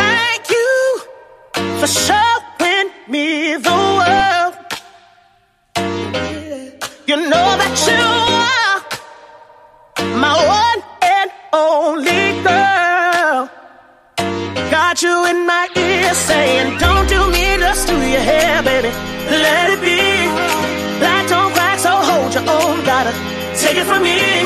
Thank you for showing me the world. You know that you are my one and only girl. Got you in my ear saying, Don't do me, just do your hair, baby. Let it be. Black don't crack, so hold your own. Gotta take it from me.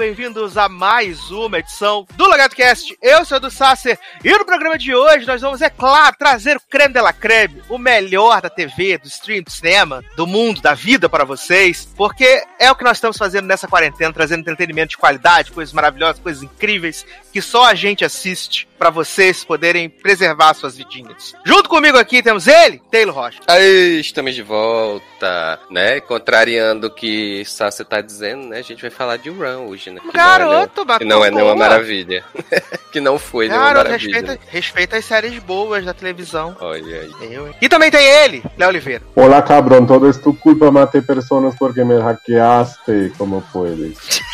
bem-vindo bem-vindos a mais uma edição do LogadoCast. Eu sou o do Sasser e no programa de hoje nós vamos, é claro, trazer o creme de la creme, o melhor da TV, do stream, do cinema, do mundo, da vida para vocês, porque é o que nós estamos fazendo nessa quarentena, trazendo entretenimento de qualidade, coisas maravilhosas, coisas incríveis que só a gente assiste para vocês poderem preservar suas vidinhas. Junto comigo aqui temos ele, Taylor Rocha. Aí, estamos de volta, né? Contrariando o que Sasha tá dizendo, né? A gente vai falar de Run hoje, né? Que Garoto, é, que não é nenhuma maravilha. que não foi nenhuma Cara, maravilha. respeita, respeita as séries boas da televisão. Olha aí. Eu? E também tem ele, Léo Oliveira. Hola cabrón, todo es tu culpa, maté personas porque me hackeaste, como puedes.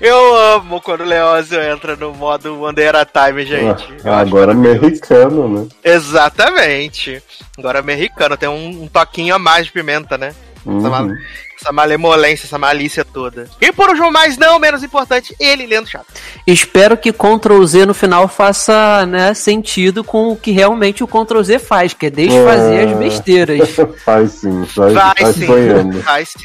Eu amo quando o Leózio entra no modo One Day at a Time, gente. Ah, agora mexicano, né? Exatamente. Agora americano, tem um, um toquinho a mais de pimenta, né? Essa, mal- Uhum. essa malemolência, essa malícia toda. E por último, mas não menos importante, ele, Leandro Chato. Espero que Ctrl Z no final faça né, sentido com o que realmente o Ctrl Z faz, que é desfazer É. as besteiras. Faz sim, vai, Vai vai sim, sonhando. vai sim.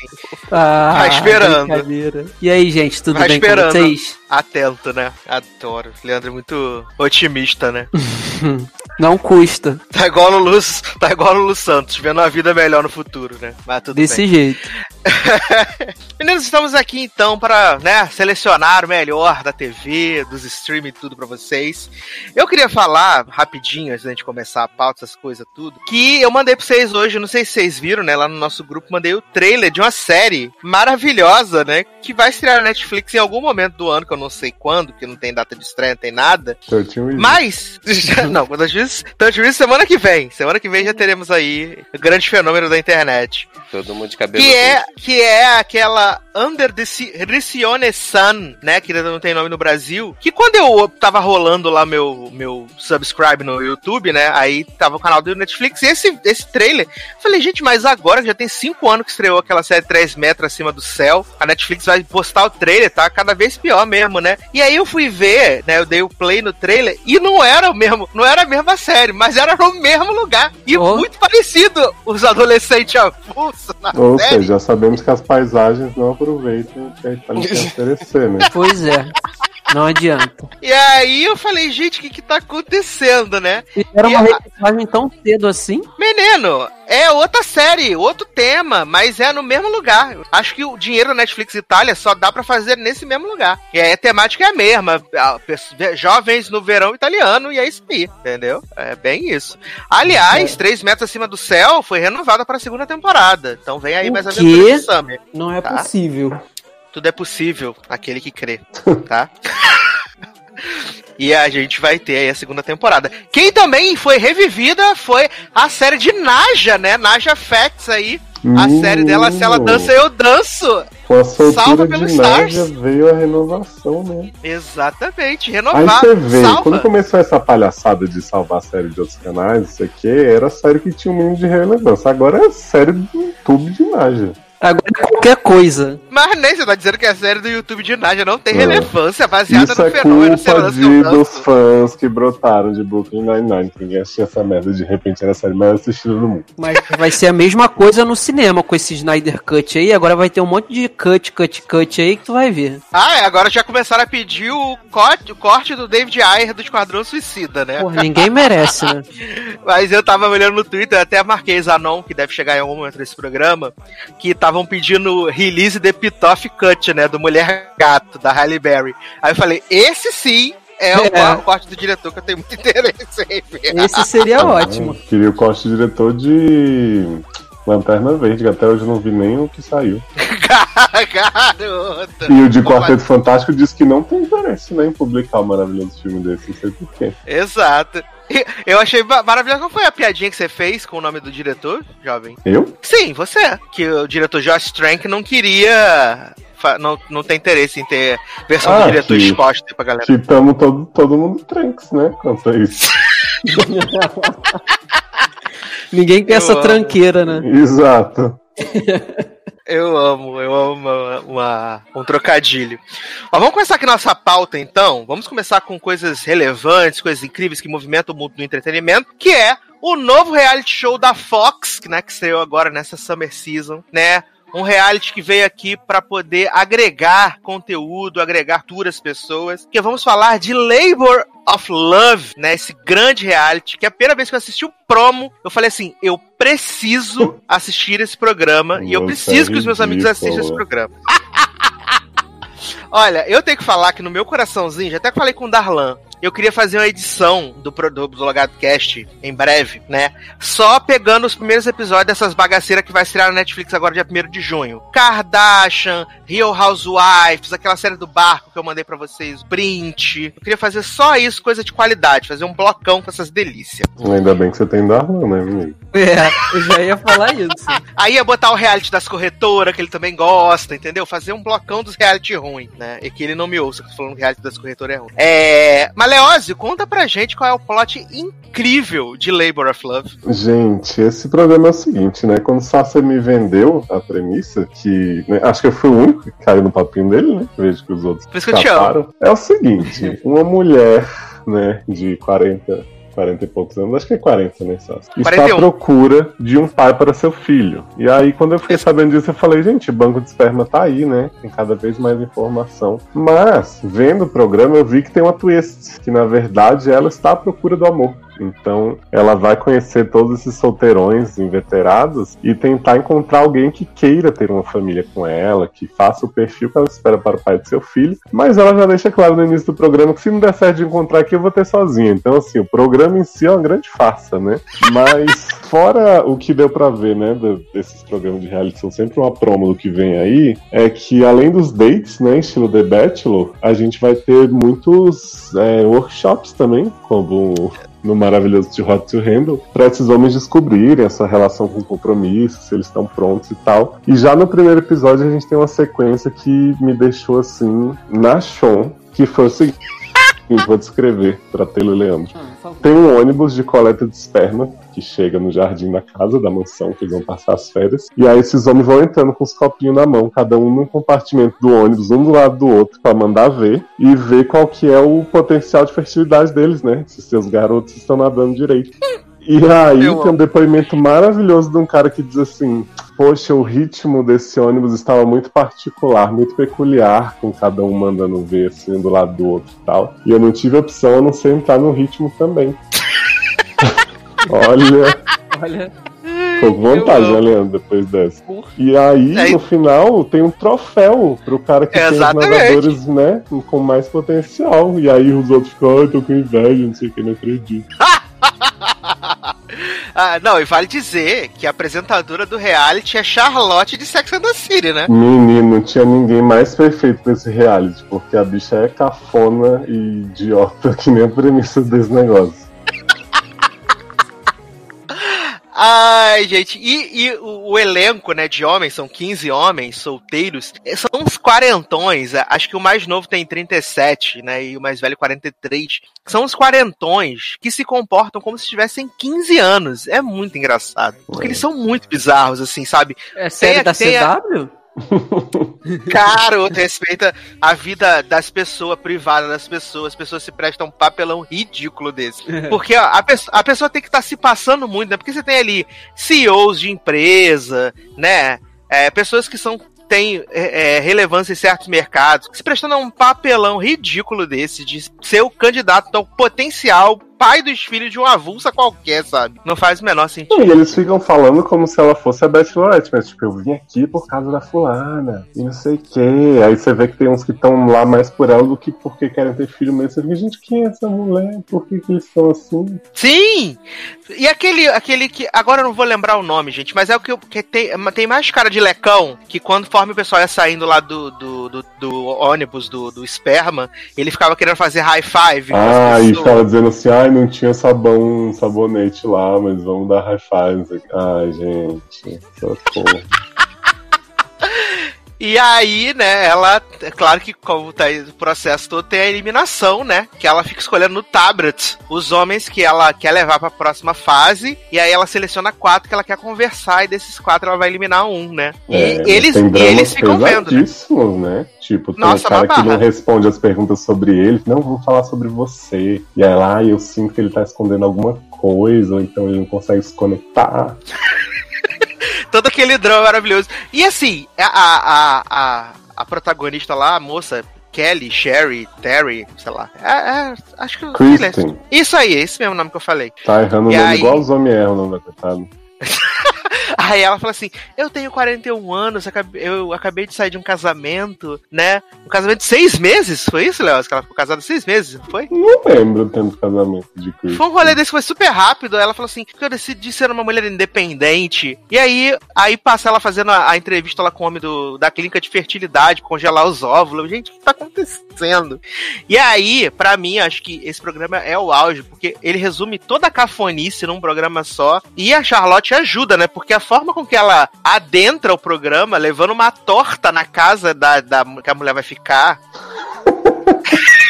Ah, Vai esperando. E aí, gente, tudo Vai bem esperando. com vocês? Atento, né? Adoro. Leandro é muito otimista, né? Não custa. Tá igual o Lulu, tá igual o Lulu Santos, vendo a vida melhor no futuro, né? Mas tudo bem. Desse jeito. Meninos, estamos aqui então para né, selecionar o melhor da TV, dos streaming e tudo para vocês. Eu queria falar rapidinho, antes da gente começar a pauta, essas coisas tudo, que eu mandei pra vocês hoje, não sei se vocês viram, né? Lá no nosso grupo, mandei o trailer de uma série maravilhosa, né? Que vai estrear na Netflix em algum momento do ano, que eu não sei quando, que não tem data de estreia, não tem nada. Certinho e- Mas, não, quando eu então eu disse semana que vem. Semana que vem já teremos aí o grande fenômeno da internet. Todo mundo de cabelo Que é. Que é aquela Under the Ricione Sun, né? Que ainda não tem nome no Brasil. Que quando eu tava rolando lá meu, meu subscribe no YouTube, né? Aí tava o canal do Netflix. E esse, esse trailer, eu falei, gente, mas agora que já tem cinco anos que estreou aquela série 3 metros acima do céu, a Netflix vai postar o trailer, tá? Cada vez pior mesmo, né? E aí eu fui ver, né? Eu dei o play no trailer e não era o mesmo, não era a mesma série, mas era no mesmo lugar. E Oh. muito parecido os adolescentes avulsos na Ou série. seja, já sabemos que as paisagens não aproveitam o que a Itália tem a oferecer, né? Pois é. Não adianta. E aí eu falei, gente, o que que tá acontecendo, né? E era uma E a- reportagem tão cedo assim? Menino, é outra série, outro tema, mas é no mesmo lugar. Acho que o dinheiro da Netflix Itália só dá pra fazer nesse mesmo lugar. E aí a temática é a mesma. a- Jovens no verão italiano, e é isso aí, entendeu? É bem isso. Aliás, Três Metros Acima do Céu foi renovada pra segunda temporada. Então vem aí O mais quê? aventuras de Summer. Não é Tá. possível. Tudo é possível, aquele que crê, tá? E a gente vai ter aí a segunda temporada. Quem também foi revivida foi a série de Naja, né? Naja Facts aí. A Hum. série dela, se ela dança, eu danço. Com a Salva soltura pelo de Stars. Nádia veio a renovação, né? Exatamente, Aí renovar. você vê, Salva. quando começou essa palhaçada de salvar a série de outros canais, isso aqui era série que tinha um mínimo de relevância. Agora é série do YouTube de Nádia. Agora é qualquer coisa. Mas nem você tá dizendo que a série do YouTube de Naja não tem É. relevância baseada Isso no é fenômeno. culpa de, dos fãs que brotaram de Brooklyn Nine-Nine. que Ninguém assistia essa merda, de repente era a série mais assistida do mundo. Mas vai ser a mesma coisa no cinema com esse Snyder Cut aí. Agora vai ter um monte de cut, cut, cut aí que tu vai ver. Ah, é, agora já começaram a pedir o corte, o corte do David Ayer do Esquadrão Suicida, né? Porra, ninguém merece, né? Mas eu tava olhando no Twitter, até marquei Zanon, que deve chegar em algum momento desse programa, que estavam pedindo release de Pitoff Cut, né? Do Mulher Gato, da Halle Berry. Aí eu falei, esse sim é o, É. o corte do diretor que eu tenho muito interesse em ver. Esse seria ótimo. Queria o corte diretor de Lanterna Verde, que até hoje eu não vi nem o que saiu. Garota. E o de Quarteto Fantástico diz que não tem interesse né, em publicar um maravilhoso filme desse, não sei porquê. Exato. Eu achei ma- maravilhoso. Qual foi a piadinha que você fez com o nome do diretor, jovem? Eu? Sim, você. Que o diretor Josh Trank não queria. Não, não tem interesse em ter versão Ah, do diretor que- exposta aí pra galera. Que tamo todo, todo mundo tranks, né? Quanto a isso. Ninguém quer Eu essa amo. tranqueira, né? Exato. Eu amo, eu amo uma, uma- um trocadilho. Vamos começar aqui nossa pauta, então. Vamos começar com coisas relevantes, coisas incríveis que movimentam o mundo do entretenimento, que é o novo reality show da Fox, que, né, que estreou agora nessa Summer Season, né? Um reality que veio aqui para poder agregar conteúdo, agregar tour às pessoas. Que vamos falar de Labor of Love, né? Esse grande reality. Que a primeira vez que eu assisti o promo, eu falei assim: eu preciso assistir esse programa e eu preciso é que os meus amigos assistam esse programa. Olha, eu tenho que falar que no meu coraçãozinho, já até falei com o Darlan, eu queria fazer uma edição do, do, do Logado Cast em breve, né? Só pegando os primeiros episódios dessas bagaceiras que vai estrear na Netflix agora, dia 1 de junho. Kardashian, Real Housewives, aquela série do barco que eu mandei pra vocês, Print. Eu queria fazer só isso, coisa de qualidade, fazer um blocão com essas delícias. Ainda bem que você tem Darlan, né, menino? É, eu já ia falar isso. Aí ia botar o reality das corretoras, que ele também gosta, entendeu? Fazer um blocão dos reality ruim, né? E que ele não me ouça, falando que o reality das corretoras é ruim. É. Mas, Leózio, conta pra gente qual é o plot incrível de Labor of Love. Gente, esse programa é o seguinte, né? Quando Sasha me vendeu a premissa, que né, acho que eu fui o único que caiu no papinho dele, né? Vejo que os outros Por isso que eu te amo. escaparam. É o seguinte, uma mulher, né, de 40, 40 e poucos anos, acho que é 40, né, Sasha? Está 41. à procura de um pai para seu filho. E aí, quando eu fiquei sabendo disso, eu falei, gente, o banco de esperma tá aí, né? Tem cada vez mais informação. Mas, vendo o programa, eu vi que tem uma twist, que na verdade ela está à procura do amor. Então, ela vai conhecer todos esses solteirões inveterados e tentar encontrar alguém que queira ter uma família com ela, que faça o perfil que ela espera para o pai do seu filho. Mas ela já deixa claro no início do programa que se não der certo de encontrar aqui, eu vou ter sozinha. Então, assim, o programa em si é uma grande farsa, né? Mas, fora o que deu pra ver, né, desses programas de reality, são sempre uma promo do que vem aí, é que além dos dates, né, estilo The Bachelor, a gente vai ter muitos é, workshops também, como no maravilhoso de Hot to Handle, para esses homens descobrirem essa relação com compromisso, se eles estão prontos e tal. E já no primeiro episódio a gente tem uma sequência que me deixou assim na chão, que foi o seguinte. Vou descrever para Taylor e Leandro. Tem um ônibus de coleta de esperma que chega no jardim da casa, da mansão, que eles vão passar as férias. E aí esses homens vão entrando com os copinhos na mão, cada um num compartimento do ônibus, um do lado do outro, para mandar ver e ver qual que é o potencial de fertilidade deles, né? Se seus garotos estão nadando direito. E aí tem um depoimento maravilhoso de um cara que diz assim: Poxa, o ritmo desse ônibus estava muito particular, muito peculiar, com cada um mandando ver assim do lado do outro e tal. E eu não tive opção a não ser entrar no ritmo também. Olha, Olha, tô com vontade, Eu né. Leandro, depois dessa. E aí, É, no final, tem um troféu pro cara que Exatamente. tem os nadadores, né, com mais potencial. E aí os outros ficam, ai, tô com inveja, não sei o que, não acredito. Ah, não, e vale dizer que a apresentadora do reality é Charlotte de Sex and the City, né? Menino, não tinha ninguém mais perfeito nesse reality, porque a bicha é cafona e idiota, que nem a premissa desse negócio. Ai, gente, e, e o, o elenco, né, de homens, são 15 homens solteiros, eh, são uns quarentões, eh, acho que o mais novo tem 37, né, e o mais velho 43. São uns quarentões que se comportam como se tivessem 15 anos. É muito engraçado, porque eles são muito bizarros, assim, sabe? é série Tem- da tem a- Caro, respeita a vida das pessoas, privada das pessoas. As pessoas se prestam um papelão ridículo desse. Porque ó, a, pesso- a pessoa tem que estar se passando muito, né? Porque você tem ali CEOs de empresa, né? É, pessoas que são têm é, é, relevância em certos mercados, se prestando a um papelão ridículo desse, de ser o candidato ao potencial pai dos filhos de uma avulsa qualquer, sabe? Não faz o menor sentido. E eles ficam falando como se ela fosse a Bachelorette, mas tipo, eu vim aqui por causa da fulana, e não sei o quê. Aí você vê que tem uns que estão lá mais por ela do que porque querem ter filho mesmo. Você fica, gente, quem é essa mulher? Por que, que eles são assim? Sim! E aquele, aquele que. Agora eu não vou lembrar o nome, gente, mas é o que, eu- que tem, tem mais cara de lecão que quando conforme o pessoal ia saindo lá do, do, do, do ônibus, do, do esperma, ele ficava querendo fazer high five Ah, e ficava dizendo assim, ai, não tinha sabão, sabonete lá, mas vamos dar high five. não sei o quê. Ai, gente, socorro. E aí, né, ela, é claro que como tá aí o processo todo, tem a eliminação, né? Que ela fica escolhendo no tablet os homens que ela quer levar pra próxima fase. E aí ela seleciona quatro que ela quer conversar, e desses quatro ela vai eliminar um, né? E É, eles, e dramas eles ficam vendo, né? né? Tipo, tem Nossa, um cara que não responde as perguntas sobre ele. Não, vamos falar sobre você. E aí lá, eu sinto que ele tá escondendo alguma coisa, ou então ele não consegue se conectar. todo aquele drama maravilhoso. E assim, a, a, a, a protagonista lá, a moça. Kelly, Sherry, Terry, sei lá. É, é, acho que. Kristen. Isso aí, esse mesmo nome que eu falei. Tá errando o nome aí- igual os homens erram, não, coitado. Aí ela fala assim: Eu tenho 41 anos, eu acabei de sair de um casamento, né? Um casamento de seis meses? Foi isso, Léo? Que ela ficou casada seis meses, não foi? Não lembro de casamento de Kristen. Foi um rolê desse que foi super rápido. Ela falou assim: eu decidi ser uma mulher independente. E aí, aí passa ela fazendo a, a entrevista lá com o homem do, da clínica de fertilidade, congelar os óvulos. Gente, o que tá acontecendo? E aí, pra mim, acho que esse programa é o auge, porque ele resume toda a cafonice num programa só. E a Charlotte ajuda, né? Porque a forma com que ela adentra o programa, levando uma torta na casa da, da que a mulher vai ficar.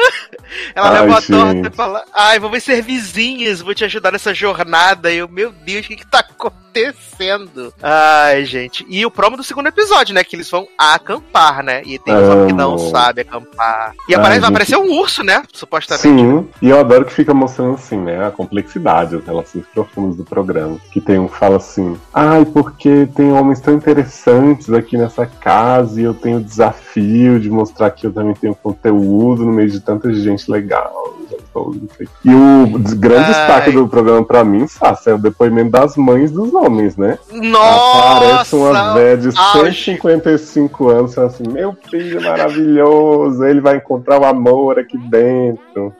Ela Ai, leva a torta e fala: Ai, vamos ser vizinhos, vou te ajudar nessa jornada. E eu, meu Deus, o que, que tá acontecendo? Ai, gente. E o promo do segundo episódio, né? Que eles vão acampar, né? E tem um homem que não sabe acampar. E Ai, aparece, vai aparecer um urso, né? Supostamente. Sim, e eu adoro que fica mostrando assim, né, a complexidade, as relações profundas do programa. Que tem um que fala assim, ai, porque tem homens tão interessantes aqui nessa casa e eu tenho o desafio de mostrar que eu também tenho conteúdo no meio de tanta gente legal. E o grande Ai. destaque do programa pra mim, Sassi, é o depoimento das mães dos homens, né? Nossa! Aparece uma velha de auge. 155 anos assim: Meu filho maravilhoso, ele vai encontrar o amor aqui dentro.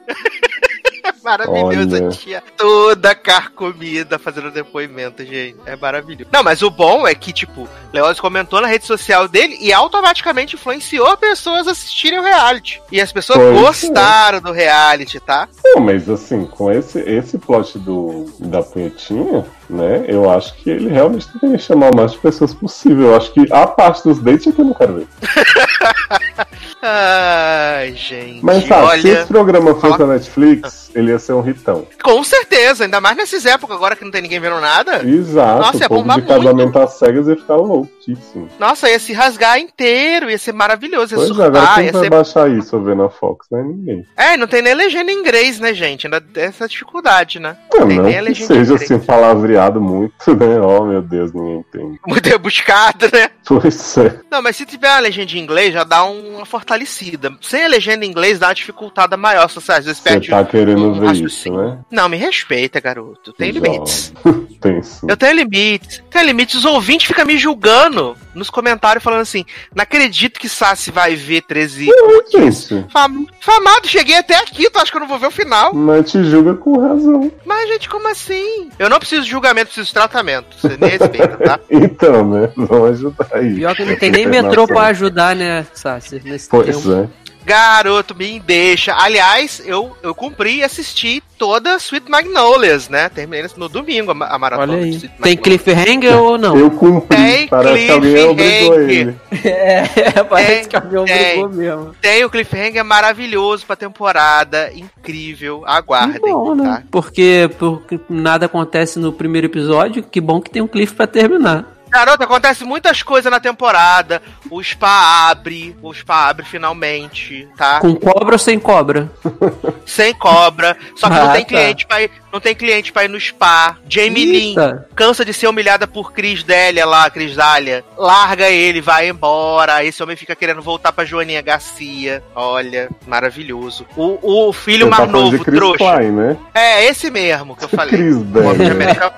Maravilhoso, Olha. a tia toda carcomida fazendo depoimento, gente. É maravilhoso. Não, mas o bom é que, tipo, Leoz comentou na rede social dele e automaticamente influenciou pessoas a assistirem o reality. E as pessoas Pois é. gostaram do reality, tá? Não, mas assim, com esse, esse plot do, da punhetinha, né? Eu acho que ele realmente deveria chamar o mais de pessoas possível. Eu acho que a parte dos dates é que eu não quero ver. Ai, gente. Mas sabe, se olha. esse programa fosse na Netflix, ele ia ser um hitão. Com certeza, ainda mais nessas épocas agora que não tem ninguém vendo nada. Exato, Nossa, ia o bombar de casamento às cegas ia ficar louquíssimo. Nossa, ia se rasgar inteiro, ia ser maravilhoso, ia Pois é, agora surtar, quem ia vai ser. baixar isso ou ver na Fox? Não é ninguém. É, não tem nem legenda em inglês, né, gente? Ainda tem essa dificuldade, né? Não, tem não nem a que legenda em seja inglês. assim palavreado muito, né? Oh, meu Deus, ninguém entende. Muito rebuscado, né? Pois é. Não, mas se tiver a legenda em inglês, já dá uma fortalecida. Sem a legenda em inglês, dá uma dificultada maior. Se você às vezes Você perde. tá querendo um ver isso, né? Não, me respeita, garoto. Tem limites. Tem sim. Eu tenho limites. Tem limites. Os ouvintes ficam me julgando nos comentários, falando assim: não acredito que Sassi vai ver 13. Gente, Fam- Famado, cheguei até aqui, tu acha que eu não vou ver o final? mas te julga com razão. Mas, gente, como assim? Eu não preciso de julgamento, preciso de tratamento. Você me respeita, tá? Então, né? Vamos ajudar aí. Pior que não tem nem metrô pra ajudar, né, Sassi, nesse Pois tempo. é. Garoto, me deixa. Aliás, eu, eu cumpri e assisti toda Sweet Magnolias, né? Terminei no domingo a, ma- a maratona Olha de aí. Sweet Tem cliffhanger ou não? Eu cumpri. Tem Parece que alguém obrigou ele. É, parece Tem, que alguém tem. obrigou mesmo. Tem o cliffhanger maravilhoso pra temporada. Incrível. Aguardem, Que bom, né? tá? Porque, porque nada acontece no primeiro episódio, que bom que tem um cliff pra terminar. Garoto, acontece muitas coisas na temporada. O spa abre, o spa abre finalmente, tá? Com cobra ou sem cobra? Sem cobra. Só que não Ah, tem tá. cliente pra ir, não tem cliente pra ir no spa. Jamie Lynn cansa de ser humilhada por Cris Délia lá, Cris Dália. Larga ele, vai embora. Esse homem fica querendo voltar pra Joaninha Garcia. Olha, maravilhoso. O, o filho tá mais falando novo, de Chris trouxa. Klein, né? É, esse mesmo que eu falei. Chris O homem de Délia.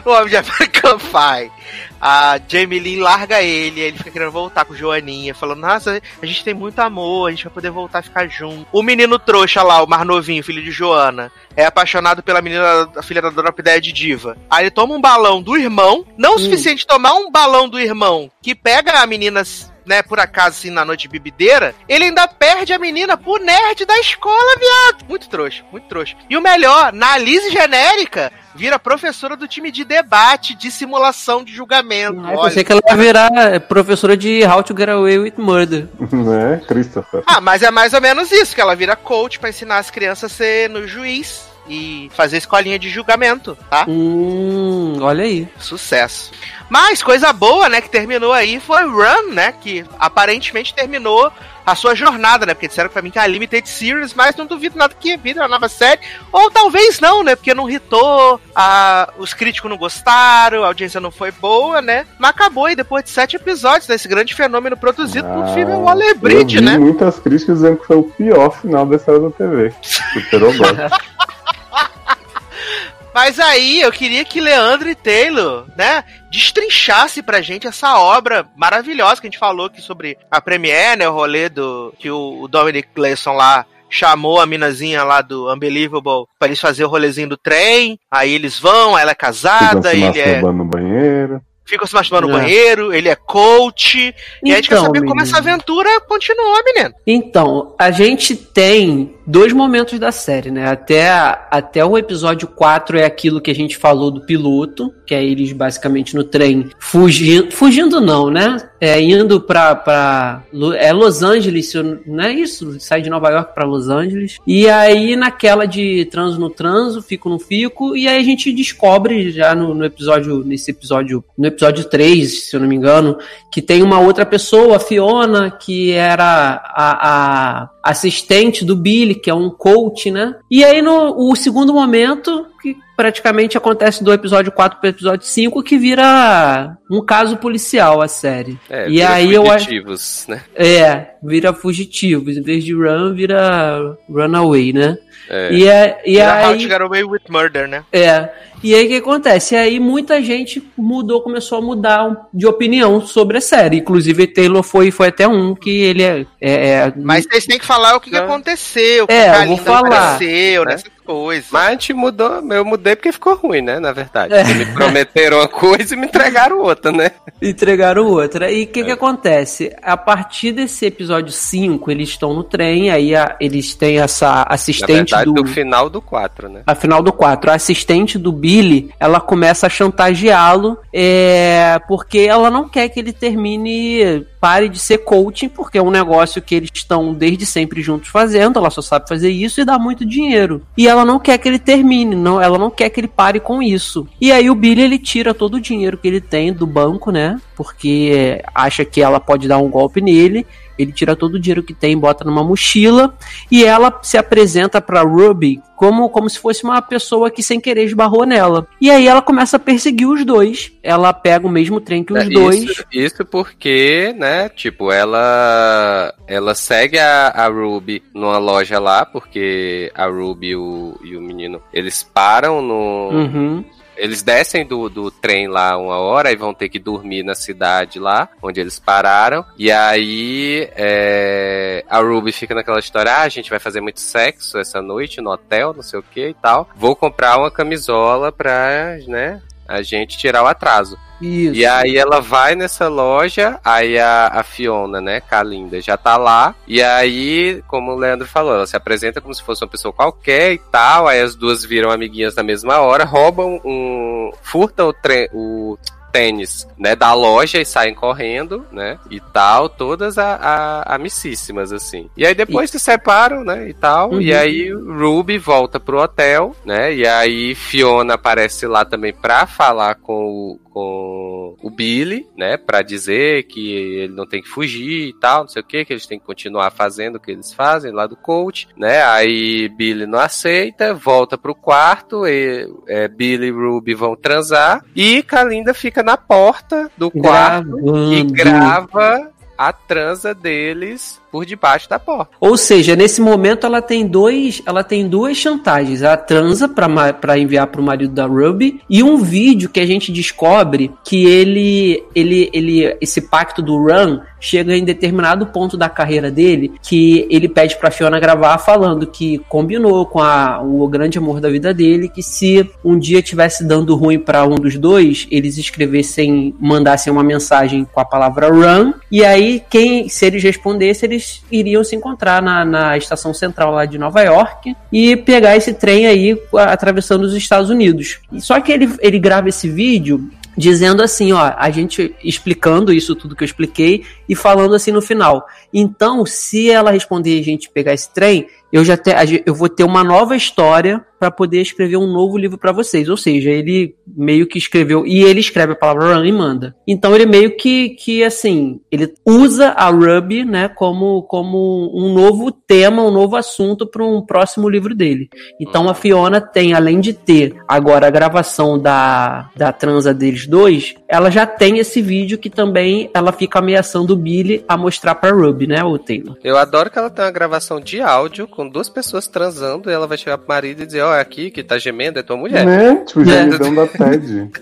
O homem de American Pie. A Jamie Lynn larga ele, ele fica querendo voltar com Joaninha, falando, nossa, a gente tem muito amor, a gente vai poder voltar a ficar junto. O menino trouxa lá, o mais novinho, filho de Joana, é apaixonado pela menina, a filha da Dona Pideia de Diva. Aí ele toma um balão do irmão, não o suficiente tomar um balão do irmão que pega a menina né, por acaso, assim, na noite de bebedeira, ele ainda perde a menina pro nerd da escola, viado. Muito trouxa, muito trouxa. E o melhor, na Alice genérica, vira professora do time de debate, de simulação de julgamento. Ah, eu pensei que ela ia virar professora de How to Get Away with Murder. né? Christopher. Ah, mas é mais ou menos isso, que ela vira coach pra ensinar as crianças a ser no juiz e fazer escolinha de julgamento, tá? Hum, olha aí. Sucesso. Mas coisa boa, né, que terminou aí foi Run, né, que aparentemente terminou a sua jornada, né, porque disseram pra mim que é a Limited Series, mas não duvido nada que vire uma nova série, ou talvez não, né, porque não hitou, a, os críticos não gostaram, a audiência não foi boa, né, mas acabou aí depois de sete episódios desse grande fenômeno produzido por Ah, filme Waller Bridge, eu vi né. muitas críticas dizendo que foi o pior final da história da TV. Superou. Mas aí eu queria que Leandro e Taylor, né, destrinchasse pra gente essa obra maravilhosa que a gente falou aqui sobre a Premiere, né, o rolê do que o, o Dominic Gleeson lá chamou a minazinha lá do Unbelievable pra eles fazer o rolezinho do trem. Aí eles vão, ela é casada, ele é no banheiro. Fica se masturbando no É. banheiro, ele é coach. e a gente quer Então, saber como menino. essa aventura continua, menino. Então, a gente tem dois momentos da série, né? Até, até o episódio 4 é aquilo que a gente falou do piloto, que é eles basicamente no trem fugindo. Fugindo não, né? É, indo pra, pra. É Los Angeles, não é isso? Sai de Nova York pra Los Angeles. E aí, naquela de transo no transo, fico no fico, e aí a gente descobre já no, no episódio, nesse episódio, no episódio 3, se eu não me engano, que tem uma outra pessoa, a Fiona, que era a, a assistente do Billy, que é um coach, né? E aí no o segundo momento, que praticamente acontece do episódio 4 pro episódio 5, que vira um caso policial a série. É, e vira aí eu acho. fugitivos, né? É, vira fugitivo. Em vez de run, vira runaway, né? É. E, é, e Era How aí. to Get Away with Murder, né? É. E aí o que acontece? E aí muita gente mudou, começou a mudar de opinião sobre a série. Inclusive Taylor foi, foi até um que ele é. é, é- Mas vocês têm que falar o que, que aconteceu, o que É, a eu vou Linda falar, apareceu, né? Coisas. Mas a gente mudou, eu mudei porque ficou ruim, né? Na verdade. É. Me prometeram uma coisa e me entregaram outra, né? entregaram outra. E o que, que acontece? A partir desse episódio 5, eles estão no trem, aí a- eles têm essa Na assistente verdade, do. do final do 4, né? A final do 4, a assistente do Billy, ela começa a chantageá-lo, é, porque ela não quer que ele termine, pare de ser coaching, porque é um negócio que eles estão desde sempre juntos fazendo, ela só sabe fazer isso e dá muito dinheiro. E ela não quer que ele termine, não, ela não quer que ele pare com isso. E aí o Billy, ele tira todo o dinheiro que ele tem do banco, né, porque acha que ela pode dar um golpe nele, ele tira todo o dinheiro que tem, bota numa mochila e ela se apresenta pra Ruby como, como se fosse uma pessoa que sem querer esbarrou nela. E aí ela começa a perseguir os dois. Ela pega o mesmo trem que os É, dois. Isso, isso porque, né, tipo, ela ela segue a, a Ruby numa loja lá, porque a Ruby e o, e o menino, eles param no... Uhum. Eles descem do, do trem lá uma hora e vão ter que dormir na cidade lá, onde eles pararam. E aí é, a Ruby fica naquela história: ah, a gente vai fazer muito sexo essa noite no hotel, não sei o que e tal. Vou comprar uma camisola pra, né, a gente tirar o atraso. Isso. E aí ela vai nessa loja, aí a, a Fiona, né, Kalinda, já tá lá. E aí, como o Leandro falou, ela se apresenta como se fosse uma pessoa qualquer e tal. Aí as duas viram amiguinhas na mesma hora, roubam um. furtam o trem. O, tênis, né, da loja e saem correndo, né, e tal, todas a, a, amicíssimas, assim. E aí depois e... se separam, né, e tal, uhum. e aí Ruby volta pro hotel, né, e aí Fiona aparece lá também pra falar com o, com o Billy, né, para dizer que ele não tem que fugir e tal, não sei o que, que eles têm que continuar fazendo o que eles fazem lá do coach, né? Aí Billy não aceita, volta pro quarto, e é, Billy e Ruby vão transar e Kalinda fica na porta do quarto Gravando. e grava a transa deles por debaixo da porta. Ou seja, nesse momento ela tem dois, ela tem duas chantagens, a transa para enviar para o marido da Ruby e um vídeo que a gente descobre que ele ele ele esse pacto do Run chega em determinado ponto da carreira dele que ele pede para Fiona gravar falando que combinou com a, o grande amor da vida dele que se um dia tivesse dando ruim para um dos dois, eles escrevessem, mandassem uma mensagem com a palavra Run e aí quem se eles respondessem eles eles iriam se encontrar na, na estação central lá de Nova York e pegar esse trem aí atravessando os Estados Unidos. Só que ele, ele grava esse vídeo dizendo assim, ó, a gente explicando isso tudo que eu expliquei e falando assim no final. Então, se ela responder a gente pegar esse trem, eu já te, eu vou ter uma nova história para poder escrever um novo livro para vocês. Ou seja, ele meio que escreveu e ele escreve a palavra run e manda. Então ele meio que que assim, ele usa a Ruby, né, como como um novo tema, um novo assunto para um próximo livro dele. Então a Fiona tem além de ter agora a gravação da da transa deles dois, ela já tem esse vídeo que também ela fica ameaçando o Billy a mostrar para Ruby, né, o Taylor. Eu adoro que ela tem uma gravação de áudio com duas pessoas transando e ela vai chegar pro marido e dizer, ó, oh, aqui que tá gemendo é tua mulher. Né? Tipo, gemidão é. da TED.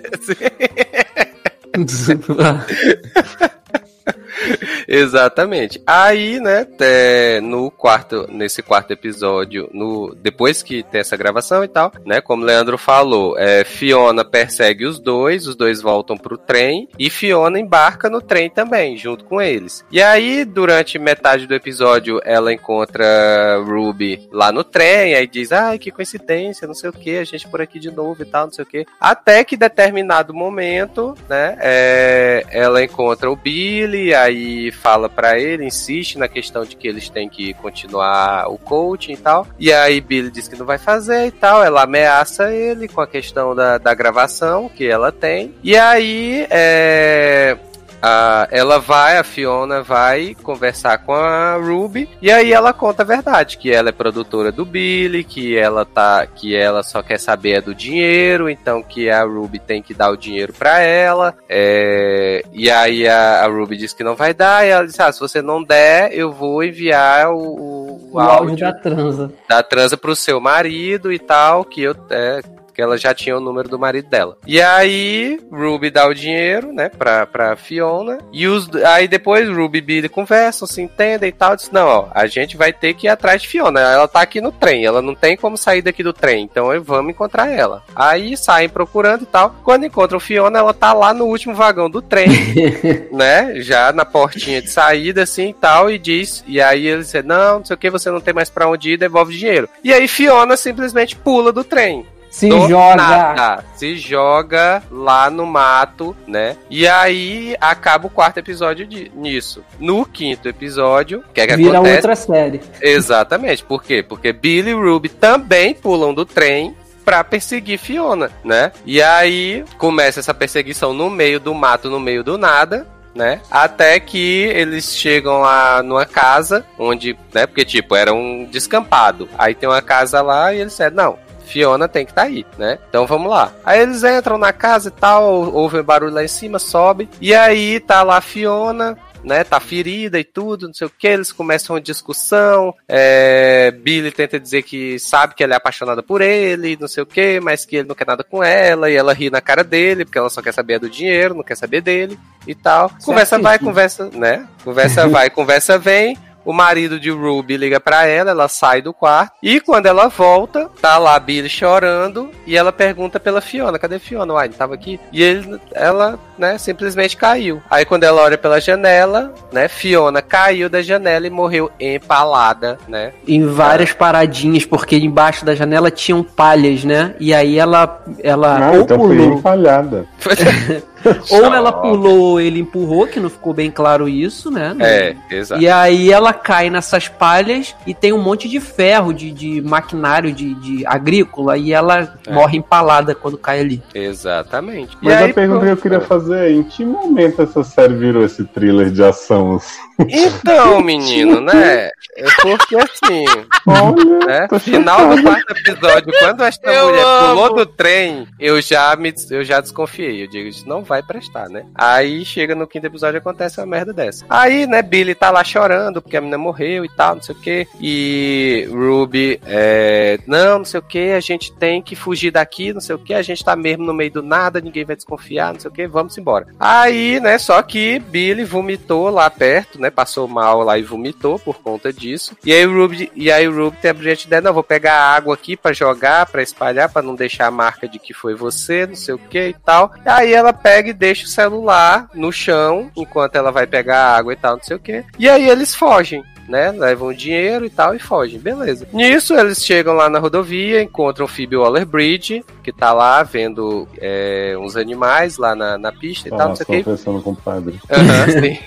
Exatamente. Aí, né, é, no quarto, nesse quarto episódio, no depois que tem essa gravação e tal, né, como o Leandro falou, é, Fiona persegue os dois, os dois voltam pro trem e Fiona embarca no trem também, junto com eles. E aí, durante metade do episódio, ela encontra Ruby lá no trem, aí diz, ai, que coincidência, não sei o que, a gente por aqui de novo e tal, não sei o que. Até que determinado momento, né, é, ela encontra o Billy, aí fala para ele, insiste na questão de que eles têm que continuar o coaching e tal. E aí Billy diz que não vai fazer e tal. Ela ameaça ele com a questão da, da gravação que ela tem. E aí é, a, ela vai, a Fiona vai conversar com a Ruby e aí ela conta a verdade, que ela é produtora do Billy, que ela tá, que ela só quer saber é do dinheiro, então que a Ruby tem que dar o dinheiro para ela. É, e aí a, a, Ruby diz que não vai dar e ela diz: "Ah, se você não der, eu vou enviar o, o, o áudio, áudio da transa, da transa pro seu marido e tal, que eu é, que ela já tinha o número do marido dela. E aí, Ruby dá o dinheiro, né, pra, pra Fiona. E os, aí depois Ruby e Billy conversam, se entendem e tal. Diz, não, ó, a gente vai ter que ir atrás de Fiona. Ela tá aqui no trem, ela não tem como sair daqui do trem, então vamos encontrar ela. Aí saem procurando e tal. Quando encontram Fiona, ela tá lá no último vagão do trem, né, já na portinha de saída, assim e tal. E diz, e aí eles dizem, não, não sei o que, você não tem mais pra onde ir, devolve dinheiro. E aí Fiona simplesmente pula do trem. Se joga. Nada. Se joga lá no mato, né? E aí acaba o quarto episódio de, nisso. No quinto episódio, o que é que Vira acontece? outra série. Exatamente. Por quê? Porque Billy e Ruby também pulam do trem para perseguir Fiona, né? E aí começa essa perseguição no meio do mato, no meio do nada, né? Até que eles chegam lá numa casa onde, né? Porque tipo, era um descampado. Aí tem uma casa lá e eles disseram, não, Fiona tem que estar tá aí, né? Então vamos lá. Aí eles entram na casa e tal, ouvem barulho lá em cima, sobe. E aí tá lá a Fiona, né, tá ferida e tudo, não sei o que, eles começam uma discussão, é, Billy tenta dizer que sabe que ela é apaixonada por ele, não sei o que, mas que ele não quer nada com ela, e ela ri na cara dele, porque ela só quer saber do dinheiro, não quer saber dele e tal. Conversa vai, conversa, né, conversa vai, conversa vem, o marido de Ruby liga para ela, ela sai do quarto. E quando ela volta, tá lá a Billy chorando. E ela pergunta pela Fiona: cadê Fiona? Uai, tava aqui. E ele, ela, né, simplesmente caiu. Aí quando ela olha pela janela, né, Fiona caiu da janela e morreu empalada, né? Em várias é. paradinhas, porque embaixo da janela tinham palhas, né? E aí ela. ela ah, então foi empalhada. ou ela pulou ou ele empurrou, que não ficou bem claro isso, né? É, exato. E aí ela cai nessas palhas e tem um monte de ferro, de, de maquinário de, de agrícola, e ela É. morre empalada quando cai ali. Exatamente. Mas e a aí, pergunta que eu queria fazer é: em que momento essa série virou esse thriller de ação? Então, menino, né? É porque assim, Olha, né? Final do quarto episódio, quando esta Eu mulher amo. pulou do trem, eu já me eu já desconfiei. Eu digo, isso não vai prestar, né? Aí chega no quinto episódio acontece uma merda dessa. Aí, né, Billy tá lá chorando porque a menina morreu e tal, não sei o que. E Ruby, é, não, não sei o que, a gente tem que fugir daqui, não sei o que, a gente tá mesmo no meio do nada, ninguém vai desconfiar, não sei o que, vamos embora. Aí, né, só que Billy vomitou lá perto, né, passou mal lá e vomitou por conta disso. E aí Ruby, e aí Ruby tem a brilhante ideia, não, vou pegar água aqui pra jogar, pra espalhar, pra não deixar a marca de que foi você, não sei o que e tal. Aí ela pega e deixa o celular no chão, enquanto ela vai pegar água e tal, não sei o que. E aí eles fogem né? Levam dinheiro e tal e fogem, beleza. Nisso, eles chegam lá na rodovia, encontram Phoebe Waller-Bridge, que tá lá vendo é, uns animais lá na, na pista e tal, Ah, não sei o que. pensando com o padre. Aham, sim.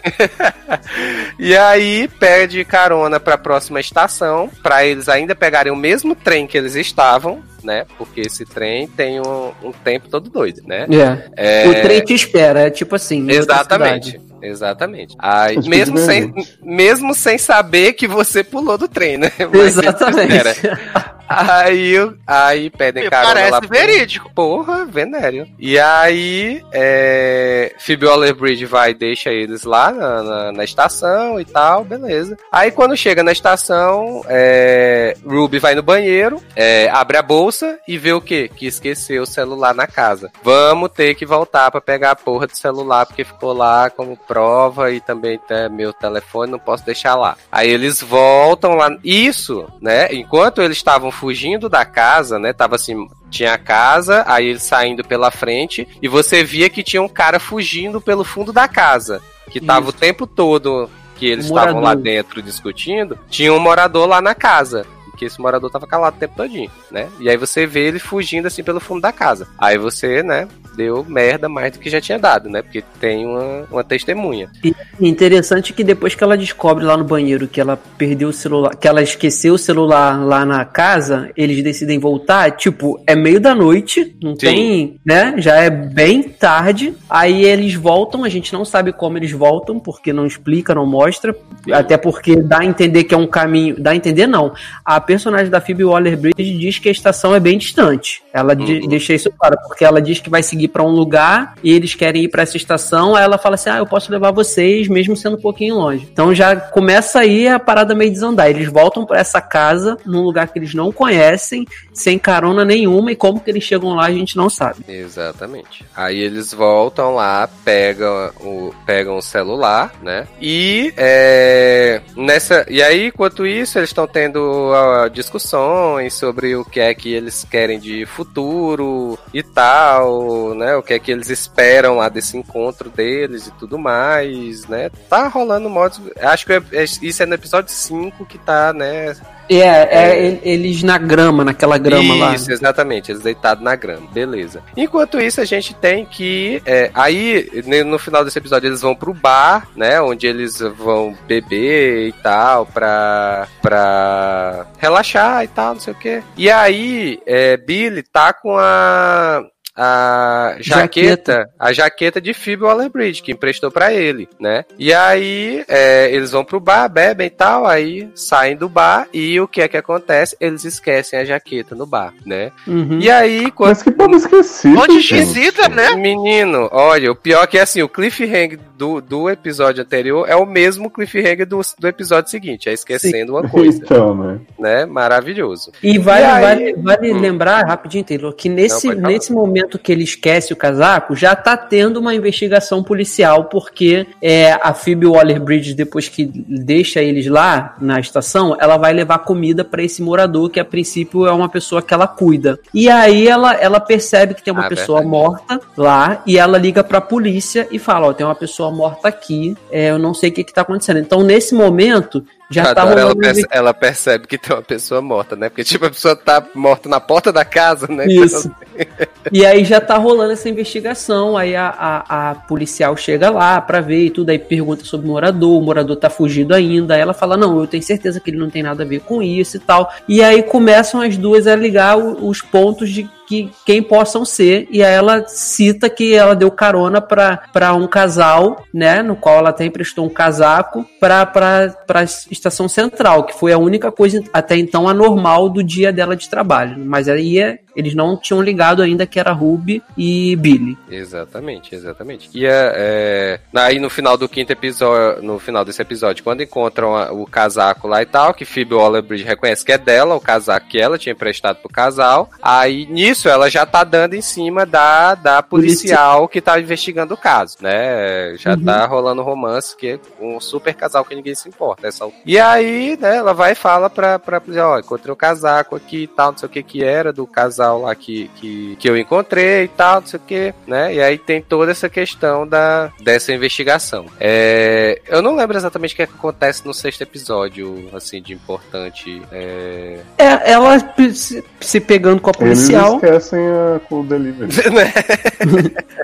e aí pede carona pra próxima estação, pra eles ainda pegarem o mesmo trem que eles estavam, né? Porque esse trem tem um, um tempo todo doido, né? É. É, O trem te espera, é tipo assim. Exatamente. Exatamente. Aí, Acho que mesmo, sem, mesmo sem saber que você pulou do trem, né? Mas Exatamente. Aí, aí pedem Me carona parece lá. pro- verídico. Porra, venério. E aí, é, Phoebe Waller-Bridge vai e deixa eles lá na, na, na estação e tal, beleza. Aí quando chega na estação, é, Ruby vai no banheiro, é, abre a bolsa e vê o quê? Que esqueceu o celular na casa. Vamos ter que voltar pra pegar a porra do celular, porque ficou lá como prova e também tem meu telefone, não posso deixar lá. Aí eles voltam lá. Isso, né? Enquanto eles estavam fugindo da casa, né? Tava assim, tinha a casa, aí eles saindo pela frente, e você via que tinha um cara fugindo pelo fundo da casa. Que tava Isso. o tempo todo que eles estavam lá dentro discutindo, tinha um morador lá na casa. Que esse morador tava calado o tempo todinho, né? E aí você vê ele fugindo assim pelo fundo da casa. Aí você, né, deu merda mais do que já tinha dado, né? Porque tem uma, uma testemunha. E interessante que depois que ela descobre lá no banheiro que ela perdeu o celular, que ela esqueceu o celular lá na casa, eles decidem voltar, tipo, é meio da noite, não Sim. tem, né? Já é bem tarde. Aí eles voltam, a gente não sabe como eles voltam, porque não explica, não mostra, até porque dá a entender que é um caminho, dá a entender não. A personagem da Phoebe Waller-Bridge diz que a estação é bem distante. Ela Uhum. deixa isso claro, porque ela diz que vai seguir pra um lugar e eles querem ir pra essa estação, aí ela fala assim: "Ah, eu posso levar vocês mesmo sendo um pouquinho longe". Então já começa aí a parada meio desandar. Eles voltam pra essa casa num lugar que eles não conhecem, sem carona nenhuma e como que eles chegam lá a gente não sabe. Exatamente. Aí eles voltam lá, pegam o, pegam o celular, né? E é, nessa e aí enquanto isso eles estão tendo ah, discussões sobre o que é que eles querem de futuro e tal, né? O que é que eles esperam lá desse encontro deles e tudo mais, né? Tá rolando modos, acho que é- é- isso é no episódio 5 que tá, né, É, é, e- eles na grama, naquela grama lá. isso, exatamente, eles deitados na grama, beleza. Enquanto isso, a gente tem que. é, aí, no final desse episódio, eles vão pro bar, né? Onde eles vão beber e tal, pra, pra relaxar e tal, não sei o quê. E aí, é, Billy tá com a. A jaqueta, a jaqueta de Phoebe Waller-Bridge, que emprestou pra ele, né? E aí, é, eles vão pro bar, bebem e tal, aí saem do bar e o que é que acontece? Eles esquecem a jaqueta no bar, né? Uhum. E aí, quando... Mas que povo esquecido. Onde esquisita, né? Menino, olha, o pior é que assim, o cliffhanger do, do episódio anterior é o mesmo cliffhanger do, do episódio seguinte, é esquecendo uma coisa, Então, né? né? Maravilhoso. E vale, E aí- vale, vale Hum. lembrar, rapidinho, Taylor, que nesse, Não, nesse momento que ele esquece o casaco, já tá tendo uma investigação policial, porque é, a Phoebe Waller-Bridge, depois que deixa eles lá na estação, ela vai levar comida pra esse morador, que a princípio é uma pessoa que ela cuida. E aí ela, ela percebe que tem uma Ah, pessoa verdade. morta lá, e ela liga pra polícia e fala, ó, tem uma pessoa morta aqui, é, eu não sei o que que tá acontecendo. Então, nesse momento, já tá ela, rolando... perce- ela percebe que tem uma pessoa morta, né? Porque, tipo, a pessoa tá morta na porta da casa, né? Isso. E aí já tá rolando essa investigação, aí a, a, a policial chega lá pra ver e tudo, aí pergunta sobre o morador, o morador tá fugido ainda, aí ela fala, não, eu tenho certeza que ele não tem nada a ver com isso e tal. E aí começam as duas a ligar os pontos de que quem possam ser, e aí ela cita que ela deu carona para um casal, né, no qual ela até emprestou um casaco para a estação central, que foi a única coisa até então anormal do dia dela de trabalho. Mas aí é, eles não tinham ligado ainda que era Ruby e Billy. Exatamente, exatamente. E é, é, aí no final do quinto episódio, no final desse episódio, quando encontram a, o casaco lá e tal, que Phoebe Waller-Bridge reconhece que é dela, o casaco que ela tinha emprestado pro casal, aí nisso ela já tá dando em cima da, da policial que tá investigando o caso, né? Já uhum. tá rolando romance, que é um super casal que ninguém se importa. Essa... E aí, né, ela vai e fala pra, pra polícia, ó, encontrei o casaco aqui e tal, não sei o que que era, do casal lá que, que, que eu encontrei e tal, não sei o que, né? E aí tem toda essa questão da, dessa investigação. É, eu não lembro exatamente o que, é que acontece no sexto episódio, assim, de importante. É, é ela se, se pegando com a policial. Eles esquecem a o delivery. Né?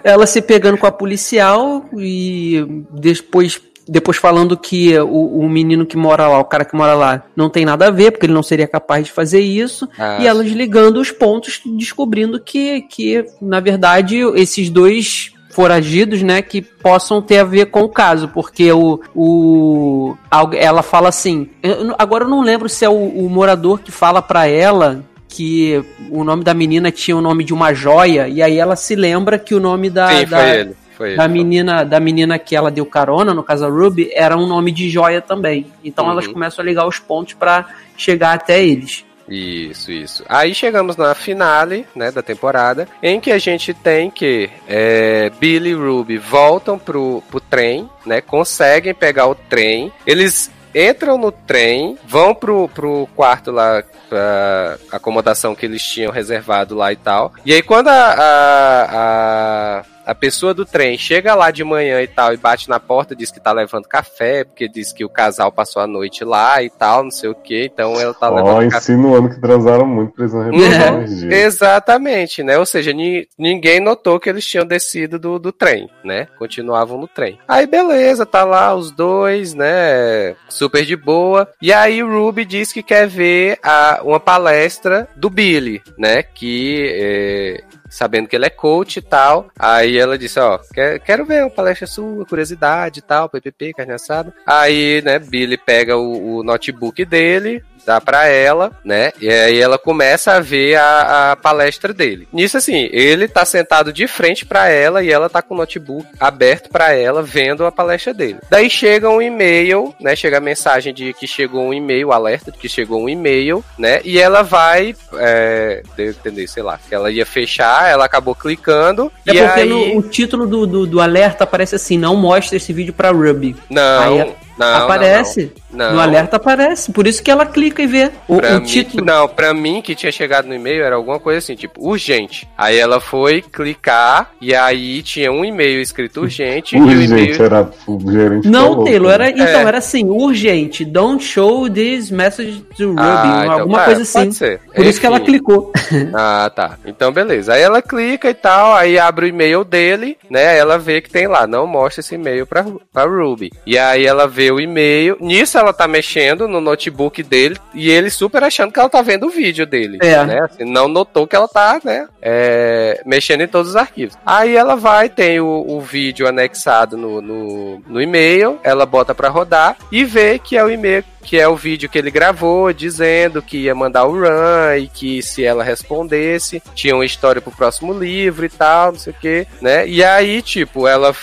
ela se pegando com a policial e depois depois falando que o, o, menino que mora lá, o cara que mora lá, não tem nada a ver, porque ele não seria capaz de fazer isso. Ah, e ela desligando os pontos, descobrindo que, que, na verdade, esses dois foragidos, né, que possam ter a ver com o caso, porque o, o ela fala assim, eu, agora eu não lembro se é o, o morador que fala para ela que o nome da menina tinha o nome de uma joia e aí ela se lembra que o nome da, Sim, da, foi ele. Foi da menina da menina que ela deu carona no caso Ruby era um nome de joia também. Então uhum. elas começam a ligar os pontos para chegar até eles. Isso, isso. Aí chegamos na finale, né, da temporada, em que a gente tem que é, Billy e Ruby voltam pro, pro trem, né, conseguem pegar o trem, eles entram no trem, vão pro, pro quarto lá, pra acomodação que eles tinham reservado lá e tal. E aí quando a, a, a a pessoa do trem chega lá de manhã e tal e bate na porta, diz que tá levando café, porque diz que o casal passou a noite lá e tal, não sei o que, então ela tá oh, levando café. insinuando que transaram muito, precisam é, Exatamente, né? Ou seja, ni, ninguém notou que eles tinham descido do, do trem, né? Continuavam no trem. Aí beleza, tá lá os dois, né? Super de boa. E aí o Ruby diz que quer ver a, uma palestra do Billy, né? Que é, sabendo que ele é coach e tal. Aí ela disse, ó, quero ver uma palestra sua, curiosidade e tal, PPP, carne assada. Aí, né, Billy pega o, o notebook dele, dá para ela, né? E aí ela começa a ver a, a, palestra dele. Nisso assim, ele tá sentado de frente para ela e ela tá com o notebook aberto para ela vendo a palestra dele. Daí chega um e-mail, né? Chega a mensagem de que chegou um e-mail, alerta de que chegou um e-mail, né? E ela vai, é, entender, sei lá, que ela ia fechar, ela acabou clicando. É e porque aí... no, o título do, do, do alerta aparece assim: não mostra esse vídeo para Ruby. Não. Aí, não, aparece. Não, não. No alerta aparece. Por isso que ela clica e vê o, o mim, título. Não, pra mim que tinha chegado no e-mail era alguma coisa assim, tipo, urgente. Aí ela foi clicar e aí tinha um e-mail escrito urgente. urgente, e o e-mail... era o gerente. Não, Taylor, era, então é. era assim, urgente. Don't show this message to Ruby. Ah, então, alguma coisa assim. Pode ser. Por Enfim. isso que ela clicou. ah, tá. Então, beleza. Aí ela clica e tal, aí abre o e-mail dele, né? Ela vê que tem lá, não mostra esse e-mail pra, pra Ruby. E aí ela vê o e-mail. Nisso ela tá mexendo no notebook dele e ele super achando que ela tá vendo o vídeo dele. É. Né? Assim, não notou que ela tá, né? É, mexendo em todos os arquivos. Aí ela vai, tem o, o vídeo anexado no, no, no e-mail, ela bota para rodar e vê que é o e-mail que é o vídeo que ele gravou dizendo que ia mandar o run e que se ela respondesse, tinha uma história pro próximo livro e tal, não sei o que, né? E aí, tipo, ela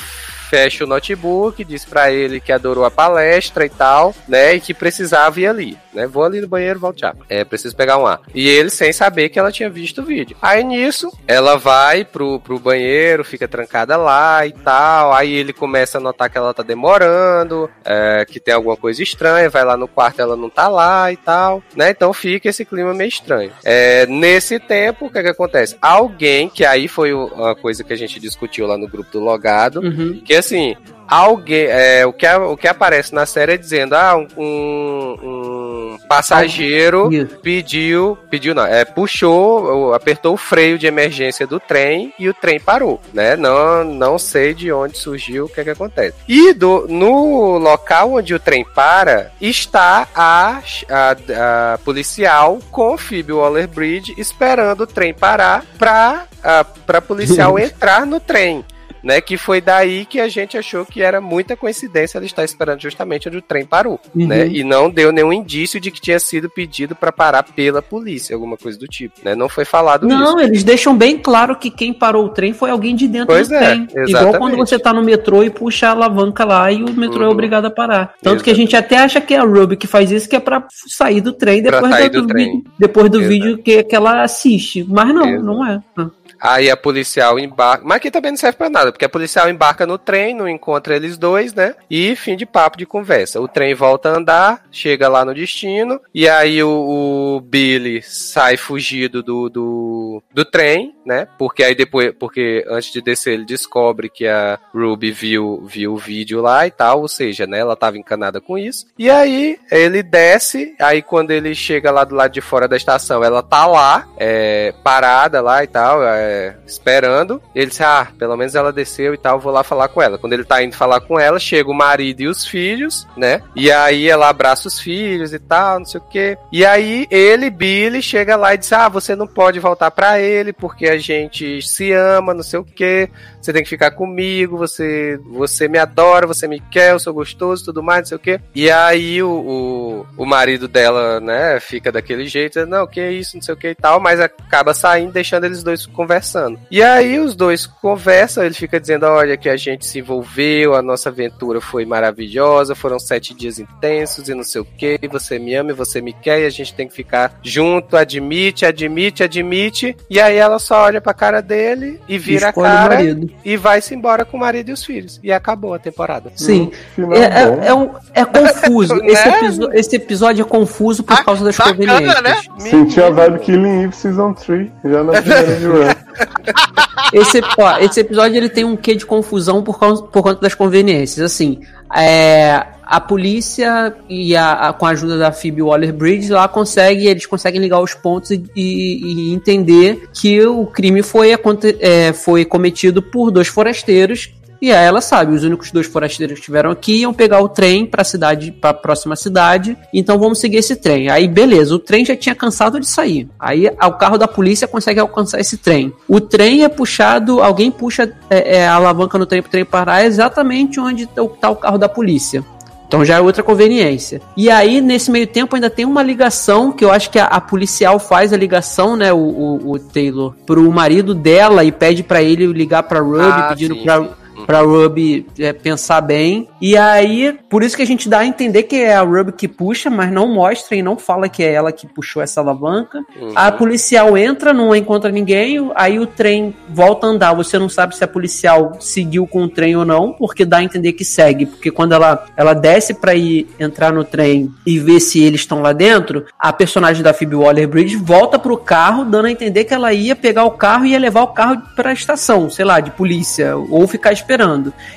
fecha o notebook, diz para ele que adorou a palestra e tal, né? E que precisava ir ali, né? Vou ali no banheiro, volto já. É, preciso pegar um ar. E ele sem saber que ela tinha visto o vídeo. Aí nisso, ela vai pro, pro banheiro, fica trancada lá e tal. Aí ele começa a notar que ela tá demorando, é, que tem alguma coisa estranha, vai lá no quarto, ela não tá lá e tal, né? Então fica esse clima meio estranho. É, nesse tempo, o que, que acontece? Alguém, que aí foi uma coisa que a gente discutiu lá no grupo do Logado, uhum. que assim, alguém. É, o, que, o que aparece na série é dizendo, ah, um, um passageiro pediu, pediu não, é, puxou, apertou o freio de emergência do trem e o trem parou, né? Não, não sei de onde surgiu, o que é que acontece. E do, no local onde o trem para, está a, a, a policial com o Phoebe Waller-Bridge esperando o trem parar pra, a, pra policial entrar no trem né? Que foi daí que a gente achou que era muita coincidência ela estar esperando justamente onde o trem parou, Uhum. né? E não deu nenhum indício de que tinha sido pedido para parar pela polícia, alguma coisa do tipo, né? Não foi falado isso. Não, eles deixam bem claro que quem parou o trem foi alguém de dentro Pois do é, trem. Igual exatamente. quando você tá no metrô e puxa a alavanca lá e o metrô é Uhum. obrigado a parar. Tanto que a gente até acha que é a Ruby que faz isso, que é pra sair do trem depois, do, do trem. vídeo, depois do Exato. vídeo que, que ela assiste. Mas não, Exato. não é. Aí a policial embarca. Mas aqui também não serve pra nada, porque a policial embarca no trem, não encontra eles dois, né? E fim de papo de conversa. O trem volta a andar, chega lá no destino, e aí o, o Billy sai fugido do, do, do trem, né? Porque aí depois, porque antes de descer, ele descobre que a Ruby viu, viu o vídeo lá e tal, ou seja, né? Ela tava encanada com isso. E aí ele desce, aí quando ele chega lá do lado de fora da estação, ela tá lá, é, parada lá e tal, é, esperando. Ele disse, ah, pelo menos ela desceu e tal, vou lá falar com ela. Quando ele tá indo falar com ela, chega o marido e os filhos, né? E aí ela abraça os filhos e tal, não sei o quê. E aí ele, Billy, chega lá e diz, ah, você não pode voltar pra ele porque a gente se ama, não sei o quê. Você tem que ficar comigo, você, você me adora, você me quer, eu sou gostoso, tudo mais, não sei o quê. E aí o, o, o marido dela, né, fica daquele jeito, não, que isso, não sei o que e tal, mas acaba saindo, deixando eles dois conversando. E aí os dois conversam, ele fica dizendo, olha, que a gente se envolveu, a nossa aventura foi maravilhosa, foram sete dias intensos e não sei o que, você me ama e você me quer e a gente tem que ficar junto, admite, admite, admite. E aí ela só olha pra cara dele e vira a Escolhe o cara e vai-se embora com o marido e os filhos. E acabou a temporada. Sim. Final É, é, é, um- é confuso. Né? Esse, episo- esse episódio é confuso por Ba- causa das bacana, conveniências. né? Senti a vibe Killing Eve Season 3, já na primeira. Esse, ó, esse episódio ele tem um quê de confusão por, causa, por conta das conveniências. Assim, é, a polícia e a, a- com a ajuda da Phoebe Waller-Bridge lá consegue, eles conseguem ligar os pontos e, e- e entender que o crime foi, é, foi cometido por dois forasteiros. E aí ela sabe, os únicos dois forasteiros que estiveram aqui iam pegar o trem para a cidade, para a próxima cidade. Então vamos seguir esse trem. Aí beleza, o trem já tinha cansado de sair. Aí o carro da polícia consegue alcançar esse trem. O trem é puxado, alguém puxa é, é, a alavanca no trem para o trem parar exatamente onde está o carro da polícia. Então já é outra conveniência. E aí, nesse meio tempo, ainda tem uma ligação que eu acho que a, a policial faz a ligação, né? O, o, o Taylor, pro marido dela e pede pra ele ligar pra Ruby, Ah, pedindo sim, pra, sim. Pra Ruby é, pensar bem. E aí, por isso que a gente dá a entender que é a Ruby que puxa, mas não mostra e não fala que é ela que puxou essa alavanca. Uhum. A policial entra, não encontra ninguém, aí o trem volta a andar. Você não sabe se a policial seguiu com o trem ou não, porque dá a entender que segue. Porque quando ela, ela desce pra ir entrar no trem e ver se eles estão lá dentro, a personagem da Phoebe Waller-Bridge volta pro carro, dando a entender que ela ia pegar o carro e ia levar o carro pra estação, sei lá, de polícia, ou ficar esperando.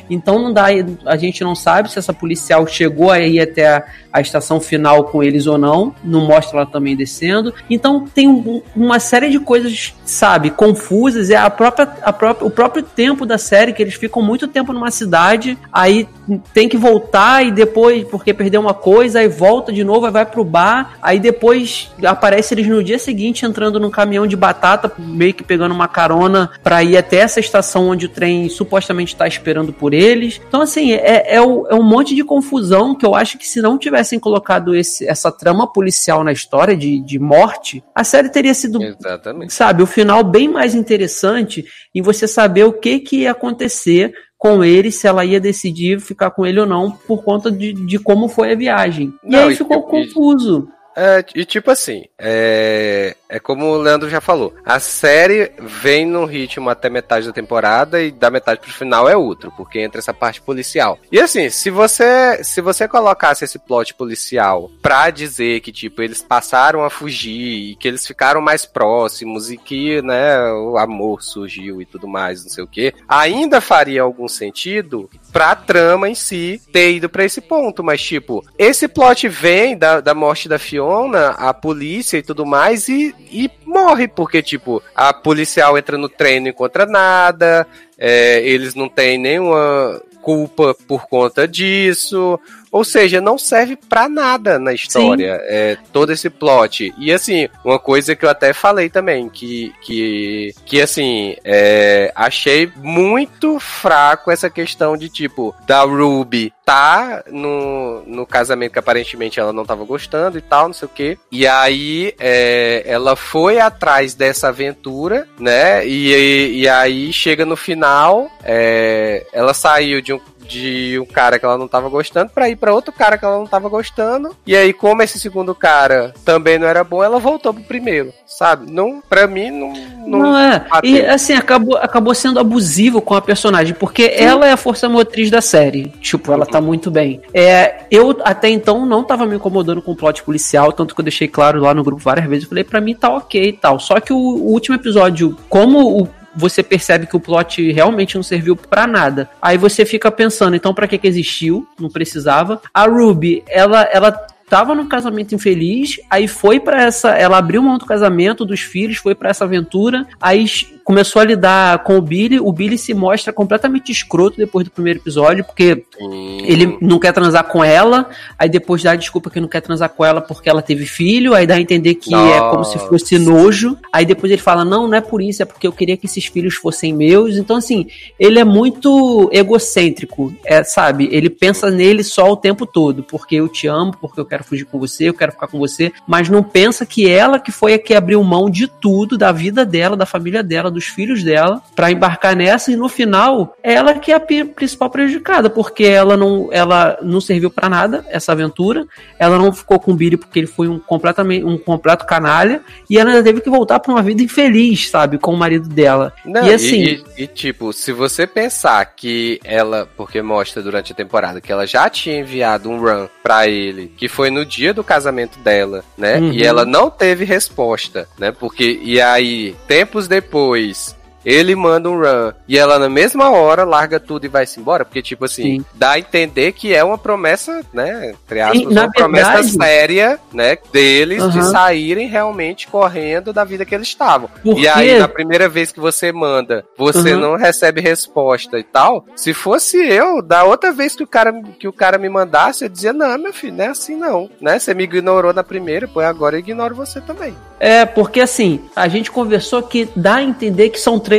Então não dá, a gente não sabe se essa policial chegou aí até a, a estação final com eles ou não, não mostra ela também descendo. Então tem um- uma série de coisas, sabe, confusas, é a própria, a própria, o próprio tempo da série, que eles ficam muito tempo numa cidade, aí tem que voltar e depois, porque perdeu uma coisa, aí volta de novo, aí vai pro bar, aí depois aparece eles no dia seguinte entrando num caminhão de batata, meio que pegando uma carona pra ir até essa estação onde o trem supostamente tá esperando por eles. Então, assim, é, é, o- é um monte de confusão que eu acho que se não tivessem colocado esse, essa trama policial na história de, de morte, a série teria sido Exatamente. sabe, o final bem mais interessante em você saber o que, que ia acontecer com ele, se ela ia decidir ficar com ele ou não, por conta de, de como foi a viagem. E Não, aí ficou e- confuso. É, e tipo assim, é, é como o Leandro já falou. A série vem num ritmo até metade da temporada e da metade pro final é outro, porque entra essa parte policial. E assim, se você se você colocasse esse plot policial pra dizer que, tipo, eles passaram a fugir e que eles ficaram mais próximos e que, né, o amor surgiu e tudo mais, não sei o que, ainda faria algum sentido pra trama em si ter ido pra esse ponto. Mas, tipo, esse plot vem da, da morte da Fiona, a polícia e tudo mais, e, e morre, porque, tipo, a policial entra no trem e não encontra nada, é, eles não têm nenhuma culpa por conta disso. Ou seja, não serve pra nada na história, é, todo esse plot. E assim, uma coisa que eu até falei também, que, que, que assim, é, achei muito fraco essa questão de tipo, da Ruby tá no, no casamento que aparentemente ela não tava gostando e tal, não sei o que. E aí é, ela foi atrás dessa aventura, né? E, e, e aí chega no final, é, ela saiu de um de um cara que ela não tava gostando para ir para outro cara que ela não tava gostando. E aí, como esse segundo cara também não era bom, ela voltou pro primeiro, sabe? Não, para mim não não, não é. Bateu. E assim, acabou, acabou sendo abusivo com a personagem, porque Sim. ela é a força motriz da série. Tipo, ela tá muito bem. É, eu até então não tava me incomodando com o plot policial, tanto que eu deixei claro lá no grupo várias vezes, eu falei, para mim tá ok e tal. Só que o, o último episódio, como o você percebe que o plot realmente não serviu para nada. Aí você fica pensando, então para que que existiu? Não precisava. A Ruby, ela ela tava num casamento infeliz, aí foi para essa, ela abriu mão do casamento dos filhos, foi para essa aventura, aí começou a lidar com o Billy, o Billy se mostra completamente escroto depois do primeiro episódio, porque hum. ele não quer transar com ela, aí depois dá desculpa que não quer transar com ela porque ela teve filho, aí dá a entender que Nossa. é como se fosse nojo, aí depois ele fala, não, não é por isso, é porque eu queria que esses filhos fossem meus, então assim, ele é muito egocêntrico, é, sabe, ele pensa nele só o tempo todo, porque eu te amo, porque eu quero fugir com você, eu quero ficar com você, mas não pensa que ela que foi a que abriu mão de tudo, da vida dela, da família dela, dos filhos dela para embarcar nessa e no final ela que é a principal prejudicada porque ela não ela não serviu para nada essa aventura. Ela não ficou com o Billy porque ele foi um completamente um completo canalha. E ela teve que voltar para uma vida infeliz sabe com o marido dela. Não, e assim e, e, e, tipo se você pensar que ela porque mostra durante a temporada que ela já tinha enviado um run para ele que foi no dia do casamento dela né uhum. e ela não teve resposta né porque e aí tempos depois ele manda um run e ela na mesma hora larga tudo e vai-se embora, porque tipo assim, Sim. dá a entender que é uma promessa, né, entre aspas, Sim, uma verdade... promessa séria, né, deles uhum. de saírem realmente correndo da vida que eles estavam. E aí, na primeira vez que você manda, você uhum. não recebe resposta e tal, se fosse eu, da outra vez que o cara, que o cara me mandasse, eu dizia, não, meu filho, não é assim não, né, você me ignorou na primeira, pô, agora eu ignoro você também. É, porque assim, a gente conversou que dá a entender que são três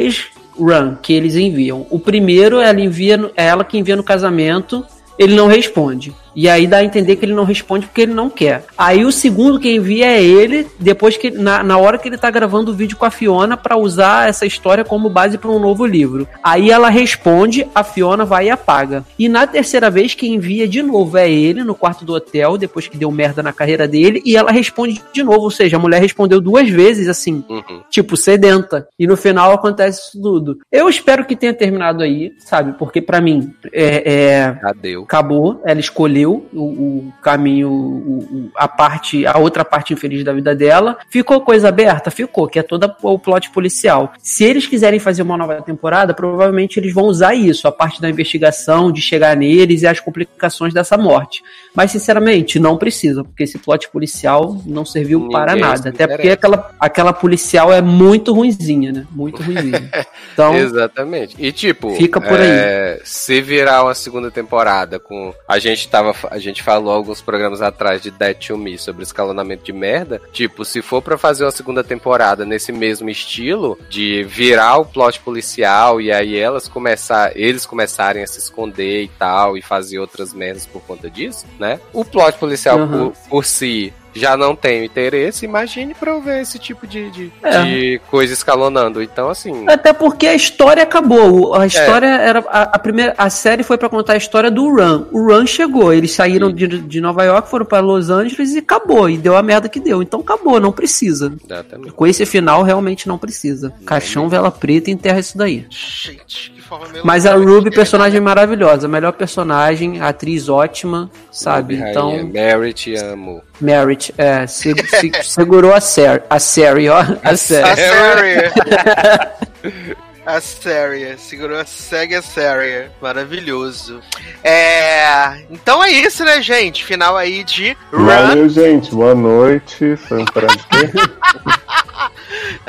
run que eles enviam. O primeiro ela envia, é ela que envia no casamento, ele não responde. E aí dá a entender que ele não responde porque ele não quer. Aí o segundo que envia é ele, depois que na, na hora que ele tá gravando o vídeo com a Fiona para usar essa história como base para um novo livro. Aí ela responde, a Fiona vai e apaga. E na terceira vez quem envia de novo é ele no quarto do hotel, depois que deu merda na carreira dele, e ela responde de novo, ou seja, a mulher respondeu duas vezes assim, uhum. tipo sedenta. E no final acontece isso tudo. Eu espero que tenha terminado aí, sabe? Porque para mim é, é... acabou, ela escolheu o, o caminho, o, a parte, a outra parte infeliz da vida dela. Ficou coisa aberta? Ficou, que é toda o plot policial. Se eles quiserem fazer uma nova temporada, provavelmente eles vão usar isso, a parte da investigação, de chegar neles e as complicações dessa morte. Mas, sinceramente, não precisa, porque esse plot policial não serviu Ninguém para nada. Até porque aquela, aquela policial é muito ruinzinha, né? Muito ruinzinha. Então, Exatamente. E tipo, fica por é, aí. Se virar uma segunda temporada com. A gente tava a gente falou alguns programas atrás de Dead to Me sobre escalonamento de merda. Tipo, se for para fazer uma segunda temporada nesse mesmo estilo, de virar o plot policial e aí elas começar, eles começarem a se esconder e tal, e fazer outras merdas por conta disso, né? O plot policial uhum. por, por si já não tenho interesse, imagine pra eu ver esse tipo de, de, É. de coisa escalonando. Então, assim. Até porque a história acabou. A história era. A, a primeira, a série foi pra contar a história do Run. O Run chegou. Eles saíram de, de Nova York, foram pra Los Angeles e acabou. E deu a merda que deu. Então acabou, não precisa. Exatamente. Com esse final, realmente não precisa. Caixão, vela preta e enterra isso daí. Gente, forma meio Mas a Ruby, terminar, personagem maravilhosa. Melhor personagem, atriz ótima, sabe? Ruby, Então, rainha, Mary, te amo. Merit, é, se- se- segurou a série, a série, ó. A A série. A série. Segurou, a série. Maravilhoso. É. Então é isso, né, gente? Final aí de Run. Valeu, gente. Boa noite. Foi um prazer.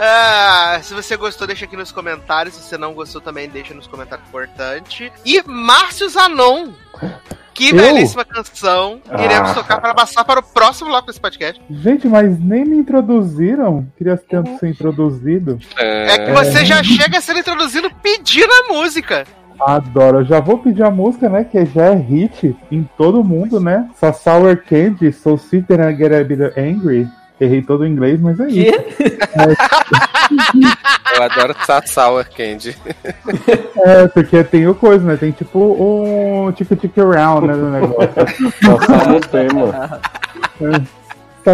Ah, se você gostou, deixa aqui nos comentários. Se você não gostou, também deixa nos comentários importante. E Márcio Zanon. Que Eu? belíssima canção. Iremos Ah. tocar para passar para o próximo bloco desse podcast. Gente, mas nem me introduziram. Queria ter ser introduzido. É que você já chega sendo introduzido pedindo a música. Adoro. Eu já vou pedir a música, né? Que já é hit em todo mundo, né? Só Sour Candy, So Sweet and I Get a Bit Angry. Errei todo o inglês, mas é isso. Eu adoro Sour Candy. É, porque tem o coisa, né? Tem tipo um tic-tic around, né? No negócio. Passamos o tema. Passamos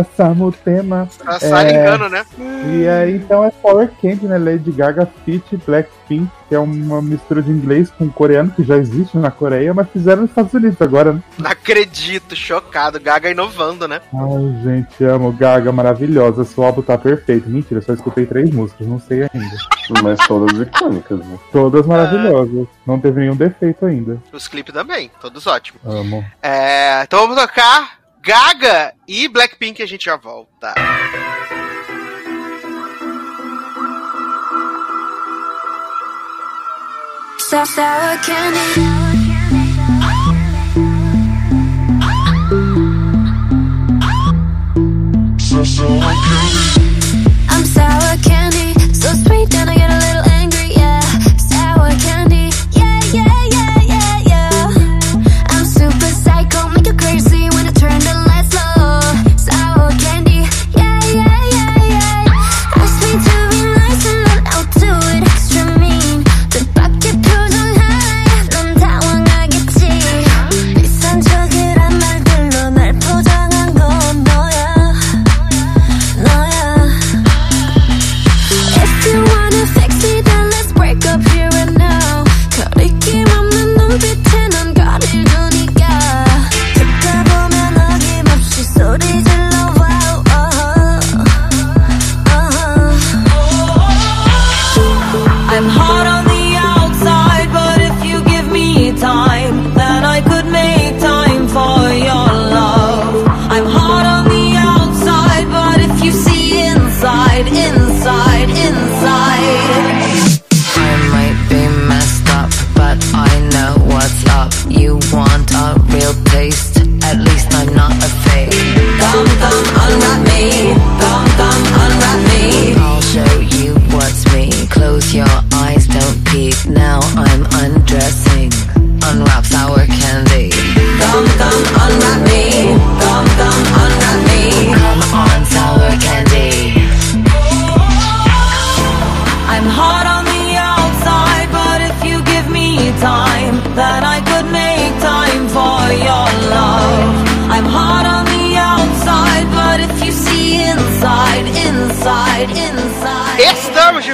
o tema. Tá salingando, né? E aí, então é Sour Candy, né? Lady Gaga Fit Blackpink, que é uma mistura de inglês com coreano, que já existe na Coreia, mas fizeram nos Estados Unidos agora, né? Não acredito, chocado. Gaga inovando, né? Ai, gente, amo Gaga, maravilhosa. Seu álbum tá perfeito. Mentira, só escutei três músicas, não sei ainda. Mas todas icônicas, né? Todas maravilhosas. Não teve nenhum defeito ainda. Os clipes também, todos ótimos. Amo. É, então vamos tocar Gaga e Blackpink a gente já volta. Sour, candy. I'm real taste? At least I'm not a fake. Come, come, unwrap me. Come, come, unwrap me. I'll show you what's me. Close your eyes, don't peek. Now I'm undressing. Unwrap sour candy. Come, come, unwrap me.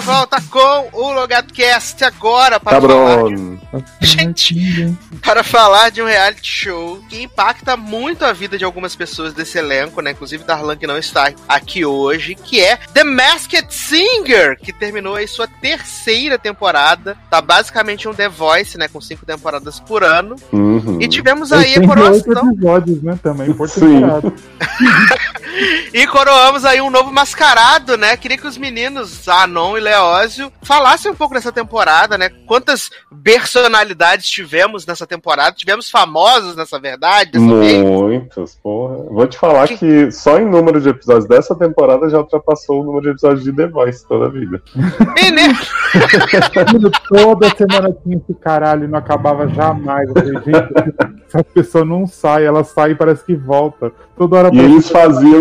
Volta com o LogadoCast agora para falar, Cabrón. Gente. para falar de um reality show que impacta muito a vida de algumas pessoas desse elenco, né? Inclusive Darlan que não está aqui hoje, que é The Masked Singer, que terminou aí sua terceira temporada. Tá basicamente um The Voice, né? Com cinco temporadas por ano. Uhum. E tivemos aí a 88 coroação. episódios, né? Também por temporada. E coroamos aí um novo mascarado, né? Queria que os meninos, Anon e Leózio, falassem um pouco dessa temporada, né? Quantas personalidades tivemos nessa temporada? Tivemos famosos nessa verdade, dessa vez? Muitos, porra. Vou te falar que só em número de episódios dessa temporada já ultrapassou o número de episódios de The Voice toda a vida. Menino, Toda semana tinha esse caralho não acabava jamais. Eu falei, gente, a pessoa não sai, ela sai e parece que volta. Toda hora E eles que-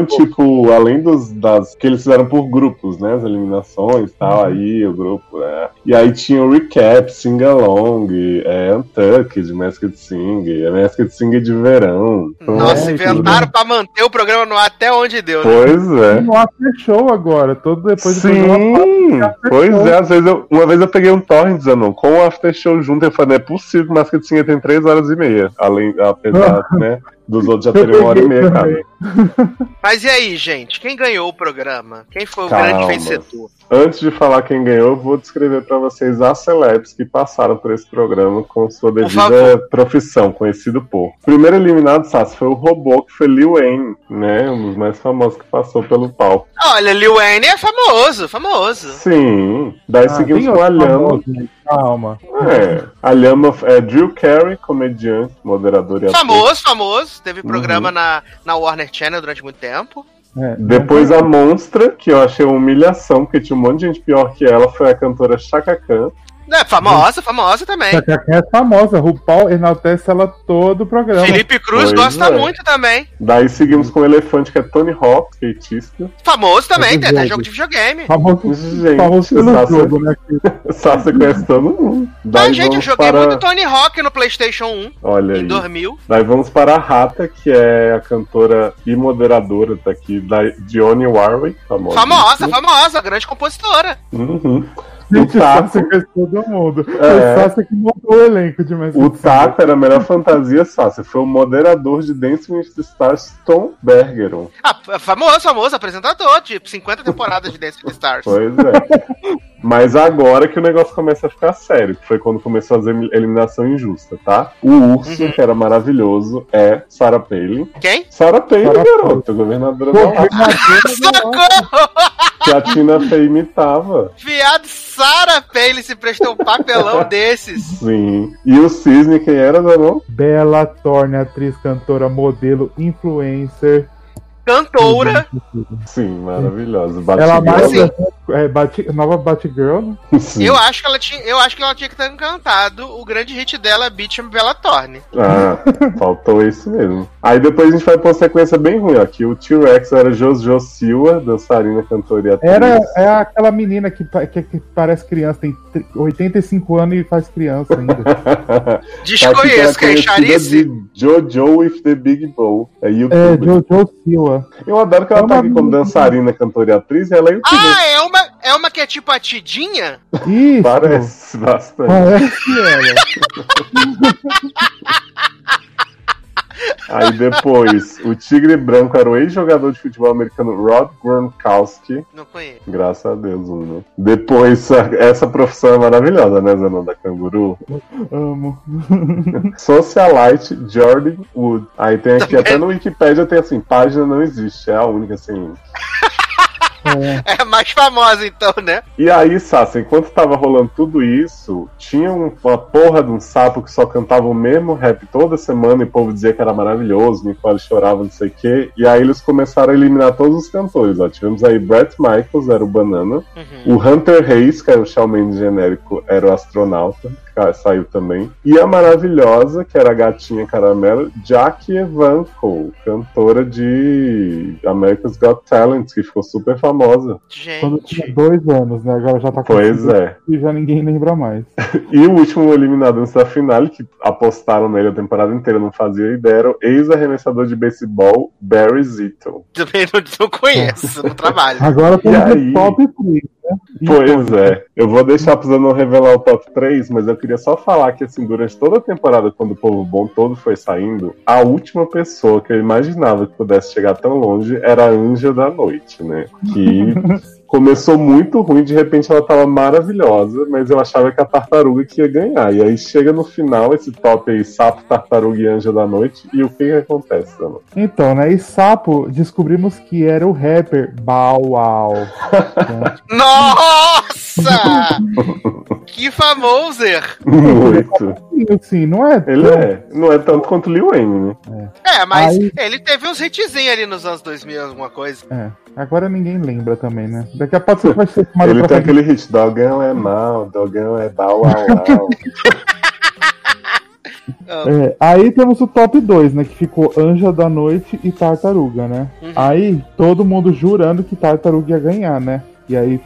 tipo, além dos das que eles fizeram por grupos, né? As eliminações e tal, aí o grupo, né? E aí tinha o recap, sing-along, é, Untucked, Masked Singer, Masked Singer de verão. Nossa, É, inventaram pra manter o programa no ar até onde deu, né? Pois é. No after show agora, todo depois do programa Sim, after pois show. é, às vezes eu, uma vez eu peguei um torrent, Zanon, com o After Show junto, eu falei, não é possível que o Masked Singer tem 3 horas e meia, além, apesar, né, dos outros já terem uma hora e meia, cara. Mas e aí, gente? Quem ganhou o programa? Quem foi o Calma. grande vencedor? Antes de falar quem ganhou, eu vou descrever pra vocês as celebs que passaram por esse programa com sua devida profissão, conhecido por. Primeiro eliminado, Sassi, foi o robô, que foi Lil Wayne, né, um dos mais famosos que passou pelo palco. Olha, Lil Wayne é famoso, famoso. Sim, daí Ah, seguimos com a Lhama. famoso, né? Calma. É, a Lhama é Drew Carey, comediante, moderador e ator. Famoso, famoso. Teve Uhum. programa na, na Warner Channel durante muito tempo. É, Depois a Monstra, que eu achei uma humilhação, porque tinha um monte de gente pior que ela, foi a cantora Chaka Khan. É, famosa, famosa também. A é famosa, RuPaul enaltece ela todo o programa. Felipe Cruz Pois gosta é. muito também. Daí seguimos com o Elefante, que é Tony Hawk, skatista. Famoso também, tem até jogo. de videogame. Famoso, Gente, famoso pelo Sassi, jogo, né? Sassi conhece todo mundo. Daí Ah, gente, eu joguei para... muito Tony Hawk no PlayStation 1 Olha em aí. 2000. Daí vamos para a Rata, que é a cantora e moderadora daqui, da Dionne Warwick, famosa. Famosa, famosa, grande compositora. Uhum. Gente, O o Taco. Sassi conhece todo mundo. É. O Sassi que montou o elenco de mais O Taco era a melhor fantasia, Sassi. Foi o moderador de Dancing with the Stars, Tom Bergeron. Ah, famoso, famoso, apresentador de 50 temporadas de Dance with the Stars. Pois é. Mas agora que o negócio começa a ficar sério, que foi quando começou a fazer eliminação injusta, tá? O urso, Uhum. que era maravilhoso, é Sarah Palin. Quem? Sarah Palin, Sarah garoto, governadora da Alaska, Socorro! Que a Tina Fey imitava. Viado, Sarah Palin se prestou um papelão desses. Sim. E o Cisne, quem era, não? Bela Thorne, atriz, cantora, modelo, influencer. Cantora. Sim, maravilhosa. Ela mais Sim. é, Bat- nova Batgirl, né? Sim. Eu acho que ela tinha, eu acho que ela tinha que ter cantado o grande hit dela, and Bella Thorne. Ah, faltou isso mesmo. Aí depois a gente vai pra uma sequência bem ruim, ó. Que o T-Rex era Jojo Silva, dançarina, cantora e atriz. Era é aquela menina que, que, que parece criança, tem tri- 85 anos e faz criança ainda. Desconheço, que é Charice. de Jojo with the Big Bow. É é. Jojo Silva. Eu adoro que ela É tá aqui como dançarina, cantora e atriz, e ela é youtuber. Ah, é uma, é uma que é tipo a Tidinha? Isso! Parece bastante. Parece ela. Aí depois, o Tigre Branco era o ex-jogador de futebol americano Rod Gronkowski. Não conheço. Graças a Deus, né? Depois, essa profissão é maravilhosa, né, Zanon da Canguru? Amo. Socialite Jordan Wood. Aí tem aqui, Também. até no Wikipedia tem assim, página não existe, é a única assim. É. É a mais famosa então, né? E aí, Sassi, enquanto tava rolando tudo isso, tinha um- uma porra de um sapo que só cantava o mesmo rap toda semana e o povo dizia que era maravilhoso, Nicole chorava, não sei o quê. E aí eles começaram a eliminar todos os cantores. Ó. Tivemos aí Brett Michaels, era o Banana. Uhum. O Hunter Hayes, que era o Shawn Mendes genérico, era o astronauta, saiu também. E a maravilhosa, que era a gatinha caramelo, Jackie Evanko, cantora de America's Got Talent, que ficou super famosa. Quando tinha Gente. dois anos, né? Agora já tá com Pois é. E já ninguém lembra mais. E o último eliminado antes da final, que apostaram nele a temporada inteira, não fazia ideia, era o ex-arremessador de beisebol Barry Zito. Também não, não conheço, não trabalho. Agora E aí? o top 3, né? Pois é. Eu vou deixar pra não revelar o top 3, mas eu queria só falar que, assim, durante toda a temporada, quando o povo bom todo foi saindo, a última pessoa que eu imaginava que pudesse chegar tão longe era a Anja da Noite, né? Que começou muito ruim, de repente ela tava maravilhosa, mas eu achava que a tartaruga que ia ganhar. E aí chega no final esse top aí, sapo, tartaruga e anja da noite, e o que, que acontece, Ana? Então, né? E Sapo, descobrimos que era o rapper Bow Wow. Nossa! que famoser! Muito. Assim, não é. Ele é. Não é tanto quanto o Lil Wayne, né? É, mas Aí- ele teve uns hitzinhos ali nos anos 2000, alguma coisa. É. Agora ninguém lembra também, né? Daqui a pouco você vai ser chamado Ele tem fazer- aquele hit, dogão é mal, dogão é bau, au, au. É, aí temos o top 2, né? Que ficou Anja da Noite e Tartaruga, né? Uhum. Aí todo mundo jurando que Tartaruga ia ganhar, né? E aí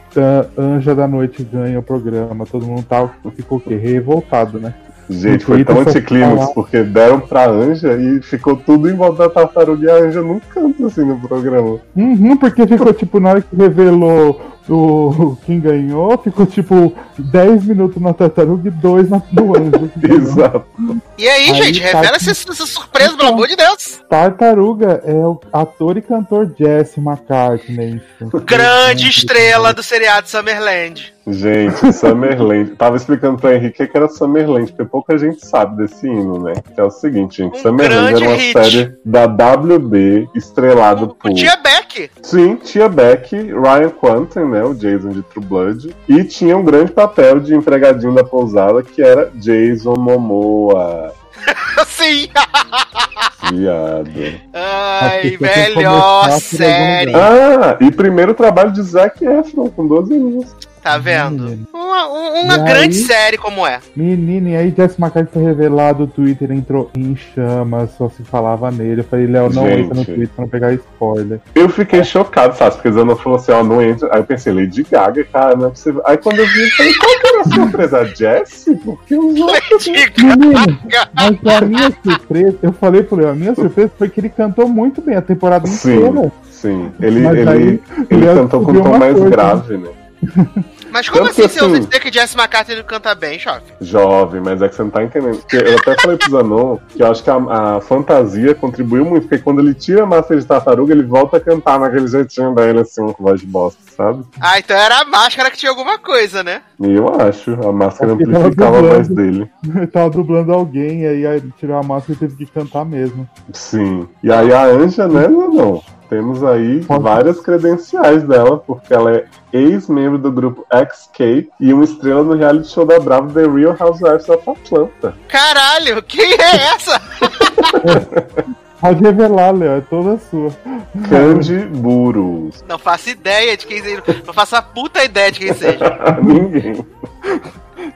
Anja da Noite ganha o programa, todo mundo tá, ficou o quê? Revoltado, né? Gente, No foi tão Twitter anticlímax, porque deram pra Anja e ficou tudo em volta da tartaruga e a Anja num canto, assim, no programa. Uhum, porque ficou tipo, na hora que revelou o quem ganhou, ficou tipo 10 minutos na tartaruga e 2 na, no anjo. Exato. E aí, Aí gente, tá revela essa, essa surpresa, pelo amor de Deus. Tartaruga é o ator e cantor Jesse McCartney. Grande estrela do seriado Summerland. Gente, Summerland. Tava explicando pra Henrique o que era Summerland, porque pouca gente sabe desse hino, né? Que é o seguinte, gente. Um Summerland era uma hit. série da WB, estrelado por. Tia Beck. Sim, Tia Beck, Ryan Quanten, né? O Jason de True Blood. E tinha um grande papel de empregadinho da pousada, que era Jason Momoa. Sim. Viado. Ai, série. lugar. Ah, e primeiro trabalho de Zac Efron, com 12 anos. Tá vendo? Uma, um- uma E grande aí? série como é. Menino, e aí Jesse McCartney foi revelado, o Twitter entrou em chamas, só se falava nele. Eu falei, Léo, não Gente. entra no Twitter pra não pegar spoiler. Eu fiquei chocado, sabe? Porque Zana falou assim, ó, não entra. Aí eu pensei, Lady Gaga, cara, não é possível. Aí quando eu vi, eu falei, qual que era a surpresa? A Jessie? Porque os outros... Menino, mas a minha surpresa, eu falei pro Léo, a minha surpresa foi que ele cantou muito bem a temporada Sim, inteira. sim. Ele, Mas ele, aí, ele cantou com um tom mais coisa, grave, né? Mas como Tanto assim que, você ouve assim- dizer que Jesse McCartney canta bem, Choque? Jovem, mas é que você não tá entendendo. Porque eu até falei pro Zanon que eu acho que a, a fantasia contribuiu muito, porque quando ele tira a máscara de tartaruga, ele volta a cantar naquele jeitinho dele, assim, com voz de bosta, sabe? Ah, então era a máscara que tinha alguma coisa, né? Eu acho, a máscara amplificava a voz dele. Ele tava dublando alguém, e aí ele tirou a máscara e teve que cantar mesmo. Sim. E aí a Anja, né, não. Temos aí várias credenciais dela, porque ela é ex-membro do grupo XK e uma estrela no reality show da Bravo The Real Housewives of Atlanta. Caralho, quem é essa? Pode revelar, Léo, é toda sua. Candy Burros. Não faço ideia de quem seja. Não faço a puta ideia de quem seja. Ninguém.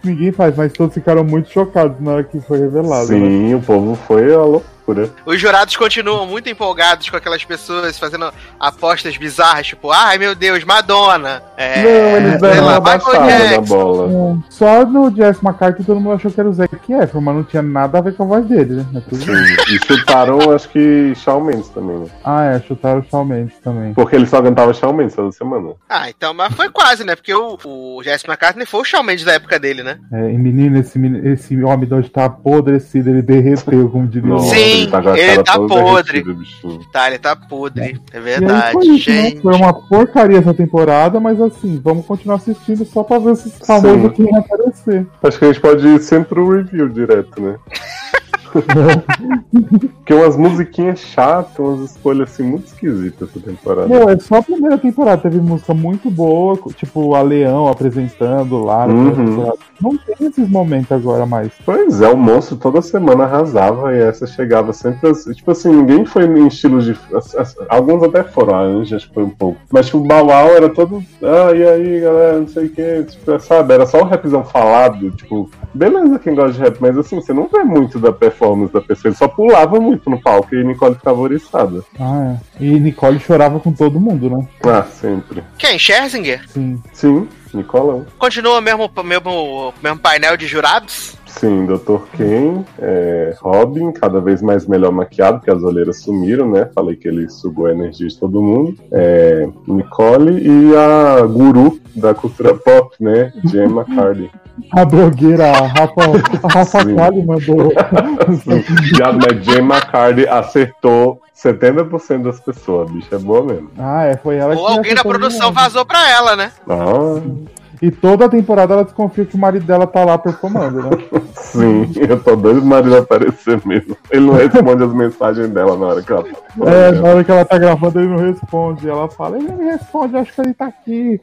Ninguém faz, mas todos ficaram muito chocados na hora que foi revelado. né? Sim, o povo foi a loucura. Os jurados continuam muito empolgados com aquelas pessoas fazendo apostas bizarras, tipo, ai meu Deus, Madonna. É, Não, eles deram lá, uma na bola. Só no Jess McCarthy todo mundo achou que era o Zac Efron, mas não tinha nada a ver com a voz dele, né? É tudo- Sim. E chutaram, acho que, Shawn Mendes também, né? Ah, é, chutaram o Shawn Mendes também. Porque ele só cantava Shawn Mendes toda semana. Ah, então, mas foi quase, né? Porque o, o Jesse McCartney foi o Shawn Mendes da época dele, né? É, e menino, esse, esse homem de hoje tá apodrecido, ele derreteu, como diria. Nossa, Sim, com a ele tá podre. Tá, ele tá podre. É aí verdade, foi isso, né? gente. Foi uma porcaria essa temporada, mas assim, vamos continuar assistindo só pra ver se famoso Sim. que vai aparecer. Acho que a gente pode ir sempre pro review direto, né? Porque umas musiquinhas chatas, umas escolhas assim muito esquisitas essa temporada. Meu, é só a primeira temporada, teve música muito boa, tipo a Leão apresentando lá. primeira Uhum. Não tem esses momentos agora mais. Pois é, o monstro toda semana arrasava e essa chegava sempre assim. Tipo assim, ninguém foi em estilo de. Alguns até foram, a Anja foi um pouco. Mas tipo, o Bauau era todo. Ah, e aí, galera, não sei o que. Tipo, sabe? Era só o rapzão falado. Tipo, beleza quem gosta de rap, mas assim, você não vê muito da performance da pessoa. Ele só pulava muito no palco e Nicole ficava oriçada. Ah, é. E Nicole chorava com todo mundo, né? Ah, sempre. Quem? Scherzinger? Sim. Sim, Nicolão. Continua o mesmo, mesmo, mesmo painel de jurados? Sim, Dr. Ken, é, Robin, cada vez mais melhor maquiado, porque as olheiras sumiram, né? Falei que ele sugou a energia de todo mundo. É, Nicole e a guru da cultura pop, né? Gemma Cardi. A blogueira, a Rafa, a Rafa Sim. Kali mandou. Viado, mas Gemma Cardi acertou 70% das pessoas, a bicha é boa mesmo. Ah, é, foi ela que Ou alguém da produção vazou pra ela, né? Ah, E toda a temporada ela desconfia que o marido dela tá lá performando, né? sim, eu tô doido pro marido aparecer mesmo. Ele não responde as mensagens dela na hora que ela tá É, na hora que ela tá gravando, ele não responde. Ela fala, ele não me responde, acho que ele tá aqui.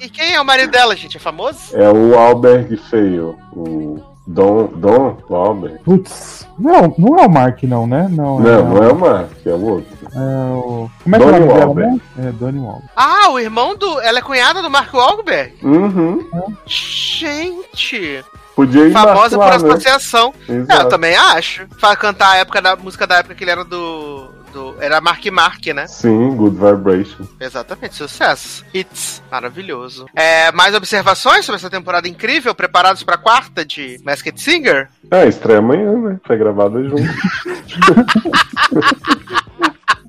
E quem é o marido dela, gente? É famoso? É o Alberg Feio, o Dom, Dom Alberg. Putz, não, não é o Mark, não, né? Não, Não, não é o Mark, é o outro. É o. Como é que é o Donnie nome dela, Wahlberg. né? É Donnie Wahlberg. Ah, o irmão do. Ela é cunhada do Mark Wahlberg? Uhum. Gente! Podia ir Famosa por né? associação. É, eu também acho. Pra cantar a época da música da época que ele era do. Do era Mark Mark, né? Sim, Good Vibration. Exatamente, sucesso. Hits, maravilhoso. É, mais observações sobre essa temporada incrível? Preparados pra quarta de Masked Singer? É, estreia amanhã, né? Foi gravada junto.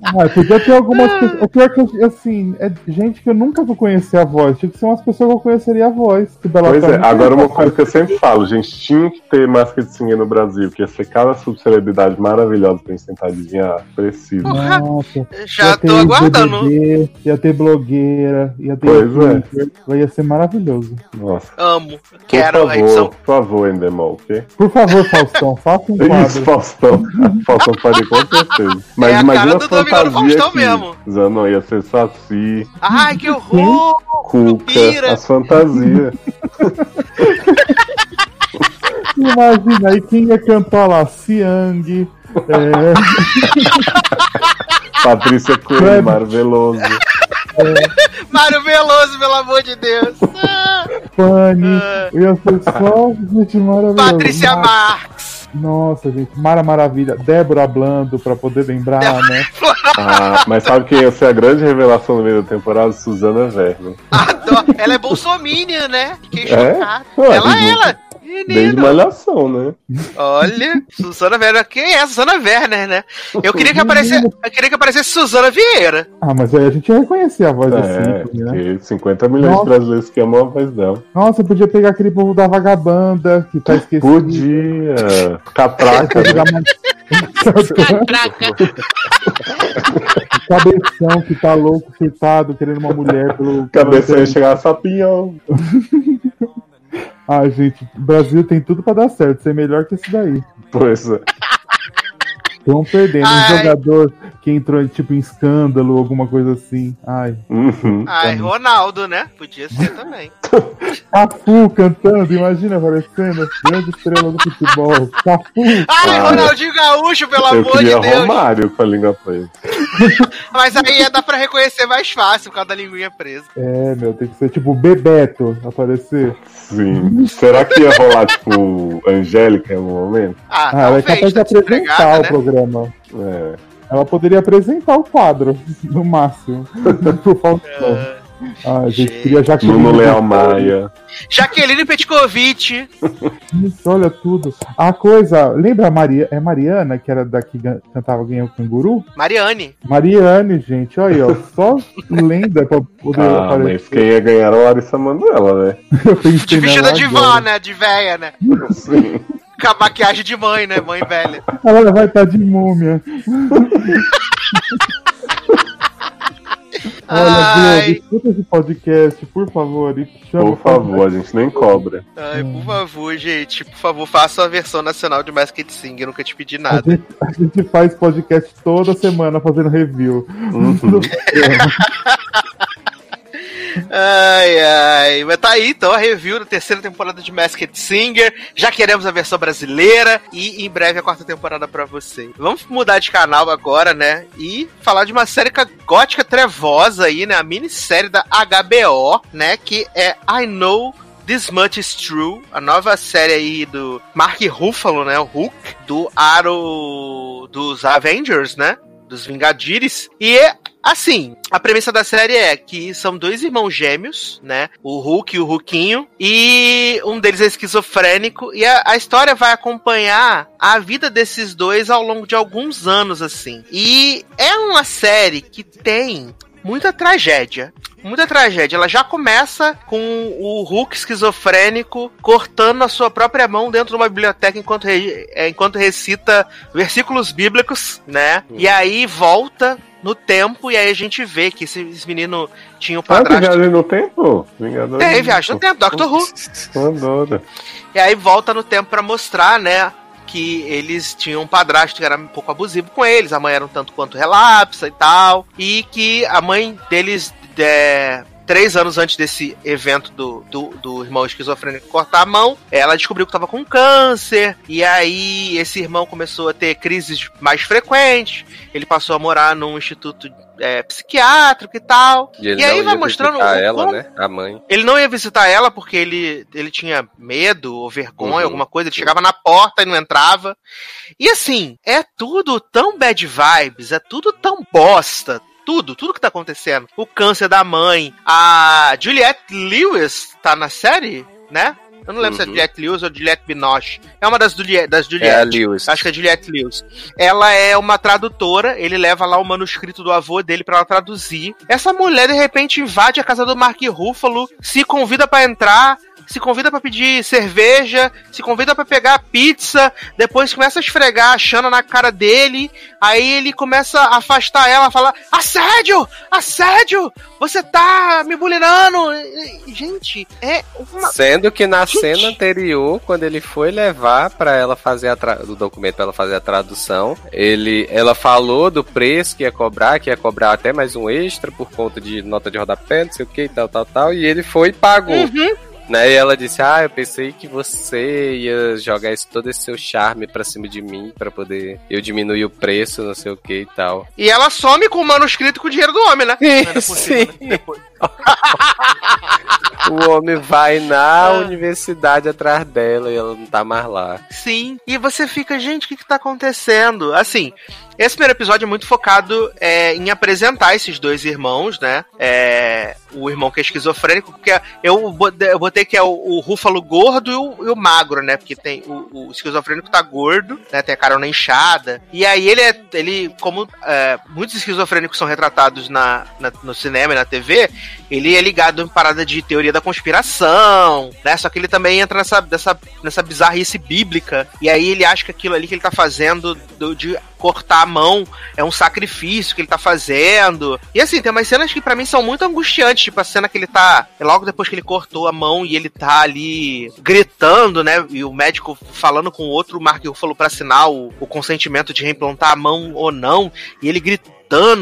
Ah, podia ter algumas pessoas. O pior que, assim, é gente que eu nunca vou conhecer a voz. Tinha que ser umas pessoas que eu conheceria a voz. Que Bela Pois é, agora uma coisa que eu sempre falo, gente, tinha que ter Masked Singer no Brasil, que ia ser cada subcelebridade maravilhosa pra gente tentar adivinhar. Preciso. Nossa, já ia ter tô aguardando. BBB, ia ter blogueira, ia ter Pois é. youtuber, ia ser maravilhoso. Nossa. Amo. Por Quero a favor, edição. por favor, Endemol, ok? Por favor, Faustão, faça um Isso, quadro. Faustão. Faustão pode com certeza. Mas É a imagina cara a do Do fantasia Faustão aqui. mesmo. Zanon ia ser Saci, Ai, que horror! Cuca, as fantasias. Imagina aí quem ia cantar lá, Siang, é, Patrícia Coelho. Mário Veloso. Mário Veloso, pelo amor de Deus! Ah, Fanny, Ah. ia ser só gente maravilhosa. Patrícia Marx! Nossa, gente, Mara Maravilha, Débora Blando, pra poder lembrar, né? Ah, mas sabe quem ia ser a grande revelação no meio da temporada? Suzana. Adoro. Ela é bolsominion, né? Fiquei É? Ué, Ela, desde- ela. Desde Menino. Malhação, né? Olha, Suzana Werner. Quem é Suzana Werner, né? Eu queria que aparecesse, eu queria que aparecesse Suzana Vieira. Ah, mas aí a gente ia reconhecer a voz É, desse ícone, né? porque 50 milhões Nossa. de brasileiros que amam a voz dela. Nossa, podia pegar aquele povo da vagabanda, que tá esquecido. Podia. Catraca, né? Cabeção que tá louco, surtado, querendo uma mulher pelo. Cabeça ia chegar a sapinhão. Ah, gente, o Brasil tem tudo pra dar certo, ser melhor que esse daí. Pois é. Estão perdendo. Um Ai. jogador que entrou tipo em escândalo, alguma coisa assim. Ai. Uhum. Ai, Ronaldo, né? Podia ser também. Cafu cantando, imagina aparecendo. Grande estrela do futebol. Cafu. Ai, Ah, Ronaldinho Gaúcho, pelo Eu amor de Deus. Romário com a língua presa. Mas aí ia dar pra reconhecer mais fácil por causa da linguinha presa. É, meu, tem que ser tipo Bebeto aparecer. Sim. Será que ia rolar, tipo, Angélica em algum momento? Ah, Ah, ela é capaz de tá apresentar o né? programa. É. Ela poderia apresentar o quadro, no máximo. Pro Faustão. Ah, a gente gente. queria Jaqueline. Nuno Leal. Maia. Jaqueline Petkovic. Isso, olha tudo. A coisa, lembra a Maria, é Mariana, que era daqui que cantava Ganhou Canguru? Mariane. Mariane, gente, olha aí, ó, só lenda pra poder Ah, mas aparecer. quem ia ganhar era a Larissa Manoela, né? Eu pensei De vestida de vó, né? De véia, né? Sim. Com a maquiagem de mãe, né? Mãe velha. Ela vai estar de múmia. Olha, Ai. Escuta esse podcast, por favor, e chama Por favor, a gente nem cobra. Ai, por favor, gente. Por favor, faça a versão nacional de Masked Singer. Eu nunca te pedi A nada. gente, a gente faz podcast toda semana fazendo review. Uhum. Ai, ai. Mas tá aí, então, a review da terceira temporada de Masked Singer. Já queremos a versão brasileira e em breve a quarta temporada pra vocês. Vamos mudar de canal agora, né? E falar de uma série ca- gótica trevosa aí, né? A minissérie da HBO, né? Que é I Know This Much Is True, a nova série aí do Mark Ruffalo, né? O Hulk, do Aro dos Avengers, né? Dos Vingadires. E Assim, a premissa da série é que são dois irmãos gêmeos, né? O Hulk e o Hulkinho. E um deles é esquizofrênico. E a, a história vai acompanhar a vida desses dois ao longo de alguns anos, assim. E é uma série que tem muita tragédia. Muita tragédia. Ela já começa com o Hulk esquizofrênico cortando a sua própria mão dentro de uma biblioteca enquanto, re- é, enquanto recita versículos bíblicos, né? E aí volta no tempo e aí a gente vê que esse, esse menino tinha o Ah, tem padrasto. viagem no tempo? Vingador. Tem viagem no tempo, Doctor Who. Adoro. E aí volta no tempo pra mostrar, né? Que eles tinham um padrasto que era um pouco abusivo com eles, a mãe era um tanto quanto relapsa e tal. E que a mãe deles é, três anos antes desse evento do, do, do irmão esquizofrênico cortar a mão, ela descobriu que tava com câncer, e aí esse irmão começou a ter crises mais frequentes, ele passou a morar num instituto é, psiquiátrico e tal. E, ele E aí não vai ia mostrando visitar ela, quão- né? A mãe. Ele não ia visitar ela porque ele, ele tinha medo ou vergonha, Uhum. alguma coisa. Ele chegava na porta e não entrava. E assim, é tudo tão bad vibes, é tudo tão bosta. Tudo, tudo que tá acontecendo. O câncer da mãe. A Juliette Lewis tá na série, né? Eu não lembro se é Uhum. Juliette Lewis ou Juliette Binoche. É uma das, Juliette, das É a Juliette. Lewis. Acho que é Juliette Lewis. Ela é uma tradutora, ele leva lá o manuscrito do avô dele pra ela traduzir. Essa mulher, de repente, invade a casa do Mark Ruffalo, se convida pra entrar, se convida pra pedir cerveja, se convida pra pegar pizza, depois começa a esfregar a Xana na cara dele, aí ele começa a afastar ela, falar: Assédio! Assédio! Você tá me bulinando! Gente, é uma. Sendo que na Gente. cena anterior, quando ele foi levar pra ela fazer a tra... do documento pra ela fazer a tradução, ele, ela falou do preço que ia cobrar, que ia cobrar até mais um extra por conta de nota de rodapé, não sei o que, tal, tal, tal, e ele foi e pagou. Uhum. Né? E ela disse: Ah, eu pensei que você ia jogar esse, todo esse seu charme pra cima de mim pra poder eu diminuir o preço, não sei o que e tal. E ela some com o manuscrito com o dinheiro do homem, né? Ainda por cima, né? Depois. O homem vai na Ah. universidade atrás dela e ela não tá mais lá. Sim. E você fica, gente, o que, que tá acontecendo? Assim, esse primeiro episódio é muito focado é, em apresentar esses dois irmãos, né? É, o irmão que é esquizofrênico, porque eu botei, eu botei que é o, o Rúfalo gordo e o, e o magro, né? Porque tem o, o esquizofrênico tá gordo, né? Tem a carona inchada. E aí ele é. Ele, como é, muitos esquizofrênicos são retratados na, na- no cinema e na TV, ele é ligado em parada de teoria da conspiração, né? Só que ele também entra nessa, nessa, nessa bizarrice bíblica. E aí ele acha que aquilo ali que ele tá fazendo do- de cortar a mão é um sacrifício que ele tá fazendo. E assim, tem umas cenas que pra mim são muito angustiantes, tipo a cena que ele tá logo depois que ele cortou a mão e ele tá ali gritando, né? E o médico falando com o outro, o Mark falou pra assinar o, o consentimento de reimplantar a mão ou não, e ele gritando,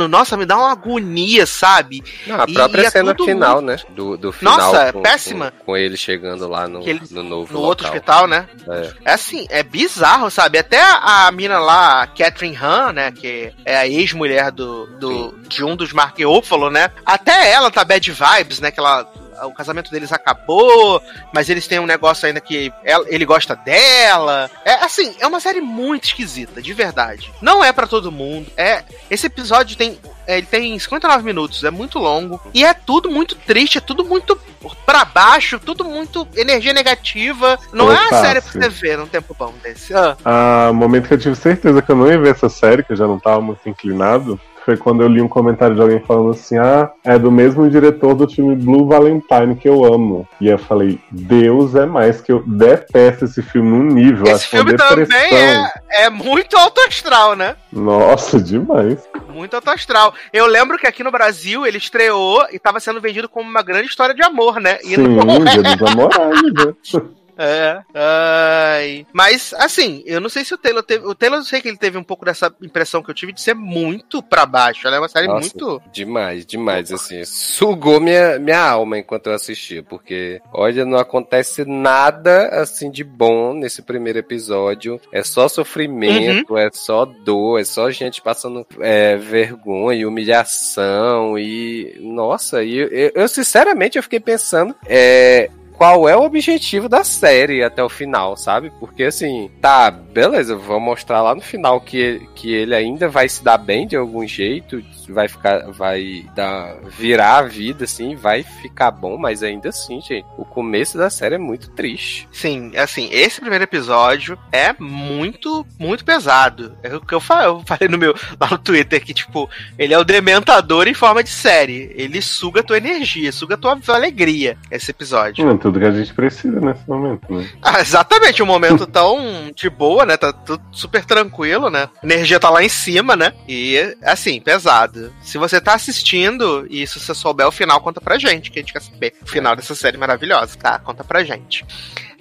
nossa, me dá uma agonia, sabe? Não, a própria e é cena tudo final, né? Do, do final. Nossa, é com, péssima. Com, com ele chegando lá no, ele- no novo No outro local. hospital, né? É. É assim, é bizarro, sabe? Até a, mina lá, Catherine Han, né? Que é a ex-mulher do, do, de um dos Mark Ruffalo, né? Até ela tá bad vibes, né? Que ela. O casamento deles acabou, mas eles têm um negócio ainda que ela- ele gosta dela. É assim, é uma série muito esquisita, de verdade. Não é pra todo mundo. É esse episódio tem é, ele tem 59 minutos, é muito longo e é tudo muito triste, é tudo muito pra baixo, tudo muito energia negativa. Não é uma Opa, série pra você ver num tempo bom desse. Ah, Ah, momento que eu tive certeza que eu não ia ver essa série, que eu já não tava muito inclinado, foi quando eu li um comentário de alguém falando assim: ah, é do mesmo diretor do filme Blue Valentine que eu amo. E eu falei: Deus é mais, que eu detesto esse filme num nível. esse uma filme também é, é muito alto astral, né? Nossa, demais. Muito alto astral. Eu lembro que aqui no Brasil ele estreou e tava sendo vendido como uma grande história de amor, né? E Sim, não é. Dia dos Namorados, né? É. Ai. Mas, assim, eu não sei se o Taylor teve. O Taylor eu sei que ele teve um pouco dessa impressão que eu tive de ser muito pra baixo. Ela é uma série Nossa, muito. Demais, demais, assim. Sugou minha, minha alma enquanto eu assistia, porque, olha, não acontece nada, assim, de bom nesse primeiro episódio. É só sofrimento, é só dor, é só gente passando é, vergonha e humilhação e... Nossa, e eu, eu, eu, sinceramente eu fiquei pensando... É, qual é o objetivo da série até o final, sabe? Porque assim, tá, beleza, vou mostrar lá no final que, que ele ainda vai se dar bem de algum jeito, vai ficar, vai dar, virar a vida, assim, vai ficar bom, mas ainda assim, gente, o começo da série é muito triste. Sim, assim, esse primeiro episódio é muito, muito pesado. É o que eu falei, eu falei no meu, lá no Twitter, que, tipo, ele é o dementador em forma de série. Ele suga a tua energia, suga a tua alegria, esse episódio. É tudo que a gente precisa nesse momento, né? Ah, exatamente, um momento tão de boa, né? Tá tudo super tranquilo, né? A energia tá lá em cima, né? E, assim, pesado. Se você tá assistindo e se você souber o final, conta pra gente, que a gente quer saber o final dessa série maravilhosa, tá? Conta pra gente.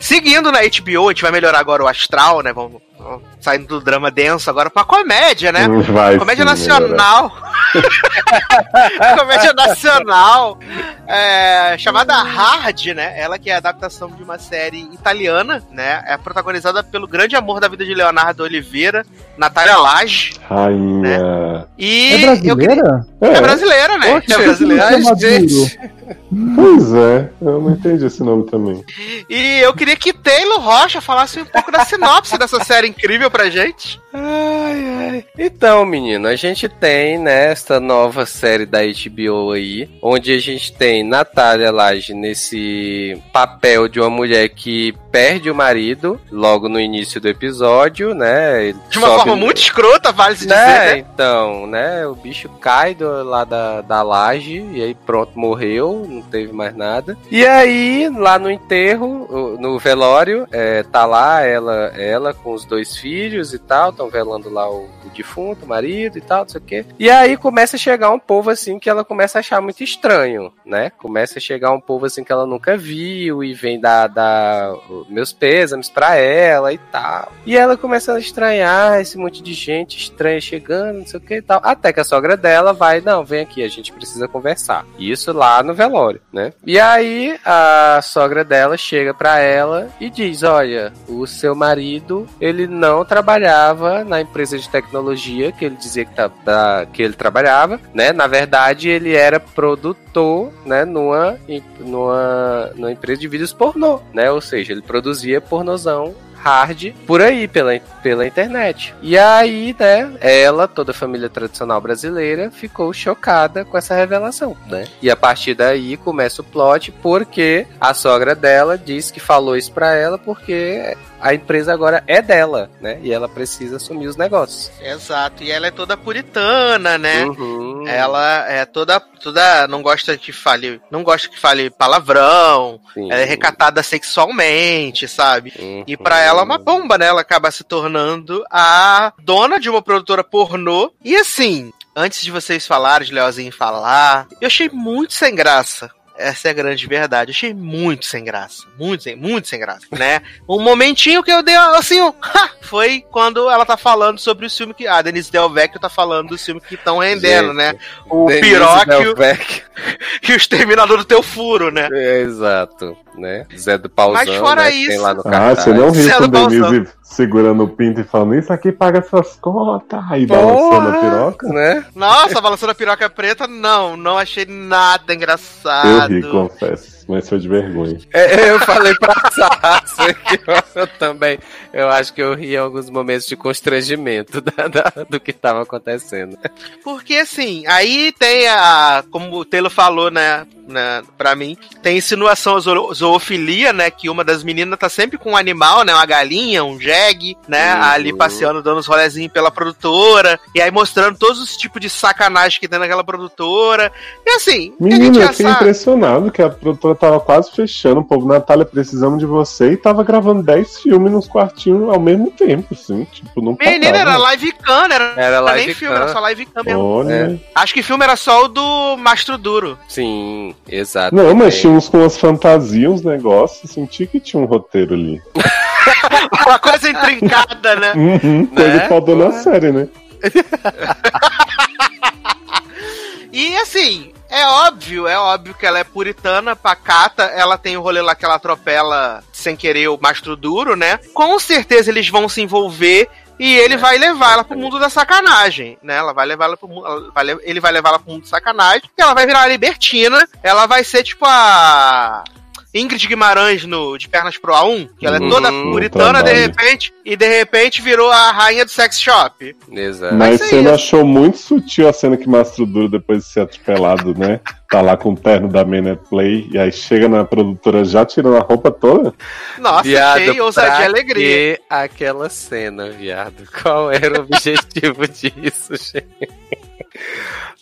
Seguindo na HBO, a gente vai melhorar agora o astral, né? Vamos, vamos saindo do drama denso agora pra comédia, né? Vai comédia sim, nacional. comédia nacional é, chamada Hard, né? Ela que é a adaptação de uma série italiana, né? É protagonizada pelo grande amor da vida de Leonardo Oliveira, Natália Lage. Rainha. E É eu queria- brasileira? é brasileira, né? Oxe, é brasileira. Pois é, eu não entendi esse nome também. E eu queria que Taylor Rocha falasse um pouco da sinopse dessa série incrível pra gente. Ai, ai. Então, menino, a gente tem, né, esta nova série da HBO aí, onde a gente tem Natália Lage nesse papel de uma mulher que perde o marido logo no início do episódio, né? De uma forma no- muito escrota, vale se dizer, né? né? Então, né? O bicho cai do, lá da, da laje e aí pronto, morreu, não teve mais nada. E aí, lá no enterro, no velório, é, tá lá ela, ela com os dois filhos e tal, estão velando lá o, o defunto, o marido e tal, não sei o quê. E aí começa a chegar um povo assim que ela começa a achar muito estranho, né? Começa a chegar um povo assim que ela nunca viu e vem dar, dar meus pêsames pra ela e tal. E ela começa a estranhar esse monte de gente estranha chegando, não sei o que e tal. Até que a sogra dela vai, não, vem aqui, a gente precisa conversar. Isso lá no velório, né? E aí a sogra dela chega pra ela e diz: Olha, o seu marido, ele não trabalhava na empresa de tecnologia que ele dizia que, tá, tá- que ele trabalhava, né? Na verdade, ele era produtor, né? Numa, numa, numa empresa de vídeos pornô, né? Ou seja, ele produzia pornozão hard por aí, pela, pela internet. E aí, né, ela, toda a família tradicional brasileira, ficou chocada com essa revelação, né? E a partir daí começa o plot, porque a sogra dela diz que falou isso pra ela porque a empresa agora é dela, né? E ela precisa assumir os negócios. Exato. E ela é toda puritana, né? Uhum. Ela é toda, toda. Não gosta que fale. Não gosta que fale palavrão. Sim. Ela é recatada sexualmente, sabe? Uhum. E pra ela é uma bomba, né? Ela acaba se tornando a dona de uma produtora pornô. E assim, antes de vocês falarem, de Leozinho falar, eu achei muito sem graça. Essa é a grande verdade. Achei muito sem graça. Muito sem, muito sem graça, né? Um momentinho que eu dei assim, um, ha! foi quando ela tá falando sobre o filme que. A Denise Del Vecchio tá falando do filme que estão rendendo, Gente, né? O Denise Piróquio Delvecchio. e o Exterminador do Teu Furo, né? É, exato, né? Zé do Pauzão, Mas fora né, isso- lá no Ah, você não riu Céu com do Denise segurando o pinto e falando, isso aqui paga suas contas. Aí balançando a piroca. né? Nossa, balançando a piroca preta, não, não achei nada Eu engraçado. ri, confesso, mas foi de vergonha. É, eu falei pra Sasha que eu, eu também. Eu acho que eu ri em alguns momentos de constrangimento da- da- do que tava acontecendo. Porque assim, aí tem a. Como o Taylor falou, né? né pra mim, tem insinuação zoofilia, né? Que uma das meninas tá sempre com um animal, né? Uma galinha, um jegue, né? Uhum. Ali passeando, dando os rolezinhos pela produtora. E aí mostrando todos os tipos de sacanagem que tem naquela produtora. E assim, o que a gente Menino, eu fiquei sabe. impressionado que a produtora tava quase fechando. O povo, Natália, precisamos de você. E tava gravando 10 filmes nos quartinhos ao mesmo tempo, assim. Tipo, não Menina, era live cam, né? Era, Era era live nem filme, era só live cam mesmo. Olha. Acho que filme era só o do Mastro Duro. Sim, exato. Não, mas Tem. tinha uns com umas fantasias, uns negócios. Senti que tinha um roteiro ali. Uma coisa intrincada, né? Uhum, coisa Né? faltou na série, né? E assim, é óbvio, é óbvio que ela é puritana, pacata, ela tem o rolê lá que ela atropela sem querer o mastro duro, né? Com certeza eles vão se envolver e ele vai levar ela pro mundo da sacanagem, né? Ela vai levar ela pro mundo, ele vai levar ela pro mundo da sacanagem, e ela vai virar libertina, ela vai ser tipo a Ingrid Guimarães no De Pernas pro A1, que ela é toda Uhum, puritana de repente, e de repente virou a rainha do sex shop. Exato. Mas você não isso. achou muito sutil a cena que Mastro Duro, depois de ser atropelado, né? Tá lá com o terno da Manet Play, e aí chega na produtora já tirando a roupa toda. Nossa, Viado, achei ousadia e alegria. que aquela cena, viado? Qual era o objetivo disso, gente?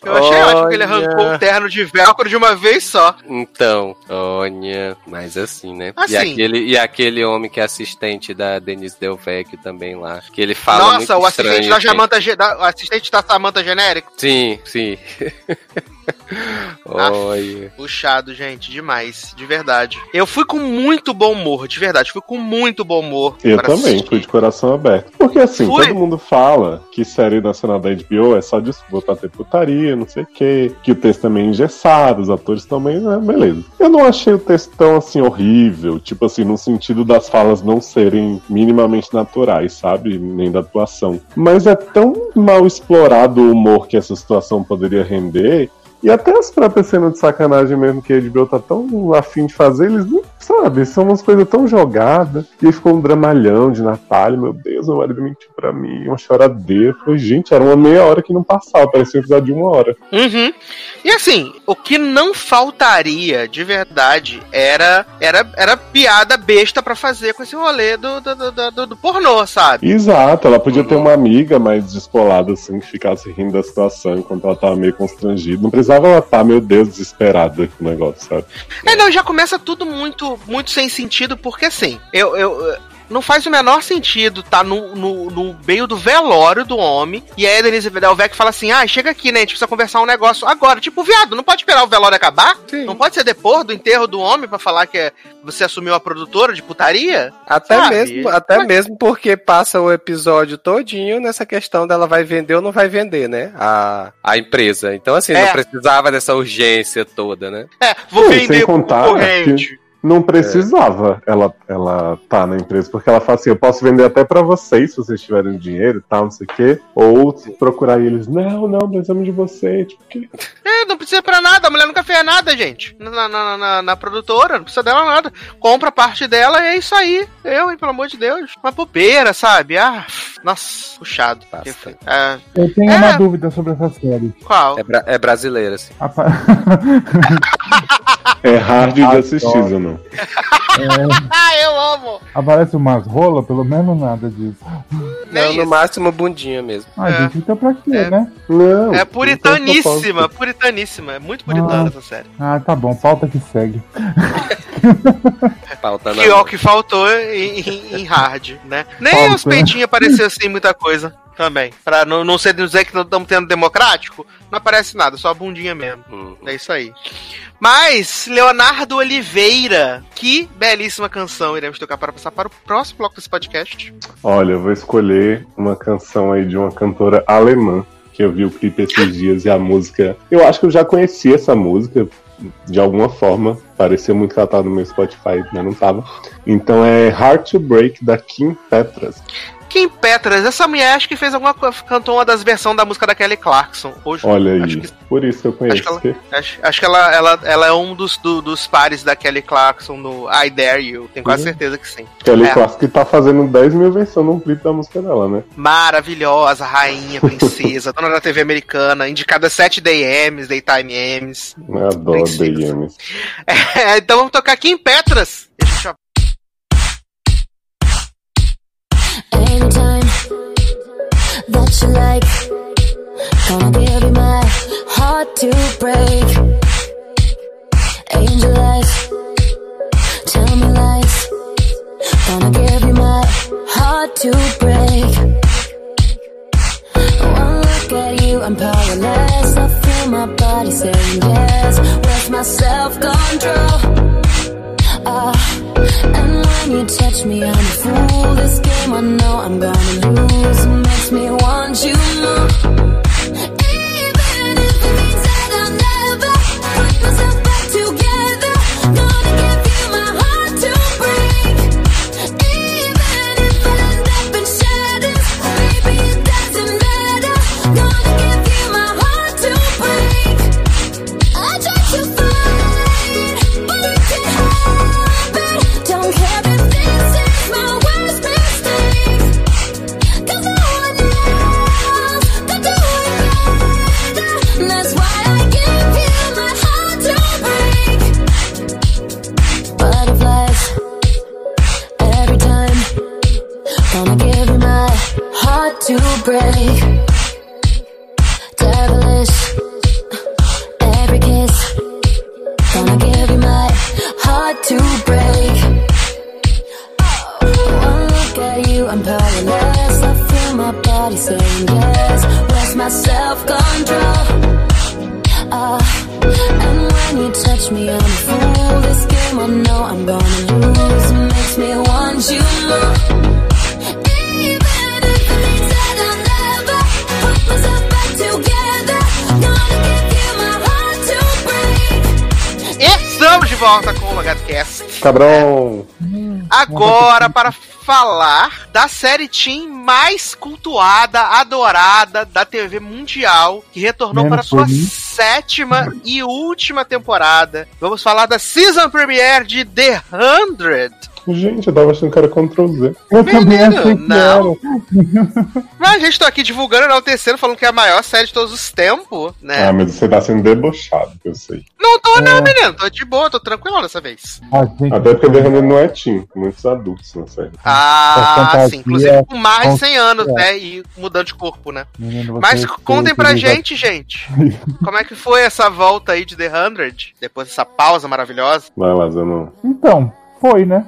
Eu achei ótimo que ele Olha. arrancou o terno de velcro de uma vez só. Então, olha, mas assim, né? E, Assim. aquele, e aquele homem que é assistente da Denise Del Vecchio também lá, que ele fala Nossa, muito o assistente estranho, da. Samantha, Ge- da, o assistente da Samantha genérico. Sim, sim. olha. Puxado, gente, demais, de verdade. Eu fui com muito bom humor, de verdade, fui com muito bom humor. Eu também, assistir. fui de coração aberto. Porque assim, Fui. todo mundo fala que série nacional da HBO é só desculpa pra ter putaria, não sei o quê, que o texto é meio engessado, os atores também, né? Beleza. Eu não achei o texto tão assim horrível, tipo assim, no sentido das falas não serem minimamente naturais, sabe? Nem da atuação. Mas é tão mal explorado o humor que essa situação poderia render. E até as próprias cenas de sacanagem mesmo que a HBO tá tão afim de fazer, eles não sabe, são umas coisas tão jogadas. E aí ficou um dramalhão de Natália, meu Deus, meu marido mentiu pra mim, uma choradeira. Eu Falei, gente, era uma meia hora que não passava, parecia um episódio de uma hora. Uhum. E assim, o que não faltaria de verdade era era, era piada besta pra fazer com esse rolê do, do, do, do- do pornô, sabe? Exato, ela podia ter uma amiga mais descolada, assim, que ficasse rindo da situação enquanto ela tava meio constrangida. Não precisava ela estar, meu Deus, desesperada com o negócio, sabe? É, não, já começa tudo muito, muito sem sentido, porque assim, eu. eu não faz o menor sentido tá no, no, no meio do velório do homem e aí a Denise Delvec fala assim: ah, chega aqui, né? A gente precisa conversar um negócio agora. Tipo, viado, não pode esperar o velório acabar? Não pode ser depois do enterro do homem pra falar que é- você assumiu a produtora de putaria? Até Sabe? mesmo, até Mas- mesmo porque passa o episódio todinho nessa questão dela vai vender ou não vai vender, né? A, a empresa. Então, assim, É. não precisava dessa urgência toda, né? É, vou Sim, vender sem contar concorrente. Não precisava ela, ela tá na empresa, porque ela fala assim: eu posso vender até pra vocês se vocês tiverem dinheiro e tal, não sei o quê. Ou procurar eles, não, não, precisamos de você. Tipo, que... É, não precisa pra nada, a mulher nunca fez nada, gente. Na, na, na, na produtora, não precisa dela nada. Compra parte dela e é isso aí. Eu, hein, pelo amor de Deus. Uma bobeira, sabe? Ah, nossa, puxado. É, Eu tenho É. uma dúvida sobre essa série. qual? É, bra- é brasileira, assim. É hard de assistir, não. Ah, eu amo! Aparece umas rolas, pelo menos nada disso. Nem Não, no isso. máximo bundinha mesmo. Ah, É. gente, então pra quê, É. né? Não. É não puritaníssima, propósito. puritaníssima. É muito puritana Ah. essa série. Ah, tá bom, pauta que segue. Pauta na Que é o mão. que faltou em, em- em hard, né? Nem Falta, os peitinhos apareceu assim muita coisa também. Pra não, não ser dizer que não estamos tendo democrático, não aparece nada, só a bundinha mesmo. Hum. É isso aí. Mas, Leonardo Oliveira, que belíssima canção iremos tocar para passar para o próximo bloco desse podcast. Olha, eu vou escolher uma canção aí de uma cantora alemã, que eu vi o clipe esses dias e a música. Eu acho que eu já conhecia essa música de alguma forma. Parecia muito que ela tava no meu Spotify, mas não tava. Então é Hard to Break da Kim Petras. Kim Petras, essa mulher acho que fez alguma coisa, cantou uma das versões da música da Kelly Clarkson. Hoje, Olha aí, Acho que, por isso que eu conheço. Acho que acho, acho que ela, ela, ela é um dos, do- dos pares da Kelly Clarkson no I Dare You. Tenho quase Uhum. certeza que sim. Kelly É. Clarkson que tá fazendo 10 mil versões num clipe da música dela, né? Maravilhosa, rainha, princesa, dona da TV americana, indicada 7 DMs, Daytime M's. Eu adoro Princesa. DMs. É, então vamos tocar em Petras. Anytime that you like, gonna give you my heart to break. Angel eyes, tell me lies, gonna give you my heart to break. One look at you, I'm powerless. I feel my body saying yes. Where's my self Ah, and when you touch me, I'm a fool. This game I know I'm gonna lose. It makes me want you more. To break. Devilish every kiss. Gonna give you my heart to break. One look at you, I'm powerless. I feel my body saying yes. Where's my self control? Ah, and when you touch me, I'm a fool. This game I know I'm gonna lose. Makes me want you more. Volta com o LogadoCast. Cabrão! Agora para falar da série Teen mais cultuada, adorada da TV mundial, que retornou Menos para sua mim. sétima e última temporada. Vamos falar da season premiere de The Hundred. Gente, eu tava achando que era Ctrl Z. Eu também Menino, achei que não. era. Mas a gente tá aqui divulgando, enaltecendo, falando que é a maior série de todos os tempos, né? Ah, mas você tá sendo debochado, que eu sei. Não tô, não, É. menino. Tô de boa, tô tranquilo dessa vez. A gente, Até porque The Hundred não é teen, muitos adultos na série. Ah, fantasia, sim. Inclusive com mais de 100 anos, é. né? E mudando de corpo, né? menino, você Mas contem pra gente, gente. Como é que foi essa volta aí de The Hundred? Depois dessa pausa maravilhosa? Vai lá, Zanon. Então, foi, né?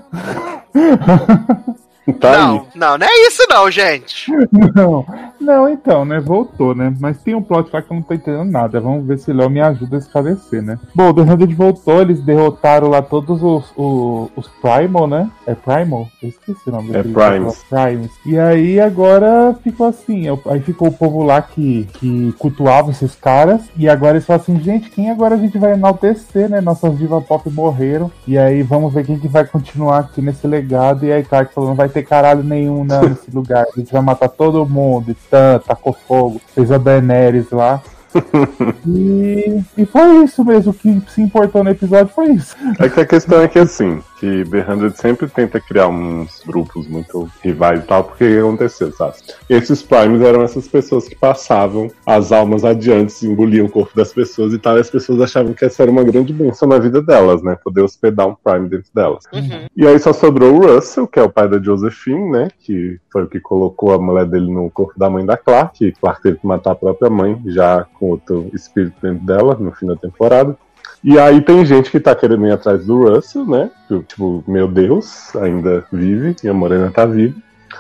Tá não, aí. não, não é isso não, gente. Não, não, então, né? Voltou, né? Mas tem um plot lá que eu não tô entendendo nada. Vamos ver se o Léo me ajuda a esclarecer, né? Bom, o The Hundred voltou, eles derrotaram lá todos os, os, os Primal, né? É Primal? Eu esqueci o nome É Primes. pessoal. Primes. E aí agora ficou assim. Aí ficou o povo lá que, que cultuava esses caras. E agora eles falam assim, gente, quem agora a gente vai enaltecer, né? Nossas divas pop morreram. E aí vamos ver quem que vai continuar aqui nesse legado. E aí Clark falou, não vai ter caralho nenhum nesse lugar. A gente vai matar todo mundo. Tá, tacou fogo. Fez a Daenerys lá. E, e foi isso mesmo. O que se importou no episódio foi isso. É que a questão é que assim, que The Hundred sempre tenta criar uns grupos muito rivais e tal, porque o que aconteceu, sabe? Esses Primes eram essas pessoas que passavam as almas adiante, engoliam o corpo das pessoas e tal, e as pessoas achavam que essa era uma grande bênção na vida delas, né? Poder hospedar um Prime dentro delas. Uhum. E aí só sobrou o Russell, que é o pai da Josephine, né? Que foi o que colocou a mulher dele no corpo da mãe da Clark, e Clark teve que matar a própria mãe, já com outro espírito dentro dela, no fim da temporada. E aí tem gente que tá querendo ir atrás do Russell, né? Tipo, meu Deus, ainda vive, e a Morena tá viva.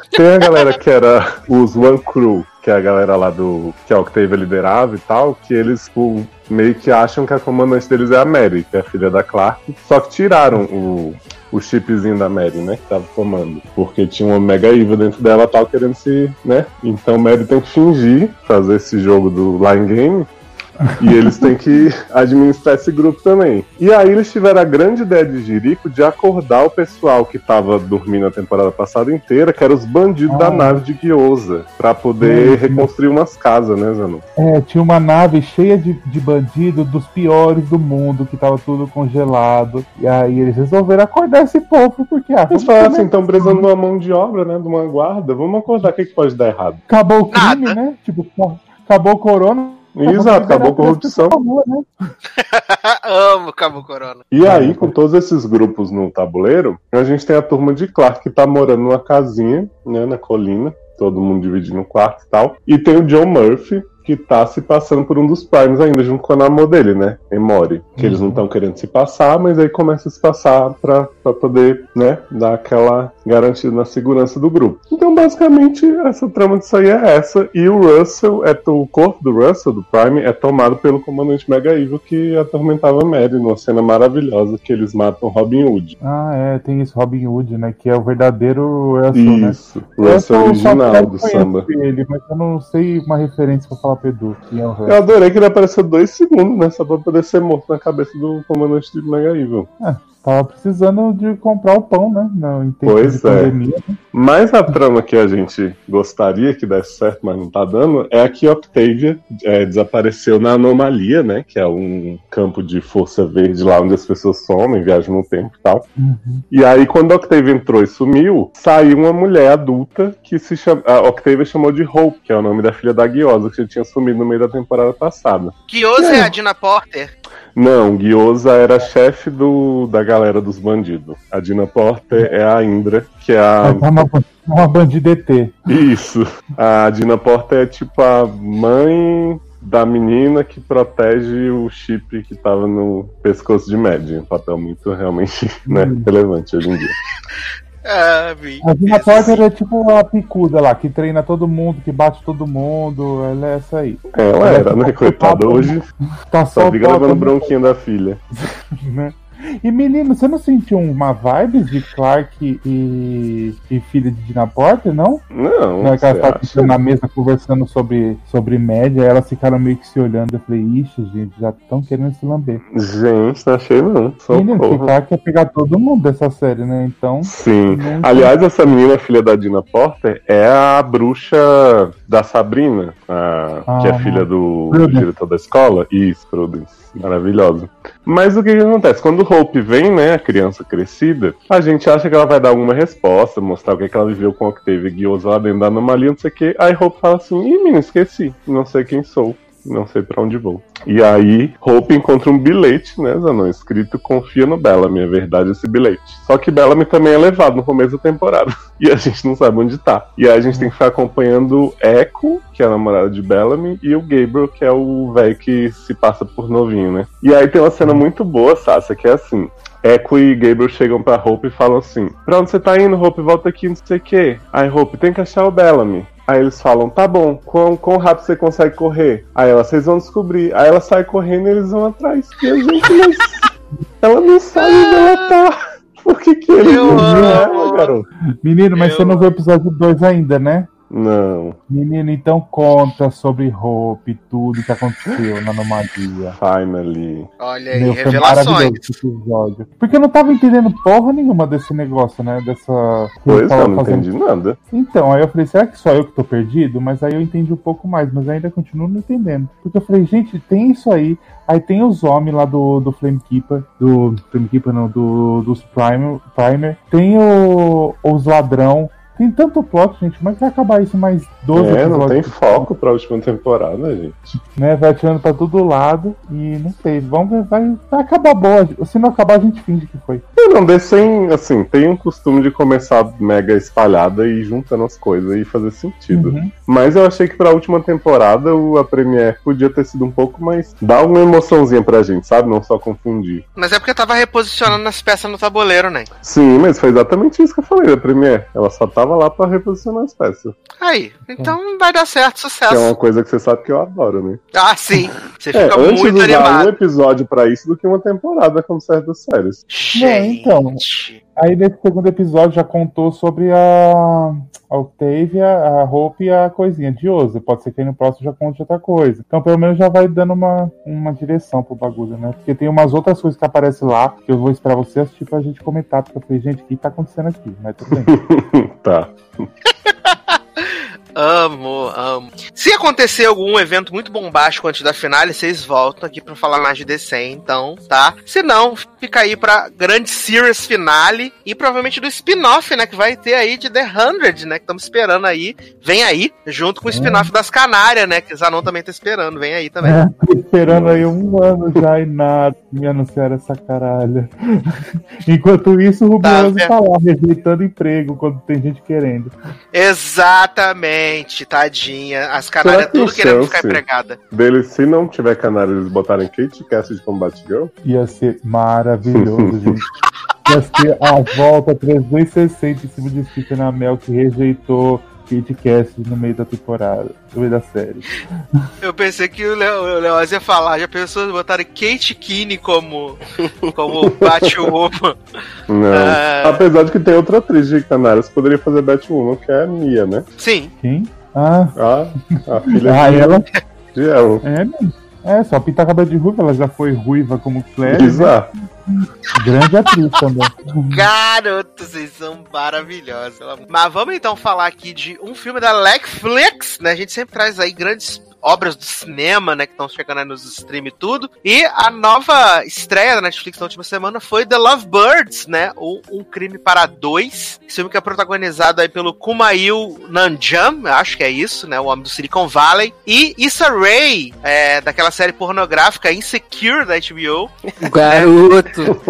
Tem a galera que era os One Crew, que é a galera lá do. que a Octavia liderava e tal, que eles tipo, meio que acham que a comandante deles é a Mary, que é a filha da Clark. Só que tiraram o, o chipzinho da Mary, né? Que tava comando. Porque tinha uma Mega Eva dentro dela tal, querendo se. né? Então Mary tem que fingir fazer esse jogo do Line Game. E eles têm que administrar esse grupo também. E aí eles tiveram a grande ideia de Jerico de acordar o pessoal que tava dormindo a temporada passada inteira, que eram os bandidos da Ah. nave de Gyoza, pra poder reconstruir umas casas, né, Zanu? É, tinha uma nave cheia de, de bandidos dos piores do mundo, que tava tudo congelado. E aí eles resolveram acordar esse povo, porque ah, Eles falaram assim, também- estão precisando de uma mão de obra, né, de uma guarda, vamos acordar, o que, que pode dar errado? acabou o crime, Nada. né? Tipo, acabou o corona. Exato, acabou a corrupção. Acabou, né? Amo Cabo Corona. E aí, com todos esses grupos no tabuleiro, a gente tem a turma de Clark que tá morando numa casinha, né, na colina, todo mundo dividindo um quarto e tal. E tem o John Murphy, que tá se passando por um dos Primes ainda, junto com a namor dele, né, Emory. Que eles não estão querendo se passar, mas aí começa a se passar pra, pra poder, né, dar aquela garantida na segurança do grupo. Então, basicamente, essa trama disso aí é essa. E o Russell, é o corpo do Russell, do Prime, é tomado pelo comandante Mega Evil que atormentava Mary, numa cena maravilhosa que eles matam Robin Hood. Ah, é, tem isso, Robin Hood, né? Que é o verdadeiro Russell, né? Isso, Russell original do samba. Ele, mas eu não sei uma referência pra falar é Eu adorei que ele apareceu dois segundos, né? Só pra poder ser morto na cabeça do comandante de Mega Evil. Tava precisando de comprar o pão, né? Não, em tempo Pois de é. pandemia. Mas a trama que a gente gostaria que desse certo, mas não tá dando, é a que Octavia é, desapareceu na anomalia, né? Que é um campo de força verde lá onde as pessoas somem, viajam no tempo e tal. Uhum. E aí, quando a Octavia entrou e sumiu, saiu uma mulher adulta que se chama. A Octavia chamou de Hope, que é o nome da filha da Guiosa, que já tinha sumido no meio da temporada passada. Gyoza é a Dina Porter. Não, Guiosa era chefe do, da galera dos bandidos. A Dina Porter é a Indra, que é a. É uma, uma bandida ET. Isso. A Dina Porter é tipo a mãe da menina que protege o chip que tava no pescoço de Mad. Um papel muito realmente né, relevante hoje em dia. Ah. A Dina Porter é tipo a picuda lá, que treina todo mundo, que bate todo mundo. Ela é essa aí. Ela era, né? Coitada. Hoje Tá só só fica o levando bronquinha da filha. né? E menino, você não sentiu uma vibe de Clark e, e filha de Dina Porter, não? Não, Não, que ela você tava acha? na mesa conversando sobre, sobre média, elas ficaram meio que se olhando. Eu falei, ixi, gente, já estão querendo se lamber. Gente, não achei não. Menino, que Socorro. Clark quer pegar todo mundo dessa série, né? Então. Sim. Aliás, essa menina, filha da Dina Porter, é a bruxa da Sabrina, a- que é Ah. filha do Prudence. diretor da escola. Isso, Prudence. Maravilhosa. Mas o que, que acontece? Quando Hope vem, né, a criança crescida, a gente acha que ela vai dar alguma resposta, mostrar o que, que ela viveu com o Octavia guioso lá dentro da anomalia, não sei o que. Aí Hope fala assim: ih, menina, esqueci. Não sei quem sou. Não sei pra onde vou. E aí, Hope encontra um bilhete, né, Zanon? Escrito Confia no Bellamy, é verdade esse bilhete. Só que Bellamy também é levado no começo da temporada. E a gente não sabe onde tá. E aí a gente tem que ficar acompanhando Echo, que é a namorada de Bellamy, e o Gabriel, que é o velho que se passa por novinho, né? E aí tem uma cena muito boa, Sasha, que é assim. Echo e Gabriel chegam pra Hope e falam assim: Pra onde você tá indo, Hope? Volta aqui, não sei o quê. Aí Hope tem que achar o Bellamy. Aí eles falam, tá bom, quão, quão rápido você consegue correr? Aí ela, vocês vão descobrir. Aí ela sai correndo e eles vão atrás. E a gente, mas ela não sabe onde ela tá. Por que que eles Eu não amo. ela, garoto? Menino, mas Eu- você não viu o episódio 2 ainda, né? Não, Menino, então conta sobre Hope, tudo que aconteceu na anomalia. finally. Olha aí, Meu, revelações. episódio. Porque eu não tava entendendo porra nenhuma desse negócio, né? Dessa. Pois eu não fazendo. entendi nada. Então, aí eu falei, será que só eu que tô perdido? Mas aí eu entendi um pouco mais, mas ainda continuo não entendendo. Porque eu falei, gente, tem isso aí. Aí tem os homens lá do, do Flamekeeper, do Flamekeeper não, do, dos Primer, Primer. Tem o, os ladrão. Tem tanto plot, gente, como é que vai acabar isso mais 12 É, não tem foco pra última temporada, gente. Né, vai atirando pra todo lado e não sei, vamos ver, vai, vai acabar boa. Se não acabar, a gente finge que foi. Eu não deixem, assim, tem um costume de começar mega espalhada e juntando as coisas e fazer sentido. Uhum. Mas eu achei que pra última temporada o, a Premiere podia ter sido um pouco mais. dar uma emoçãozinha pra gente, sabe? Não só confundir. Mas é porque tava reposicionando as peças no tabuleiro, né? Sim, mas foi exatamente isso que eu falei da Premiere. Ela só tava lá pra reposicionar as peças. Aí, então vai dar certo, Que é sucesso. uma coisa que você sabe que eu adoro, né? Ah, sim. Você É, fica antes muito usar um animado. episódio pra isso do que uma temporada, como certas séries. Gente. então. Aí nesse segundo episódio já contou sobre a, a Octavia, a Hope e a coisinha de Oza. Pode ser que aí no próximo já conte outra coisa. Então pelo menos já vai dando uma, uma direção pro bagulho, né? Porque tem umas outras coisas que aparecem lá que eu vou esperar você assistir pra gente comentar. Porque eu falei, gente, o que tá acontecendo aqui? Mas tudo bem. tá. Amo, amo. Se acontecer algum evento muito bombástico antes da finale, vocês voltam aqui pra falar mais de DC, então, tá? Se não, fica aí pra grande series finale e provavelmente do spin-off, né? Que vai ter aí de The 100, né? Que estamos esperando aí. Vem aí, junto com o spin-off das Canárias, né? Que Zanon também tá esperando. Vem aí também. É, esperando aí um ano já e nada. Me anunciaram essa caralho. Enquanto isso, o Tá Rubioso vendo? tá lá, rejeitando emprego quando tem gente querendo. Exatamente, tadinha. As canárias que tudo querendo ficar empregada. Deles, se não tiver canário, eles botarem Kate Cassidy como Batgirl? Ia ser maravilhoso, gente. Ia ser a volta 360 em cima de Stephen Amell que rejeitou Kate Cassidy no meio da temporada, no meio da série. Eu pensei que o Leo- o Leoz ia falar, já pensou em botar Kate Kinney como, como Batwoman. Não. Ah. Apesar de que tem outra atriz de canários que poderia fazer Batwoman, que é a Mia, né? Sim, Quem? Ah, A, a filha ah de, ela de Ellen. é, né? É, só pintar cabelo de ruiva, ela já foi ruiva como Claire, né? Exato. grande atriz também. garoto, vocês são maravilhosos. Mas vamos então falar aqui de um filme da Netflix, né? A gente sempre traz aí grandes obras do cinema, né, que estão chegando aí nos stream e tudo. E a nova estreia da Netflix na última semana foi The Lovebirds, né, ou Um Crime para Dois. Esse filme que é protagonizado aí pelo Kumail Nanjiam, eu acho que é isso, né, o homem do Silicon Valley. E Issa Rae, é, daquela série pornográfica Insecure da HBO. Garoto.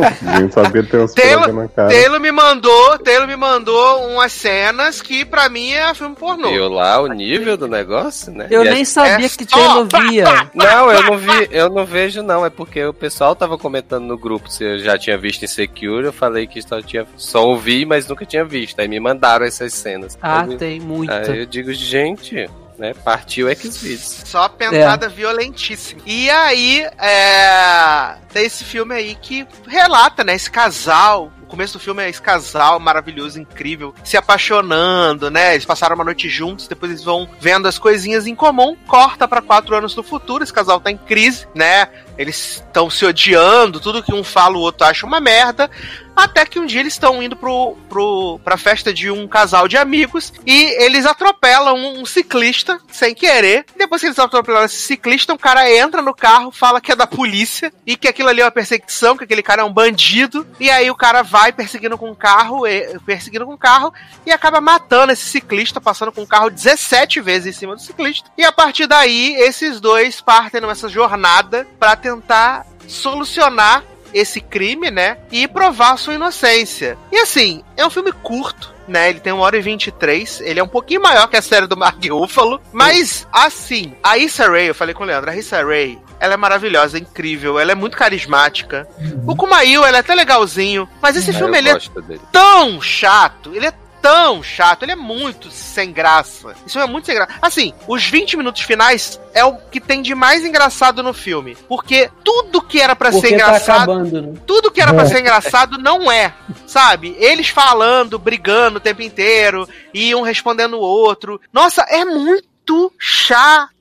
A que ele tem uns Taylor- pregos na cara. Taylor me mandou, Taylor me mandou umas cenas que pra mim é filme pornô. Viu lá o nível do negócio, né? Eu E a- nem sabia é que Taylor pá, via. Não, eu não vi, eu não vejo não, é porque o pessoal tava comentando no grupo se eu já tinha visto Insecure, eu falei que só tinha só ouvi, mas nunca tinha visto. Aí me mandaram essas cenas. Ah, eu- tem muito. Aí eu digo, gente, né? Partiu X-Videos. Só pentada violentíssima. E aí, é... tem esse filme aí que relata, né? Esse casal. Começo do filme é esse casal maravilhoso, incrível, se apaixonando, né? Eles passaram uma noite juntos, depois eles vão vendo as coisinhas em comum. Corta pra quatro anos no futuro, esse casal tá em crise, né? Eles estão se odiando, tudo que um fala o outro acha uma merda. Até que um dia eles estão indo pro, pro, pra festa de um casal de amigos e eles atropelam um, um ciclista sem querer. Depois que eles atropelam esse ciclista, um cara entra no carro, fala que é da polícia e que aquilo ali é uma perseguição, que aquele cara é um bandido. E aí o cara vai perseguindo com o carro, perseguindo com o carro e acaba matando esse ciclista, passando com o carro 17 vezes em cima do ciclista. E a partir daí, esses dois partem nessa jornada pra tentar solucionar esse crime, né? E provar sua inocência. E assim, é um filme curto. Né, ele tem uma hora e 23, ele é um pouquinho maior que a série do Mark Ruffalo, mas assim, a Issa Rae, eu falei com o Leandro, a Issa Rae, ela é maravilhosa, é incrível, ela é muito carismática. O Kumail, ele é até legalzinho, mas esse Ah, filme ele é dele. tão chato, ele é tão chato, ele é muito sem graça. Isso é muito sem graça. Assim, os 20 minutos finais é o que tem de mais engraçado no filme, porque tudo que era pra ser tá engraçado acabando, né? tudo que era pra ser engraçado não é, sabe? Eles falando, brigando o tempo inteiro, e um respondendo o outro. Nossa, é muito chato.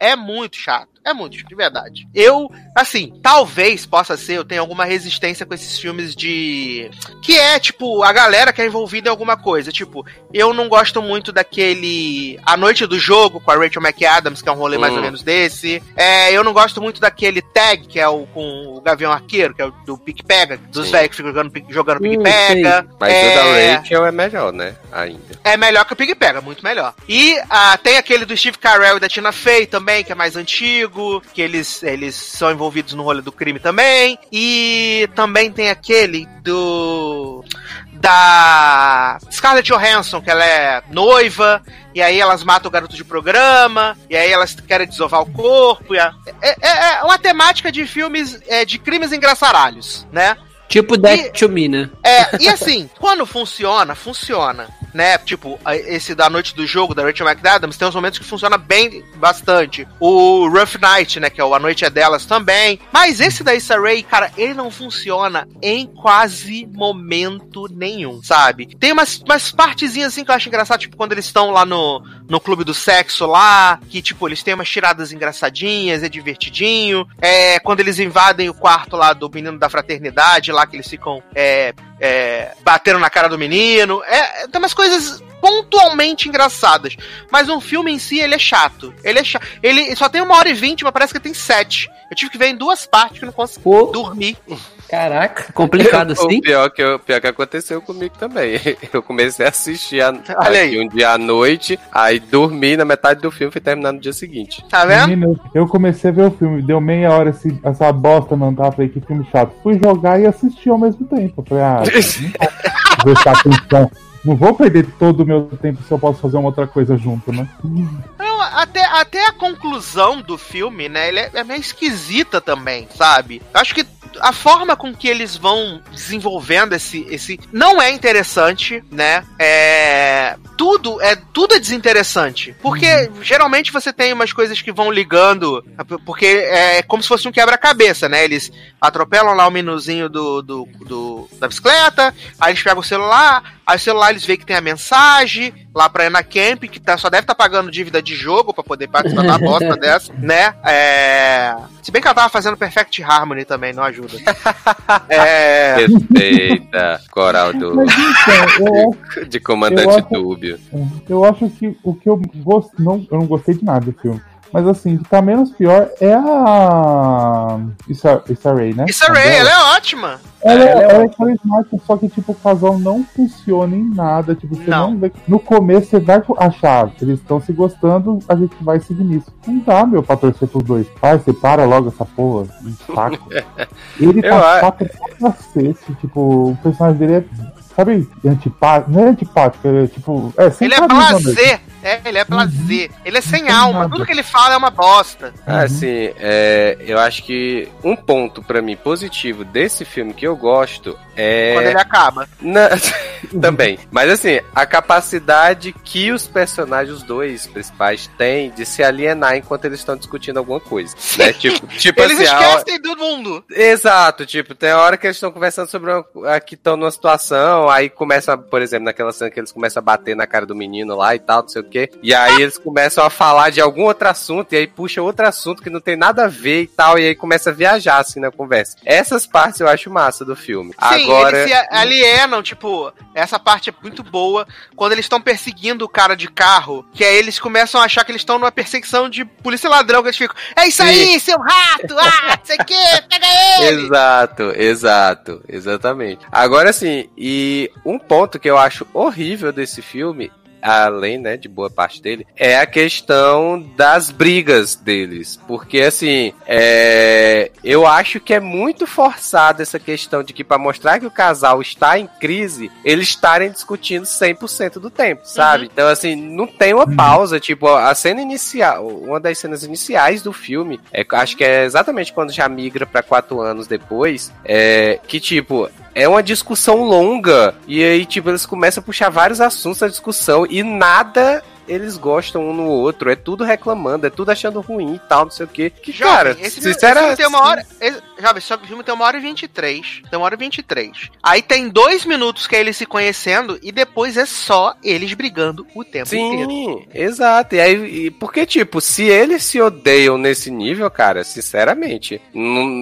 É muito chato. É muito, chato, de verdade. Eu, assim, talvez possa ser, eu tenho alguma resistência com esses filmes de. Que é, tipo, a galera que é envolvida em alguma coisa. Tipo, eu não gosto muito daquele. A Noite do Jogo com a Rachel McAdams, que é um rolê mais Hum. ou menos desse. É, eu não gosto muito daquele Tag, que é o com o Gavião Arqueiro, que é o do Pique Pega, dos velhos que ficam jogando, jogando Pique Hum, Pega. Mas é, o da Rachel é melhor, né? Ainda. é melhor que o Pig Pega, muito melhor. E ah, tem aquele do Steve Carell e da Tina Fey também, que é mais antigo, que eles, eles são envolvidos no rolê do crime também. E também tem aquele do. Da Scarlett Johansson, que ela é noiva, e aí elas matam o garoto de programa, e aí elas querem desovar o corpo. a- é, é- é uma temática de filmes é, de crimes engraçaralhos, né? Tipo Death to Me, né? É, e assim, quando funciona, funciona. Né? Tipo, esse da noite do jogo, da Rachel McAdams, tem uns momentos que funciona bem bastante. O Rough Night, né? Que é o A Noite é Delas também. Mas esse da Issa Rae, cara, ele não funciona em quase momento nenhum, sabe? Tem umas, umas partezinhas assim que eu acho engraçado, tipo, quando eles estão lá no, no clube do sexo lá, que, tipo, eles têm umas tiradas engraçadinhas, é divertidinho. É, quando eles invadem o quarto lá do menino da fraternidade, lá que eles ficam é, é, batendo na cara do menino. É, é, tem umas coisas pontualmente engraçadas. Mas o filme em si, ele é chato. Ele é chato. Ele só tem uma hora e vinte, mas parece que tem sete. Eu tive que ver em duas partes que eu não consegui Pô, dormir. caraca, complicado assim. O pior que, eu- pior que aconteceu comigo também. Eu comecei a assistir a, Olha aí. um dia à noite, aí dormi na metade do filme e fui terminar no dia seguinte. Tá vendo? Menino, eu comecei a ver o filme, deu meia hora esse, essa bosta não tá, falei que filme chato. Fui jogar e assistir ao mesmo tempo. Falei, ah, prestar atenção. Não vou perder todo o meu tempo se eu posso fazer uma outra coisa junto, né? Não, até, até a conclusão do filme, né? Ele é, é meio esquisita também, sabe? Acho que a forma com que eles vão desenvolvendo esse. esse não é interessante, né? É. Tudo é, tudo é desinteressante. Porque geralmente você tem umas coisas que vão ligando. Porque é como se fosse um quebra-cabeça, né? Eles atropelam lá o menuzinho do, do, do- da bicicleta, aí eles pegam o celular, aí o celular eles veem que tem a mensagem lá pra Ana Camp, que tá, só deve estar pagando dívida de jogo pra poder participar da bosta dessa, né? É... Se bem que ela tava fazendo Perfect Harmony também, não ajuda. É... Respeita, coral do, Mas então, acho, de comandante Eu acho- Dúbio. eu acho que o que eu gosto. Não, eu não gostei de nada do filme. Mas assim, o que tá menos pior é a. Issa, Issa Rae, né? Issa Rae, ela é ótima. Ela, é, ela é carismática, só que tipo, o casal não funciona em nada. Tipo, você Não. não, vê. No começo você vai achar que eles estão se gostando, a gente vai seguir nisso. Não dá, meu, pra torcer pros dois. Pai, separa logo essa porra. um Saco. Ele tá chato pra cacete. Tipo, o personagem dele é. Sabe, antipático. Não é antipático, é tipo. É, sem Ele é blazer. É, ele é blazer. Ele é sem alma. nada. Tudo que ele fala é uma bosta. Ah, assim, é, eu acho que um ponto pra mim positivo desse filme que eu gosto é. Quando ele acaba. Na- Também. Mas assim, a capacidade que os personagens, os dois principais, têm de se alienar enquanto eles estão discutindo alguma coisa. Né? Tipo, tipo Eles assim, a esquecem do mundo. Exato, tipo, tem a hora que eles estão conversando sobre uma, que estão numa situação, aí começa, por exemplo, naquela cena que eles começam a bater na cara do menino lá e tal, não sei o quê. E aí eles começam a falar de algum outro assunto, e aí puxa outro assunto que não tem nada a ver e tal, e aí começa a viajar assim na conversa. Essas partes eu acho massa do filme. Sim, Agora. eles se alienam, tipo, essa parte é muito boa quando eles estão perseguindo o cara de carro, que aí eles começam a achar que eles estão numa perseguição de polícia ladrão, que eles ficam, é isso aí, seu rato, ah, sei que, pega ele! Exato, exato, exatamente. Agora sim, e um ponto que eu acho horrível desse filme, além, né, de boa parte dele, é a questão das brigas deles. Porque, assim, é, eu acho que é muito forçado essa questão de que, pra mostrar que o casal está em crise, eles estarem discutindo 100% do tempo, sabe? Então, assim, não tem uma pausa. Tipo, a cena inicial, uma das cenas iniciais do filme, é, acho que é exatamente quando já migra pra quatro anos depois, é, que, tipo, é uma discussão longa. E aí, tipo, eles começam a puxar vários assuntos na discussão e nada eles gostam um no outro. É tudo reclamando, é tudo achando ruim e tal, não sei o quê. Que, Jovem, cara, esse, filme, esse sincera- filme tem uma hora. Esse, jovem, só que o filme tem uma hora e 23. Tem uma hora e 23. Aí tem dois minutos que é eles se conhecendo e depois é só eles brigando o tempo inteiro. Sim, exato. E aí, e- porque, tipo, se eles se odeiam nesse nível, cara, sinceramente,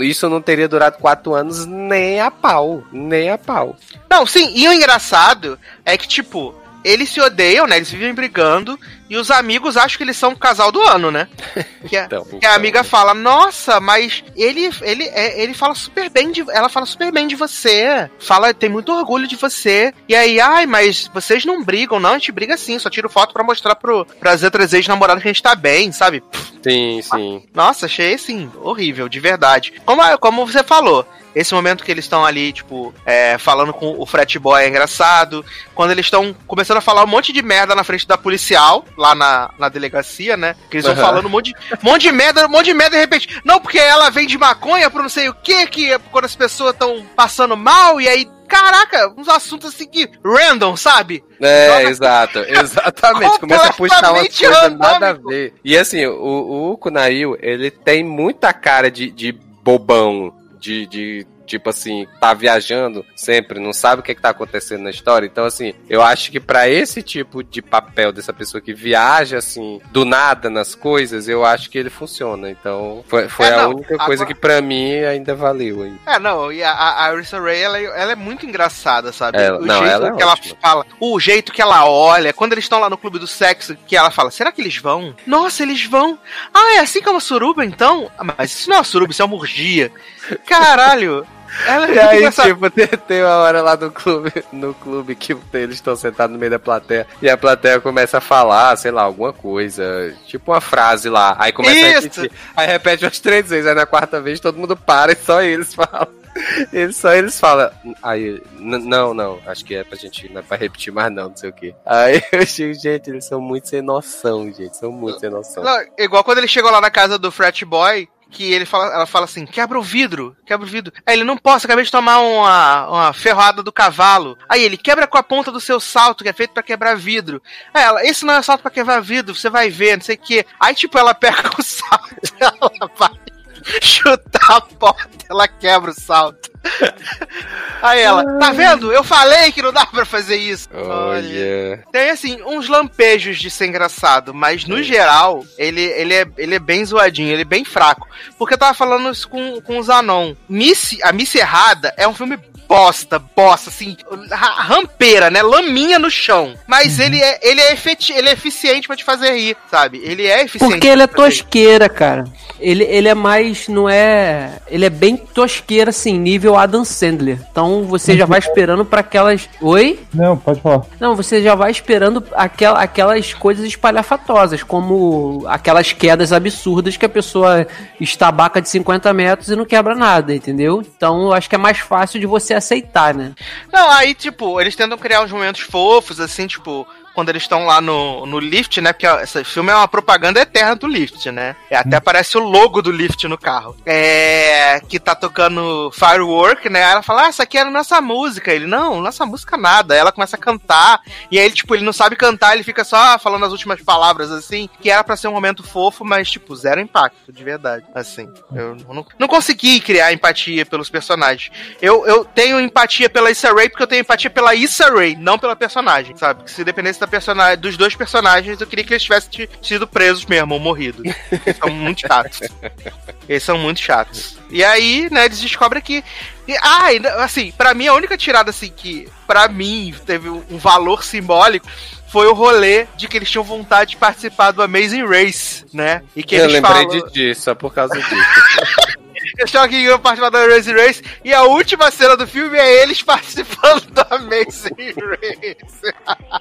isso não teria durado quatro anos nem a pau. Nem a pau. Não, sim, e o engraçado é que, tipo, eles se odeiam, né? Eles vivem brigando e os amigos acham que eles são o casal do ano, né? Que, a- Então, que então, a amiga fala, nossa, mas ele, ele, é, ele fala super bem de. Ela fala super bem de você. Fala, tem muito orgulho de você. E aí, ai, mas vocês não brigam, não, a gente briga sim, só tiro foto pra mostrar pro, pras outras ex-namoradas que a gente tá bem, sabe? Sim, sim. Nossa, achei assim, horrível, de verdade. Como, como você falou, esse momento que eles estão ali, tipo, é, falando com o frat boy é engraçado. Quando eles estão começando a falar um monte de merda na frente da policial, lá na, na delegacia, né? Que eles vão Aham. falando um monte, de, um monte de merda, um monte de merda de repente. Não, porque ela vem de maconha pro não sei o que, que é quando as pessoas estão passando mal, e aí. Caraca, uns assuntos assim que random, sabe? É, Joga- exato, exatamente. Começa a puxar Completamente coisas nada a ver. E assim, o, o Kunail, ele tem muita cara de, de bobão, de, de tipo assim, tá viajando sempre, não sabe o que, que tá acontecendo na história. Então, assim, eu acho que pra esse tipo de papel dessa pessoa que viaja, assim, do nada nas coisas, eu acho que ele funciona. Então, foi, foi É, a única coisa agora- que pra mim ainda valeu aí. É, não, e a, a Arissa Ray, ela, é- ela é muito engraçada, sabe? O não, jeito ela é que ela fala, o jeito que ela olha, quando eles estão lá no clube do sexo, que ela fala, será que eles vão? Nossa, eles vão. Ah, é assim que é uma suruba, então? Ah, mas isso não é uma suruba, isso é uma orgia. Caralho. Ela E aí, engraçada. tipo, tem, tem uma hora lá no clube, no clube que eles estão sentados no meio da plateia e a plateia começa a falar, sei lá, alguma coisa, tipo uma frase lá. Aí começa a Isso. repetir. Aí repete umas três vezes, aí na quarta vez todo mundo para e só eles falam. Eles, só eles falam. Aí, não, não, acho que é pra gente, não é pra repetir mais não, não sei o que. Aí eu digo, gente, eles são muito sem noção, gente, são muito sem noção. Não, igual quando ele chegou lá na casa do frat boy, que ele fala, ela fala assim, quebra o vidro, quebra o vidro. Aí ele, não posso, acabei de tomar uma, uma ferroada do cavalo. Aí ele, quebra com a ponta do seu salto, que é feito pra quebrar vidro. Aí ela, esse não é salto pra quebrar vidro, você vai ver, não sei o quê. Aí, tipo, ela pega o salto, ela vai chutar a porta, ela quebra o salto. Aí ela, tá vendo? Eu falei que não dá pra fazer isso. Olha. Tem, assim, uns lampejos de ser engraçado, mas no geral, ele, ele, é, ele é bem zoadinho, ele é bem fraco. Porque eu tava falando isso com, com o Zanon. Miss, a Miss Errada é um filme bosta, bosta, assim, ra- rampeira, né? Laminha no chão. Mas ele, é, ele, é efeti ele é eficiente pra te fazer rir, sabe? Ele é eficiente. Porque ele é rir. tosqueira, cara. Ele, ele é mais, não é. Ele é bem tosqueira, assim, nível Adam Sandler. Então você já vai esperando pra aquelas. Oi? Não, pode falar. Não, você já vai esperando aquela, aquelas coisas espalhafatosas, como aquelas quedas absurdas que a pessoa estabaca de 50 metros e não quebra nada, entendeu? Então eu acho que é mais fácil de você aceitar, né? Não, aí, tipo, eles tentam criar uns momentos fofos, assim, tipo, quando eles estão lá no, no lift, né? Porque esse filme é uma propaganda eterna do lift, né? É, até aparece o logo do lift no carro. É. Que tá tocando Firework, né? Aí ela fala, ah, essa aqui era nossa música. Ele, não, nossa música nada. Aí ela começa a cantar. E aí, tipo, ele não sabe cantar, ele fica só falando as últimas palavras, assim, que era pra ser um momento fofo, mas, tipo, zero impacto, de verdade. Assim. Eu não, não consegui criar empatia pelos personagens. Eu, eu tenho empatia pela Issa Rae porque eu tenho empatia pela Issa Rae, não pela personagem, sabe? Que se dependesse da personagem, dos dois personagens, eu queria que eles tivessem ti- sido presos mesmo, ou morrido. Eles são muito chatos. Eles são muito chatos. E aí, né, eles descobrem que. e- ah, assim, pra mim, a única tirada, assim, que pra mim teve um valor simbólico foi o rolê de que eles tinham vontade de participar do Amazing Race, né? E que eu eles lembrei falam... disso, só por causa disso. Estão aqui indo participar do Amazing Race e a última cena do filme é eles participando do Amazing Race.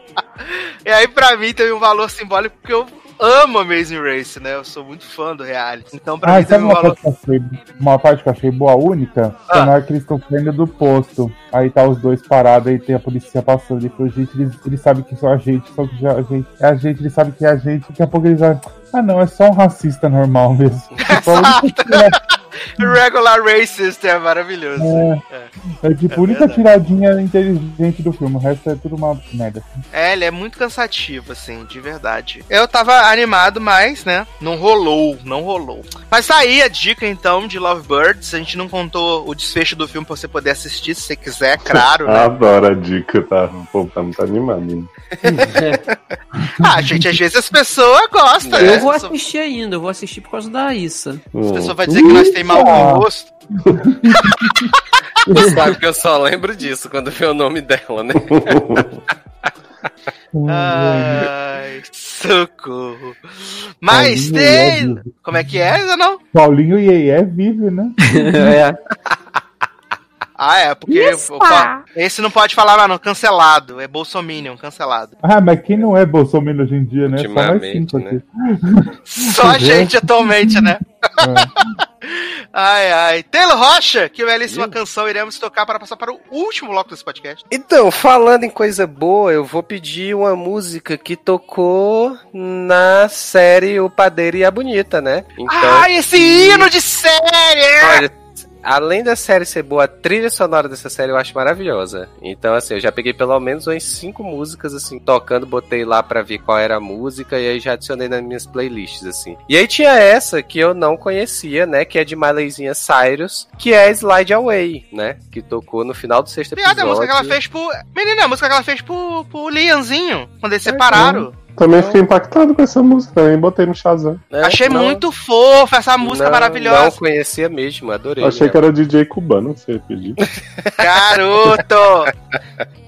e aí, pra mim, teve um valor simbólico porque eu amo Amazing Race, né? Eu sou muito fã do reality. Então, pra Ah, mim, teve um uma valor. parte, eu achei, uma parte que eu achei boa, única? Ah. Foi na hora que eles estão saindo do posto. Aí tá os dois parados, aí tem a polícia passando. Ele falou, gente, eles, eles sabem que são a gente, só que já a gente, é a gente, eles sabem que é a gente. Daqui a pouco eles vão. Ah, não, é só um racista normal mesmo. Só um- Regular Racist é maravilhoso. É, é tipo É a única verdade. tiradinha inteligente do filme, o resto é tudo uma merda. É, ele é muito cansativo, assim, de verdade. Eu tava animado, mas, né, não rolou, não rolou. Mas tá aí a dica, então, de Lovebirds. A gente não contou o desfecho do filme pra você poder assistir, se você quiser, claro, né? Adoro a dica, tá? O povo tá muito animado. hein? Ah, gente, às vezes as pessoas gostam, né? Eu vou pessoas- assistir ainda, eu vou assistir por causa da Issa. As pessoas vão dizer que nós temos mau gosto. Você sabe que eu só lembro disso quando vê o nome dela, né? Ai, socorro. Mas Paulinho tem. Como é que é, Zé, não? Paulinho Iê vive, né? é. Ah, é, porque o- o- esse não pode falar, mas não, cancelado. É Bolsominion, cancelado. Ah, mas quem não é Bolsonaro hoje em dia, né? Só nós Ultimamente, cinco né? aqui. Só a gente atualmente, né? Ai, ai. Taylor Rocha, que belíssima canção iremos tocar para passar para o último bloco desse podcast. Então, falando em coisa boa, eu vou pedir uma música que tocou na série O Padeiro e a Bonita, né? Então, Ai, esse hino de série! olha, além da série ser boa, a trilha sonora dessa série eu acho maravilhosa. Então, assim, eu já peguei pelo menos umas cinco músicas, assim, tocando, botei lá pra ver qual era a música e aí já adicionei nas minhas playlists, assim. E aí tinha essa que eu não conhecia, né? Que é de Mileyzinha Cyrus, que é Slide Away, né? Que tocou no final do sexto Piada, a episódio. música que ela fez pro. Menina, a música que ela fez pro, pro Lianzinho, quando eles separaram. Também fiquei impactado com essa música, também botei no Shazam. É, Achei não- muito fofa essa música não- maravilhosa. Não conhecia mesmo, adorei. Achei né? que era DJ cubano, não sei pedir. Garoto!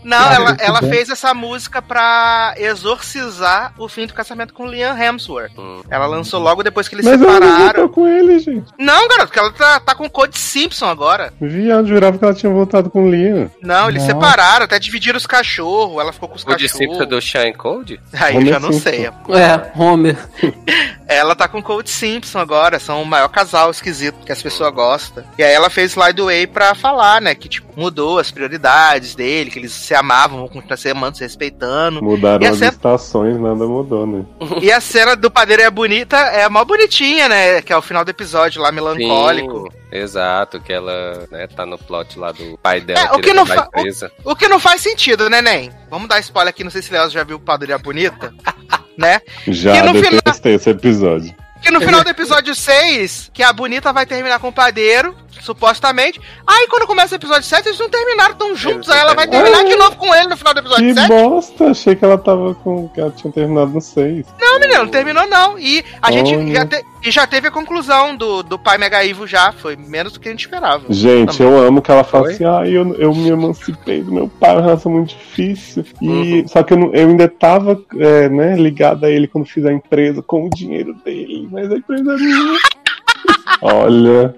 Não, ela, ela fez essa música pra exorcizar o fim do casamento com Liam Hemsworth. Hum. Ela lançou logo depois que eles Mas ela não separaram. voltou com ele, gente. Não, garoto, porque ela tá, tá com o Code Simpson agora. Viado, jurava que ela tinha voltado com o Liam. Não, eles Não. separaram, até dividiram os cachorros. Ela ficou com os O cachorros. discípulo do Shine Cold? Aí já não sei. É, Homer. Ela tá com o Code Simpson agora, são o maior casal esquisito que as pessoas gostam. E aí ela fez Slide Away pra falar, né, que tipo, mudou as prioridades dele, que eles se amavam, vão continuar se amando, se respeitando. Mudaram E as cena- estações, nada mudou, né? e a cena do padeiro é bonita, é a mó bonitinha, né, que é o final do episódio lá, melancólico. Sim, exato, que ela né, tá no plot lá do pai dela É, o que não fa- empresa. O que não faz sentido, né, Nen? Vamos dar spoiler aqui, não sei se o Léo já viu o padeiro é bonita, né? Já detestei esse episódio. Que no final do episódio 6, que a bonita vai terminar com o padeiro, supostamente. Aí quando começa o episódio 7, eles não terminaram tão juntos. Aí ela vai terminar de novo com ele no final do episódio Que 7. bosta! Achei que ela tava com. que ela tinha terminado no 6. Não, menino, não terminou não. E a gente já, te- e já teve a conclusão do, do pai Mega Ivo já. Foi menos do que a gente esperava. Gente, eu amo que ela fala Oi? assim, ah, eu, eu me emancipei do meu pai, uma relação muito difícil. E Uhum. só que eu, não- eu ainda tava é, né, ligada a ele quando fiz a empresa com o dinheiro dele, mas a empresa é minha. Olha,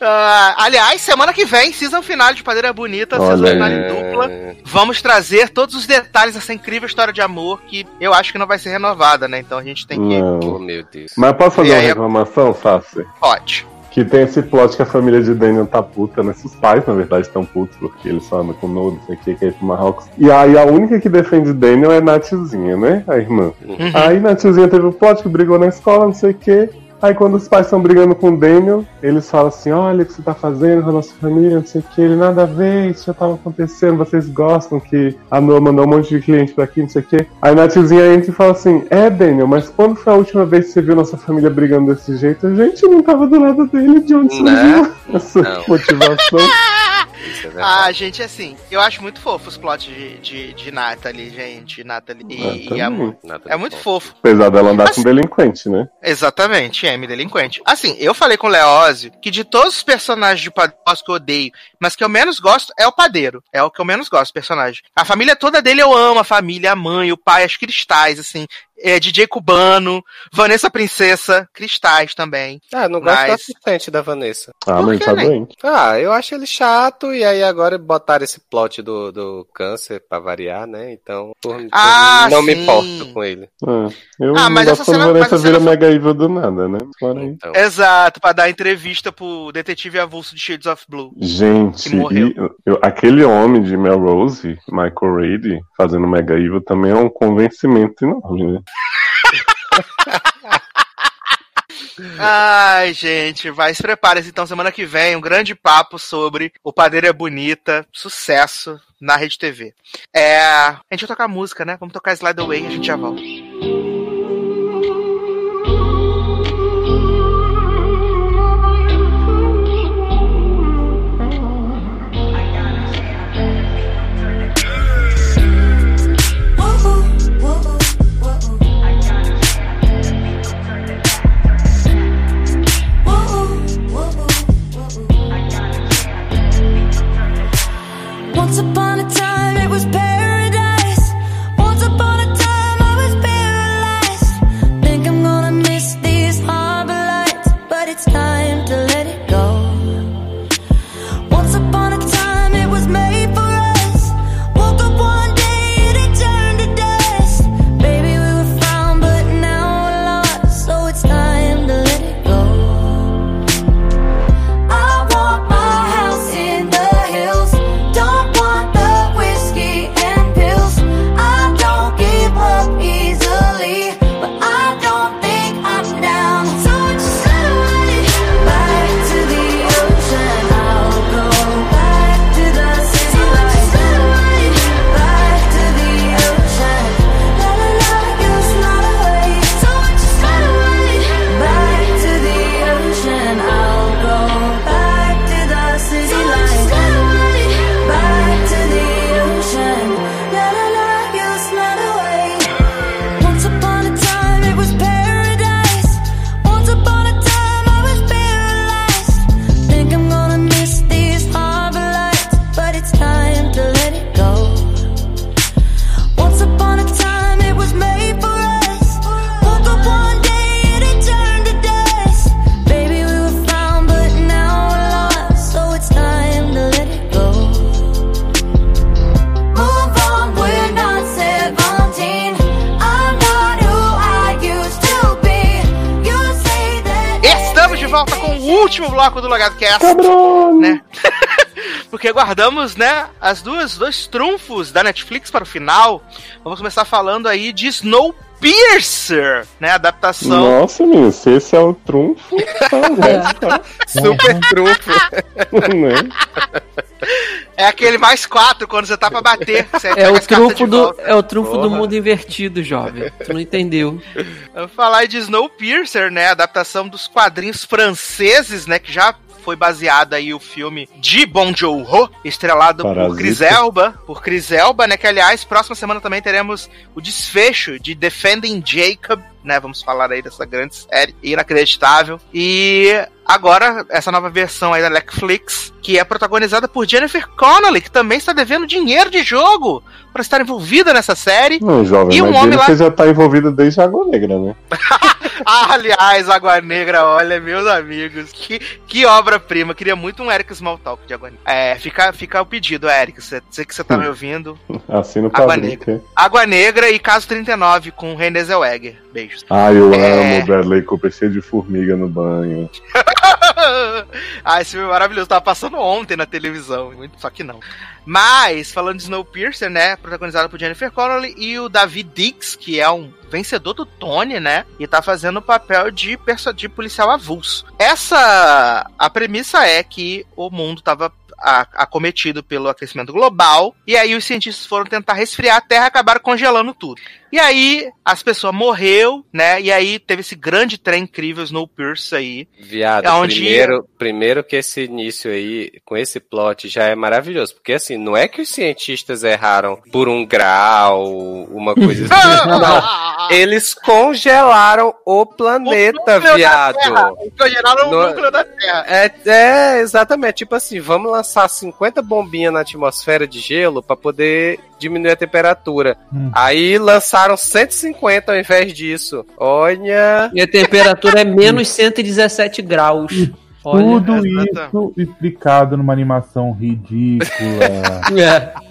Ah, aliás, semana que vem, season final de Padeira Bonita, season Olha final aí. em dupla. Vamos trazer todos os detalhes dessa incrível história de amor que eu acho que não vai ser renovada, né? Então a gente tem que. Oh, não. meu Deus. Mas posso fazer E uma aí, reclamação, Sassi? Pode. Que tem esse plot que a família de Daniel tá puta, né? Os pais, na verdade, estão putos, porque eles só andam com o Noah, não sei o que, que é pro Marrocos. E aí a única que defende Daniel é Natzinha, né? A irmã. Aí Natzinha teve o plot que brigou na escola, não sei o que. Aí quando os pais estão brigando com o Daniel, eles falam assim, olha o que você tá fazendo com a nossa família, não sei o que, ele nada a ver, isso já tava acontecendo, vocês gostam que a Noah mandou um monte de cliente pra aqui, não sei o que. Aí Natzinha entra e fala assim, é Daniel, mas quando foi a última vez que você viu nossa família brigando desse jeito? A gente não tava do lado dele, de onde Né? surgiu essa Não. motivação? Isso é Ah, gente, assim, eu acho muito fofo os plots de, de, de Natalie, gente. Natalie e, Ah, e também. amor. É muito fofo. Apesar dela andar Mas- com delinquente, né? Exatamente, M delinquente. Assim, eu falei com o Leózio que de todos os personagens de Padeiro que eu odeio, mas que eu menos gosto é o Padeiro. É o que eu menos gosto, personagem. A família toda dele eu amo, a família, a mãe, o pai, as cristais, assim. É, DJ Cubano, Vanessa Princesa, cristais também. Ah, não gosto Mas- do assistente da Vanessa. Ah, Por mas tá né? doente. Ah, eu acho ele chato, e aí agora botaram esse plot do, do câncer pra variar, né? Então, por, por- Ah, não me sim. importo com ele. Ah, eu Ah, não mas gosto essa quando cena- mas Vanessa essa vira cena mega evil do nada, né? Então, Exato, pra dar entrevista pro detetive avulso de Shades of Blue. Gente, Que morreu. e eu- aquele homem de Melrose, Michael Reid, fazendo Mega Evil, também é um convencimento enorme, né? Ai, gente, vai, se prepare então, semana que vem, um grande papo sobre O Padeiro é Bonita, sucesso na Rede TV. É, a gente vai tocar música, né? Vamos tocar Slide Away e a gente já volta. Último bloco do Logado Cast, Cabrão! né? Porque guardamos, né, as duas dois trunfos da Netflix para o final. Vamos começar falando aí de Snowpiercer, né, adaptação Nossa, menino, se esse é o trunfo, tá, tá, super trunfo. né? É aquele mais quatro quando você tá pra bater. Você É pega o trunfo do, volta. é o trunfo do Porra. mundo invertido, jovem. Tu não entendeu. Vamos falar aí de Snowpiercer, né? Adaptação dos quadrinhos franceses, né? Que já foi baseado aí o filme de Bon Joon-ho, estrelado por Parasita. Chris Elba, por Chris Elba, né? Que aliás, próxima semana também teremos o desfecho de Defending Jacob, né? Vamos falar aí dessa grande série inacreditável. E agora essa nova versão aí da Netflix, que é protagonizada por Jennifer Connelly, que também está devendo dinheiro de jogo para estar envolvida nessa série. Não, jovem, E um homem lá- você já tá envolvido desde a Água Negra, né? Ah, aliás, Água Negra, olha, meus amigos, que, que obra-prima. Queria muito um Eric Smalltalk de Água Negra. É, fica, fica o pedido, Eric. Você sei que você tá me ouvindo. Assina o Água. Negra. Água Negra e Caso 39 com René Zellweger. Beijos. Ah, eu É. amo Bradley Cooper cheio de formiga no banho. ah, esse filme é maravilhoso. Tava passando ontem na televisão. Só que não. Mas, falando de Snowpiercer, né? Protagonizado por Jennifer Connelly e o David Dix, que é um vencedor do Tony, né? E tá fazendo o papel de, de policial avulso. Essa. A premissa é que o mundo tava acometido pelo aquecimento global. E aí os cientistas foram tentar resfriar a Terra e acabaram congelando tudo. E aí as pessoas morreu, né? E aí teve esse grande trem incrível Snowpiercer aí. Viado, É onde- primeiro, primeiro que esse início aí, com esse plot, já é maravilhoso. Porque assim, não é que os cientistas erraram por um grau, uma coisa assim. não. Eles congelaram o planeta, da viado. Congelaram o No- núcleo da Terra. É, é, exatamente. Tipo assim, vamos lançar 50 bombinhas na atmosfera de gelo pra poder diminuir a temperatura. Hum. Aí lançaram 150 ao invés disso. Olha. E a temperatura é menos 117 graus. Olha. Tudo isso explicado numa animação ridícula. É.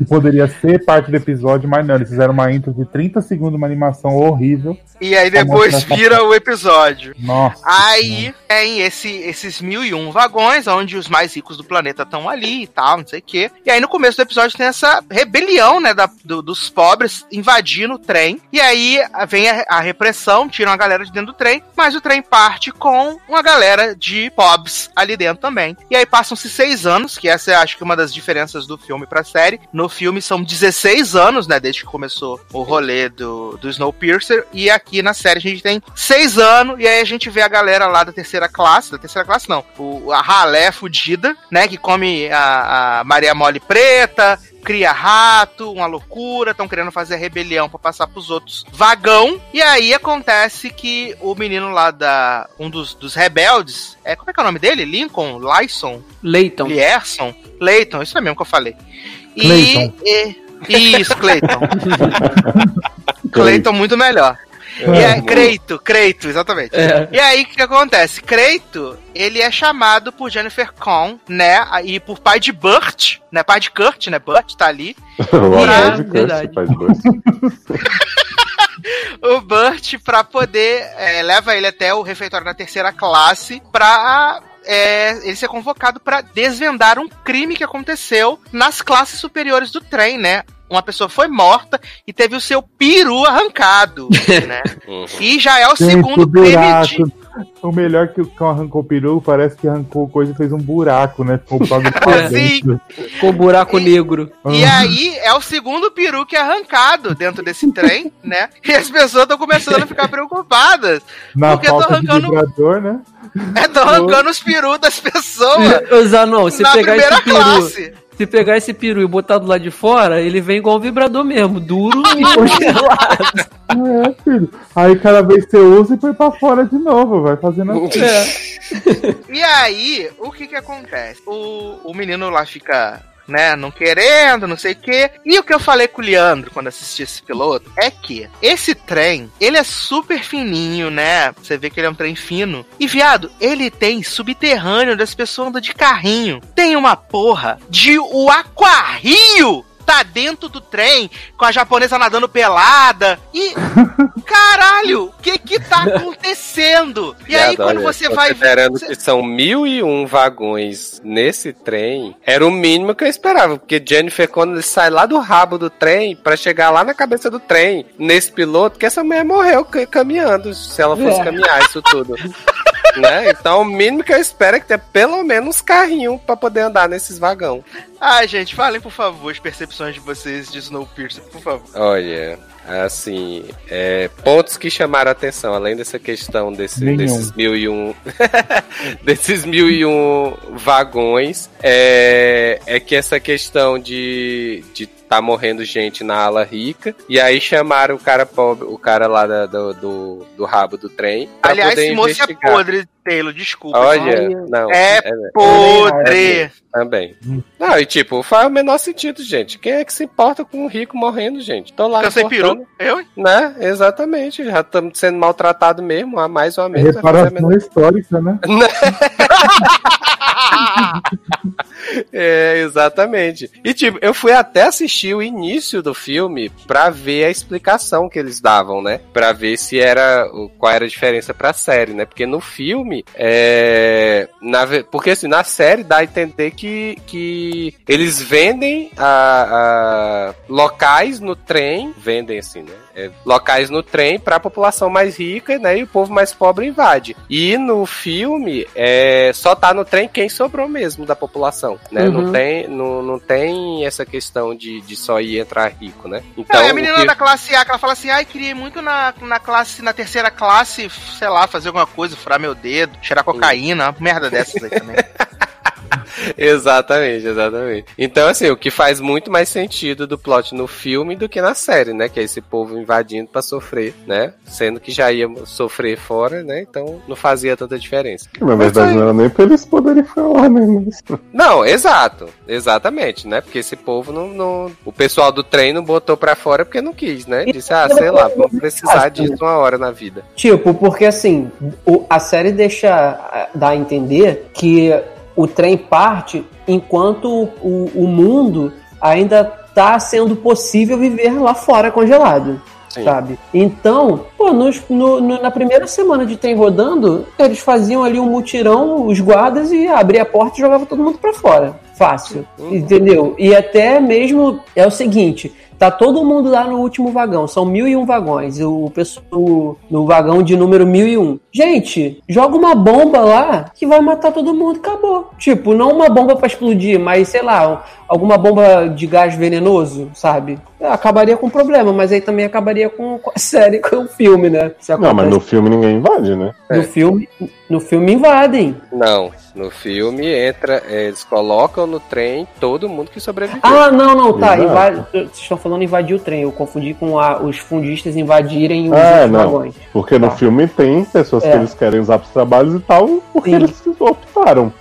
que poderia ser parte do episódio, mas não. Eles fizeram uma intro de 30 segundos, uma animação horrível. E aí depois vira o episódio. Nossa. Aí tem esse, esses mil e um vagões, onde os mais ricos do planeta estão ali e tal, não sei o quê. E aí no começo do episódio tem essa rebelião, né, da- do- dos pobres invadindo o trem. E aí vem a, a repressão, tiram a galera de dentro do trem, mas o trem parte com uma galera de pobres ali dentro também. E aí passam-se seis anos, que essa é acho que uma das diferenças do filme pra série. No filme são 16 anos, né, desde que começou o rolê do, do Snowpiercer. E aqui na série a gente tem seis anos, e aí a gente vê a galera lá da terceira classe, da terceira classe não, o, a ralé fudida, né, que come a, a Maria Mole preta, cria rato, uma loucura, estão querendo fazer a rebelião pra passar pros outros vagão. E aí acontece que o menino lá da. Um dos, dos rebeldes. É, como é que é o nome dele? Lincoln? Lyson? Leiton. Lierson? Leighton, isso é mesmo que eu falei. E. Clayton. e- isso, Clayton. Clayton muito melhor. E aí, Creito, Creito, exatamente. É. E aí, o que, acontece? Creito, ele é chamado por Jennifer Con, né? E por pai de Burt, né? Pai de Kurt, né? Burt tá ali. O Hotel de verdade. Curse faz dois. o Burt pra poder. é, leva ele até o refeitório da terceira classe pra. É, ele ser convocado pra desvendar um crime que aconteceu nas classes superiores do trem, né? Uma pessoa foi morta e teve o seu peru arrancado, né? Uhum. E já é o Gente, segundo crime de. O melhor que o cão arrancou o peru, parece que arrancou coisa e fez um buraco, né? Ficou o É. Com buraco negro. E aí é o segundo peru que é arrancado dentro desse trem, né? E as pessoas estão começando a ficar preocupadas. Na Porque eu tô falta de arrancando- vibrador, né? Estão arrancando os perus das pessoas Zanon, se na pegar primeira esse peru, classe. Se pegar esse peru e botar do lado de fora, ele vem igual um vibrador mesmo, duro e congelado. É, filho. Aí cada vez que você usa e põe pra fora de novo, vai fazendo assim. É. E aí, o que que acontece? O, o menino lá fica, né, não querendo, não sei o quê. E o que eu falei com o Leandro quando assisti esse piloto é que esse trem, ele é super fininho, né? Você vê que ele é um trem fino. E, viado, ele tem subterrâneo das pessoas andam de carrinho. Tem uma porra de o aquarrio tá dentro do trem com a japonesa nadando pelada. E, caralho, o que que tá acontecendo? E aí, Viado, quando olha, você vai ver. Considerando que são mil e um vagões nesse trem, era o mínimo que eu esperava. Porque Jennifer, quando ele sai lá do rabo do trem pra chegar lá na cabeça do trem, nesse piloto, que essa mulher morreu ca- caminhando, se ela fosse É. caminhar isso tudo. né? Então, o mínimo que eu espero é que tenha pelo menos uns carrinhos pra poder andar nesses vagões. Ai, gente, falem, por favor, as percepções de vocês de Snowpiercer, por favor. Olha, assim, é, pontos que chamaram a atenção, além dessa questão desse- Nenhum. desses mil e um desses mil e um vagões, é, é que essa questão de, de tá morrendo gente na ala rica, e aí chamaram o cara pobre, o cara lá da- do, do, do rabo do trem. Aliás, poder esse moço é podre. Taylor, desculpa. Olha, Ai, não. É é- podre. também. Não, e tipo, faz o menor sentido, gente. Quem é que se importa com um rico morrendo, gente? Tô lá Eu sem peru. Eu? hein? Né? Exatamente. Já estamos sendo maltratados mesmo, a mais ou a menos. a Reparação menor- histórica, né? É, exatamente. E tipo, eu fui até assistir o início do filme pra ver a explicação que eles davam, né? Pra ver se era o- qual era a diferença pra série, né? Porque no filme, é, na porque assim, na série dá a entender que, que eles vendem a, a locais no trem, vendem assim, né? É, locais no trem pra população mais rica, né? E o povo mais pobre invade. E no filme, é, só tá no trem quem sobrou mesmo da população, né? Uhum. Não, tem, não, não tem essa questão de, de só ir entrar rico, né? Então, Não, é a menina que- da classe A que ela fala assim, ai, queria ir muito na, na classe, na terceira classe, sei lá, fazer alguma coisa, furar meu dedo, cheirar cocaína, uma merda dessas aí também. Exatamente, exatamente. Então, assim, o que faz muito mais sentido do plot no filme do que na série, né? Que é esse povo invadindo pra sofrer, né? Sendo que já ia sofrer fora, né? Então não fazia tanta diferença. Na verdade, não era nem pra eles poderem falar, né? Mas... Não, exato. Exatamente, né? Porque esse povo não. não- O pessoal do trem não botou pra fora porque não quis, né? Disse, ah, sei lá, vamos precisar disso uma hora na vida. Tipo, porque assim, a série deixa dar a entender que o trem parte enquanto o, o mundo ainda tá sendo possível viver lá fora congelado. Sim. Sabe? Então, pô, nos- no- no- na primeira semana de trem rodando, eles faziam ali um mutirão, os guardas, e abria a porta e jogava todo mundo pra fora. Fácil. Entendeu? E até mesmo é o seguinte: tá todo mundo lá no último vagão, são mil e um vagões, o pessoal no vagão de número mil e um. Gente, joga uma bomba lá que vai matar todo mundo, acabou. Tipo, não uma bomba pra explodir, mas sei lá, alguma bomba de gás venenoso, sabe? Acabaria com o problema, mas aí também acabaria com, com a série, com o filme, né? Se Não, mas no filme ninguém invade, né? no filme, no filme invadem. Não, no filme entra, é, eles colocam no trem todo mundo que sobreviveu. Ah, não, não, tá. Invade, vocês estão falando invadir o trem. Eu confundi com a- os fundistas invadirem os Ah, outros não. vagões. Porque no Tá. filme tem pessoas É. que eles querem usar pros trabalhos e tal, porque Sim. eles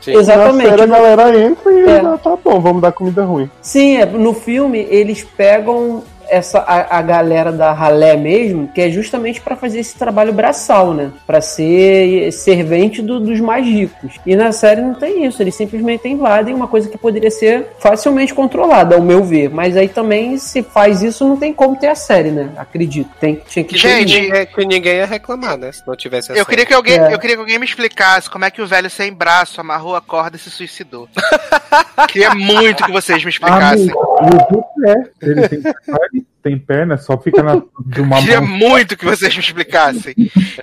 Sim. Exatamente. Na série a galera entra e É. ah, tá bom, vamos dar comida ruim. Sim, é, no filme eles pegam essa a, a galera da ralé mesmo, que é justamente para fazer esse trabalho braçal, né? Para ser servente do- dos mais ricos. E na série não tem isso, eles simplesmente invadem uma coisa que poderia ser facilmente controlada, ao meu ver. Mas aí também se faz isso não tem como ter a série, né? Acredito. Tem tinha que ter Gente, Ninguém, que ninguém ia reclamar, né? Se não tivesse Eu essa. queria, que alguém, É. eu queria que alguém me explicasse como é que o velho sem braço amarrou a corda e se suicidou. queria muito que vocês me explicassem. Amigo, e o pé. Ele tem, tem perna, só fica na, de uma Queria mão. muito que vocês me explicassem.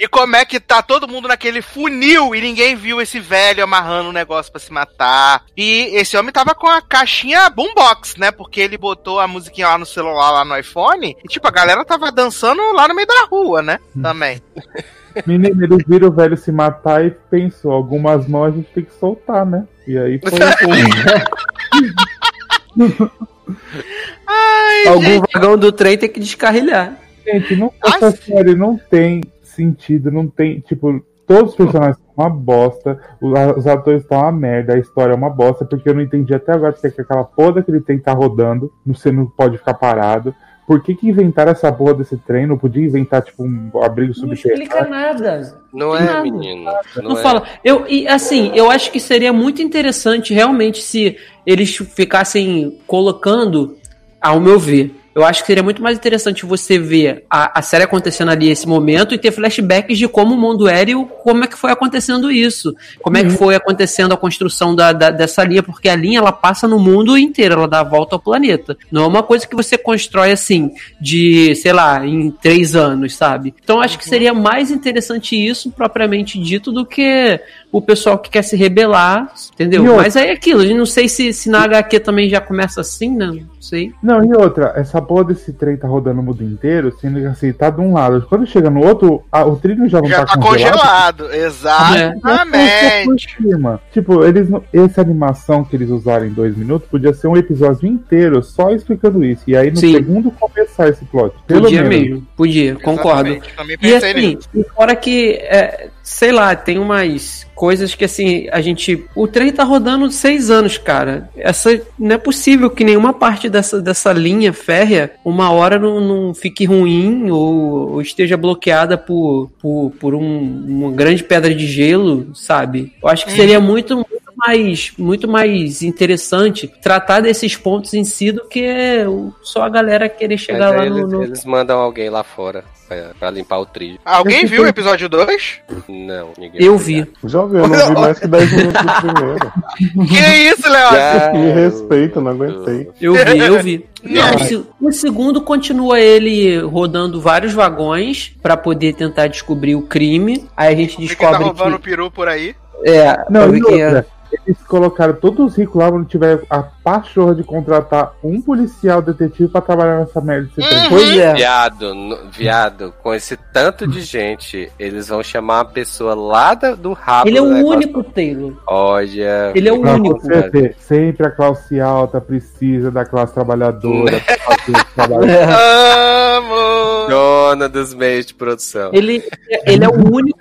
E como é que tá todo mundo naquele funil e ninguém viu esse velho amarrando um negócio pra se matar. E esse homem tava com a caixinha boombox, né? Porque ele botou a musiquinha lá no celular, lá no iPhone. E tipo, a galera tava dançando lá no meio da rua, né? Também. Menino, eles viram o velho se matar e pensou, algumas mãos a gente tem que soltar, né? E aí foi. Algum vagão do trem tem que descarrilhar. Gente, não, essa série não tem sentido, não tem. Tipo, todos os personagens são uma bosta, os atores estão uma merda, a história é uma bosta, porque eu não entendi até agora porque que aquela porra daquele trem tá rodando, você não pode ficar parado. Por que, que inventaram essa porra desse trem? Não podia inventar, tipo, um abrigo Não explica subterrâneo? nada. Não Tem é, nada. menino. Não, Não é. fala. Eu, e assim, eu acho que seria muito interessante realmente se eles ficassem colocando, ao meu ver. Eu acho que seria muito mais interessante você ver a, a série acontecendo ali esse momento e ter flashbacks de como o mundo era e o- como é que foi acontecendo isso. Como é que foi acontecendo a construção da, da- dessa linha, porque a linha ela passa no mundo inteiro, ela dá a volta ao planeta. Não é uma coisa que você constrói assim, de, sei lá, em três anos, sabe? Então eu acho que seria mais interessante isso, propriamente dito, do que o pessoal que quer se rebelar, entendeu? E outra- Mas aí é aquilo, eu não sei se, se na HQ também já começa assim, né? Não sei. Não, e outra, essa porra desse trem tá rodando o mundo inteiro, sendo que assim, tá de um lado. Quando chega no outro, a- o trilho já não Já tá, tá congelado. congelado. Exatamente. Por cima. Tipo, eles essa animação que eles usaram em dois minutos podia ser um episódio inteiro só explicando isso. E aí no Sim. segundo começar esse plot. Pelo Podia menos. mesmo, podia, concordo. Exatamente, E assim, nisso. e fora que é, sei lá, tem umas coisas que assim, a gente. O trem tá rodando seis anos, cara. Essa não é possível que nenhuma parte dessa, dessa linha férrea uma hora não, não fique ruim ou, ou esteja bloqueada por, por, por um- uma grande pedra de gelo, sabe? Eu acho que seria muito, muito mais, muito mais interessante tratar desses pontos em si do que só a galera querer chegar lá no. eles, no- eles mandam alguém lá fora pra, pra limpar o trilho. Alguém viu o episódio 2? Não, ninguém. Eu vi. lá. Jovem, eu não vi mais que 10 minutos do primeiro. Que isso, Léo? Já, Me respeita, não aguentei. Eu vi, eu vi. Não. O se- O segundo continua ele rodando vários vagões pra poder tentar descobrir o crime. Aí a gente Quem tá descobre roubando que peru por aí? é, Não, ver e é. outra, eles colocaram todos os ricos lá onde tiver a pachorra de contratar um policial detetive pra trabalhar nessa merda trem. Pois é. Viado, viado, com esse tanto de gente, eles vão chamar uma pessoa lá do rabo Ele é o negócio. único, Taylor. Olha. Ele é o Pra único. você ter, sempre a classe alta precisa da classe trabalhadora. É. Amo! Dona dos meios de produção. Ele, ele é o único.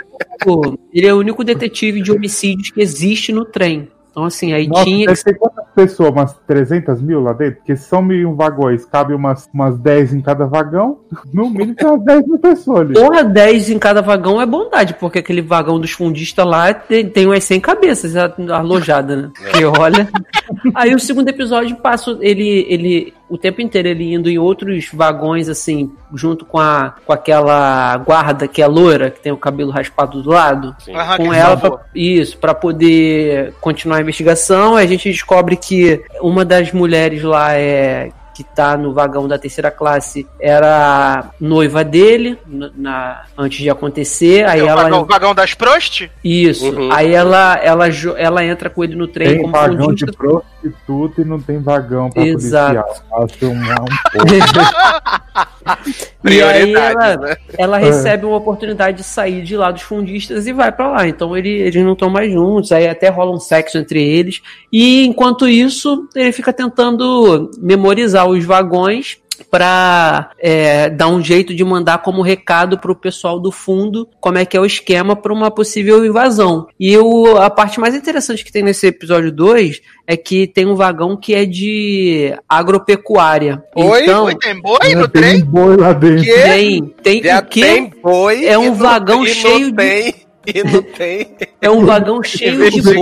Ele é o único detetive de homicídios que existe no trem. Então, assim, aí Nossa, tinha deve ter quantas pessoas? Umas 300 mil lá dentro? Porque são mil vagões, cabe umas, umas 10 em cada vagão. No mínimo tem umas 10 mil pessoas ali. Porra, 10 em cada vagão é bondade, porque aquele vagão dos fundistas lá tem, tem umas 100 cabeças a- alojadas, né? Que olha. Aí o segundo episódio passa ele, ele o tempo inteiro ele indo em outros vagões, assim, junto com, a, com aquela guarda que é loira, que tem o cabelo raspado do lado. Sim. Com ela pra, isso para poder continuar investigação a gente descobre que uma das mulheres lá é que tá no vagão da terceira classe era noiva dele na, na- antes de acontecer aí É o ela vagão, vagão das prost? isso Uhum. aí ela ela ela entra com ele no trem Tem como vagão fundista de prostituta e não tem vagão pra Exato. policial. Acho um, um e aí ela, né? ela recebe uma oportunidade de sair de lá dos fundistas e vai pra lá. Então ele- eles não estão mais juntos, aí até rola um sexo entre eles. E enquanto isso, ele fica tentando memorizar os vagões pra é, dar um jeito de mandar como recado pro pessoal do fundo como é que é o esquema para uma possível invasão. E o, a parte mais interessante que tem nesse episódio 2 é que tem um vagão que é de agropecuária. Oi? então, Oi, tem boi no tem trem? um boi lá dentro. Que? tem, tem Já o quê? tem boi. É um não- vagão e cheio de- tem, E não tem. É um vagão cheio de boi.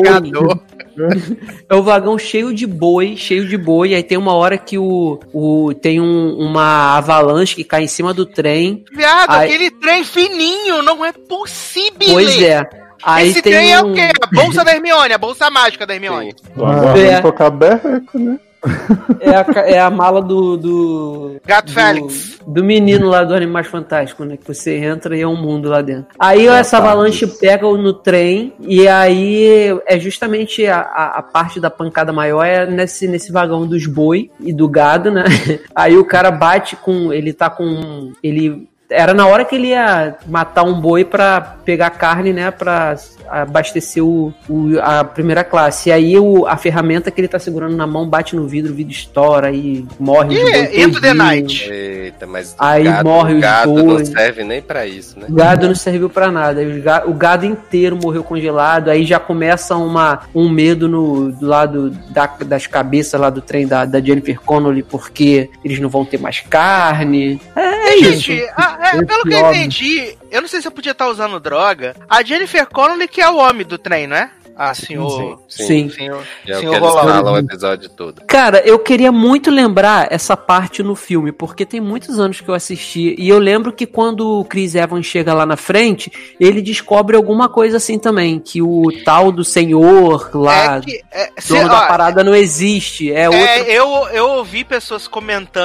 É um vagão cheio de boi, cheio de boi. Aí tem uma hora que o, o tem um- uma avalanche que cai em cima do trem. Viado, Ai. aquele trem fininho, não é possível. Pois é. Aí Esse tem trem é um- o quê? A bolsa da Hermione, a bolsa mágica da Hermione. Aguardando É. tocar berreco, né? É a, é a mala do. do Gato do- Félix. Do menino lá do Animais Fantásticos, né? Que você entra e é um mundo lá dentro. Aí essa tarde. avalanche pega no trem e aí é justamente a, a, a parte da pancada maior é nesse, nesse vagão dos boi e do gado, né? Aí o cara bate com. Ele tá com. Ele. Era na hora que ele ia matar um boi pra pegar carne, né? Pra abastecer o, o- a primeira classe. E aí o, a ferramenta que ele tá segurando na mão bate no vidro, o vidro estoura e morre. E Into the. Night. Eita, mas Aí o gado, morre o gado não serve nem pra isso, né? O gado não serviu pra nada. O gado inteiro morreu congelado. Aí já começa uma, um medo no, do lado da- das cabeças lá do trem da, da Jennifer Connolly, porque eles não vão ter mais carne. É, isso. Gente, ah, é, Esse pelo que eu entendi, eu não sei se eu podia estar usando droga. A Jennifer Connelly que é o homem do trem, não é? Ah, senhor. Sim. Senhor, É o que senhor eles Rolando. o episódio todo. Cara, eu queria muito lembrar essa parte no filme, porque tem muitos anos que eu assisti. E eu lembro que quando o Chris Evans chega lá na frente, ele descobre alguma coisa assim também. Que o tal do senhor lá, É que, é, se- dono da ó, parada, não existe. É, outro. É, eu, eu ouvi pessoas comentando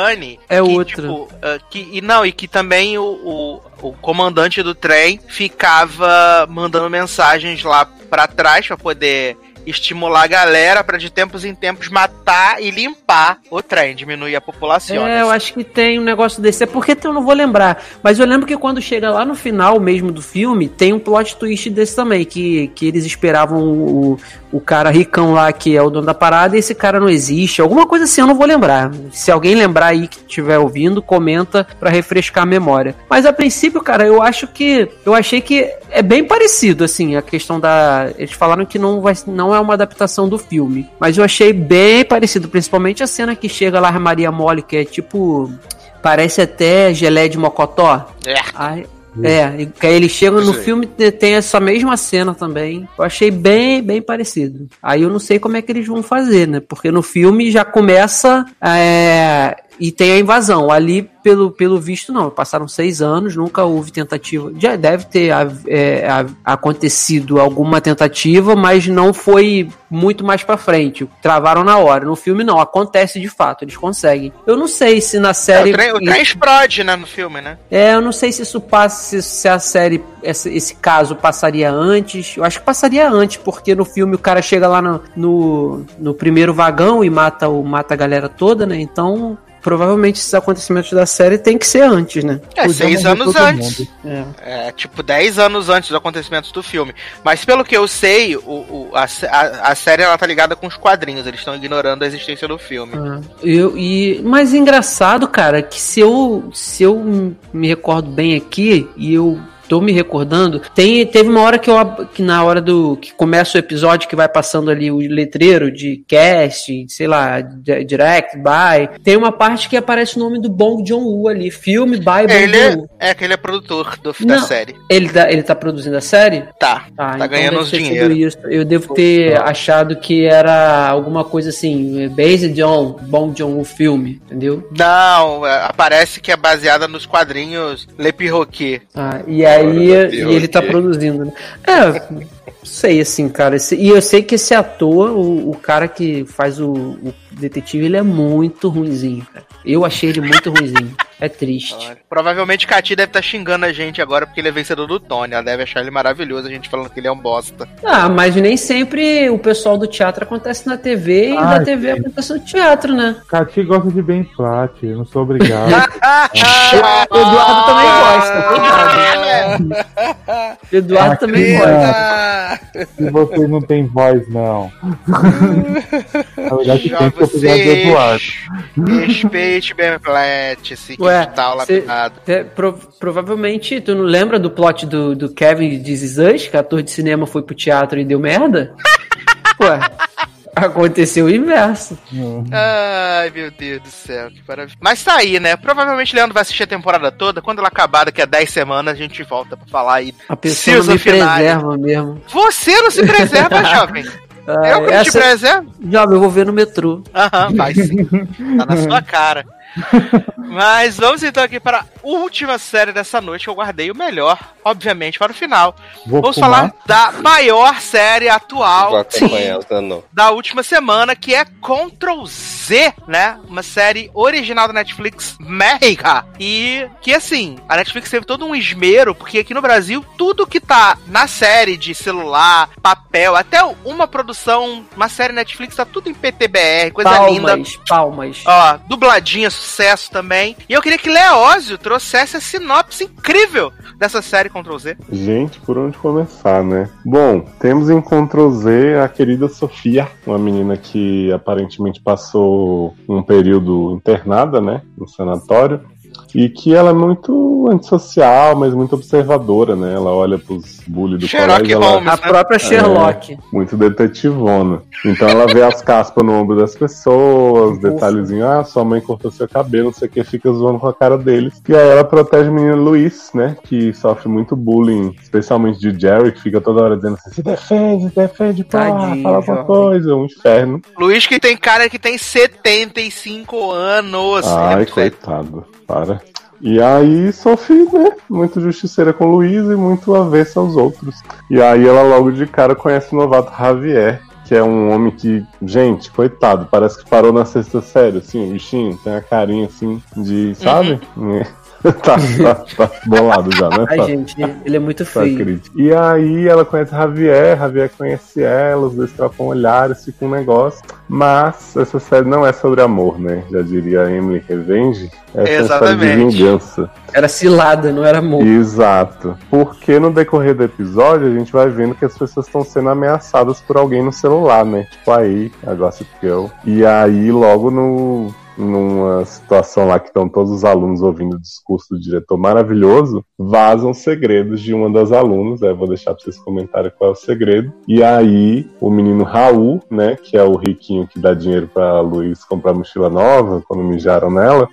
É que, outra. tipo, ah, que, e não, e que também o, o, o comandante do trem ficava mandando mensagens lá pra trás pra poder estimular a galera pra de tempos em tempos matar e limpar o trem, diminuir a população. É, eu acho que tem um negócio desse. É porque eu não vou lembrar. Mas eu lembro que quando chega lá no final mesmo do filme, tem um plot twist desse também. Que, que eles esperavam o, o cara ricão lá, que é o dono da parada, e esse cara não existe. Alguma coisa assim, eu não vou lembrar. Se alguém lembrar aí que estiver ouvindo, comenta pra refrescar a memória. Mas a princípio, cara, eu acho que. Eu achei que é bem parecido, assim, a questão da. Eles falaram que não, vai, não é uma adaptação do filme. Mas eu achei bem parecido, principalmente a cena que chega lá a Maria Mole, que é tipo. Parece até gelé de mocotó. É. Aí, é, e que aí eles chegam no filme te- tem essa mesma cena também. Eu achei bem, bem parecido. Aí eu não sei como é que eles vão fazer, né? Porque no filme já começa é, e tem a invasão. Ali, pelo, pelo visto, não. Passaram seis anos, nunca houve tentativa. Já deve ter é, a- acontecido alguma tentativa, mas não foi muito mais pra frente. Travaram na hora. No filme, não. Acontece de fato, eles conseguem. Eu não sei se na É, série. o, trem, o trem explode, né, no filme, né? É, eu não sei se isso passa, se, se a série, esse, esse caso passaria antes. Eu acho que passaria antes, porque no filme o cara chega lá no, no, no primeiro vagão e mata, o, mata a galera toda, né? Então, provavelmente esses acontecimentos da série tem que ser antes, né? É, Podia seis anos antes. É. É, tipo, 10 anos antes dos acontecimentos do filme. Mas pelo que eu sei, o, o- a, a, a série ela tá ligada com os quadrinhos, eles estão ignorando a existência do filme. Ah, eu, e, mas engraçado, cara, que se eu, se eu me recordo bem aqui, e eu tô me recordando, tem, teve uma hora que eu que na hora do que começa o episódio que vai passando ali o letreiro de cast, sei lá, di- direct by, tem uma parte que aparece o nome do Bong Joon-woo ali, filme by Bong Ele Joon-woo. é aquele é produtor do, da Não. série. Ele, tá- ele tá produzindo a série? Tá, Ah, tá então ganhando sido dinheiro. Isso. Eu devo ter achado que era alguma coisa assim, based on Bong Joon-woo filme, entendeu? Não, é, aparece que é baseada nos quadrinhos Le Perroquet. Ah, e aí Agora, e ele tá produzindo, né? É, sei assim, cara. esse- e eu sei que esse ator, o, o cara que faz o, o detetive, ele é muito ruinzinho, cara. Eu achei ele muito ruinzinho. É triste. Provavelmente Cati deve estar xingando a gente agora porque ele é vencedor do Tony. Ela deve achar ele maravilhoso, a gente falando que ele é um bosta. Ah, mas nem sempre o pessoal do teatro acontece na TV e Ai, da TV sim. acontece no teatro, né? Cati gosta de bem plat, eu não sou obrigado. O Eduardo também gosta. O Eduardo também gosta. E você não tem voz, não. Na verdade, tem que você Eduardo. respeite Ben Platt, esse Ué, cê- lapidado. É, pro- provavelmente, tu não lembra do plot do, do Kevin Is Us, que ator de cinema foi pro teatro e deu merda? Ué, aconteceu o inverso. Ai, meu Deus do céu, que maravilha. Mas tá aí, né? Provavelmente Leandro vai assistir a temporada toda. Quando ela acabar daqui a 10 semanas, a gente volta pra falar aí. A pessoa não me finale. preserva mesmo. Você não se preserva, jovem. Ah, Eu que não te preservo. Jovem, eu vou ver no metrô. Aham, vai sim. Tá na sua cara. Mas vamos então aqui para a última série dessa noite que eu guardei o melhor, obviamente, para o final. Vou Vamos fumar. falar da maior série atual da última semana, que é Ctrl Z, né? Uma série original da Netflix México. E que assim, a Netflix teve todo um esmero, porque aqui no Brasil, tudo que tá na série de celular, papel, até uma produção, uma série Netflix, tá tudo em PTBR, coisa linda. Palmas, palmas. Ó, dubladinha, sucesso também. E eu queria que Leózio trouxesse a sinopse incrível dessa série Ctrl Z. Gente, por onde começar, né? Bom, temos em Ctrl Z a querida Sofia, uma menina que aparentemente passou um período internada, né? No sanatório. E que ela é muito antissocial, mas muito observadora, né? Ela olha pros bullies do Sherlock colégio, ela, Holmes. A própria Sherlock. muito detetivona. Então ela vê as caspas no ombro das pessoas, detalhezinho, ah, sua mãe cortou seu cabelo, não sei o que, fica zoando com a cara deles. E aí ela protege o menino Luiz, né, que sofre muito bullying, especialmente de Jerry, que fica toda hora dizendo assim, se defende, se defende, pá, Tadinho, fala alguma coisa, um inferno. Luiz que tem cara que tem 75 anos. É Ai, muito velho. coitado, para. E aí, Sophie, né? Muito justiceira com Luiz e muito avessa aos outros. E aí ela logo de cara conhece o novato Javier, que é um homem que, gente, coitado, parece que parou na sexta série, assim, o bichinho, tem a carinha assim de, sabe? É. tá, tá, tá bolado já, né? Ai, Tá- gente, ele é muito tá feio. crítico. E aí ela conhece Javier, Javier conhece ela, os dois trocam olhares, fica um negócio. Mas essa série não é sobre amor, né? Já diria Emily Revenge. Essa é uma história de Exatamente. vingança. Era cilada, não era amor. Exato. Porque no decorrer do episódio a gente vai vendo que as pessoas estão sendo ameaçadas por alguém no celular, né? Tipo aí, a Gossip Girl. E aí, logo no. Numa situação lá que estão todos os alunos ouvindo o discurso do diretor maravilhoso, vazam segredos de uma das alunas. Eu vou deixar pra vocês comentarem qual é o segredo. E aí, o menino Raul, né, que é o riquinho que dá dinheiro pra Luiz comprar mochila nova quando mijaram nela,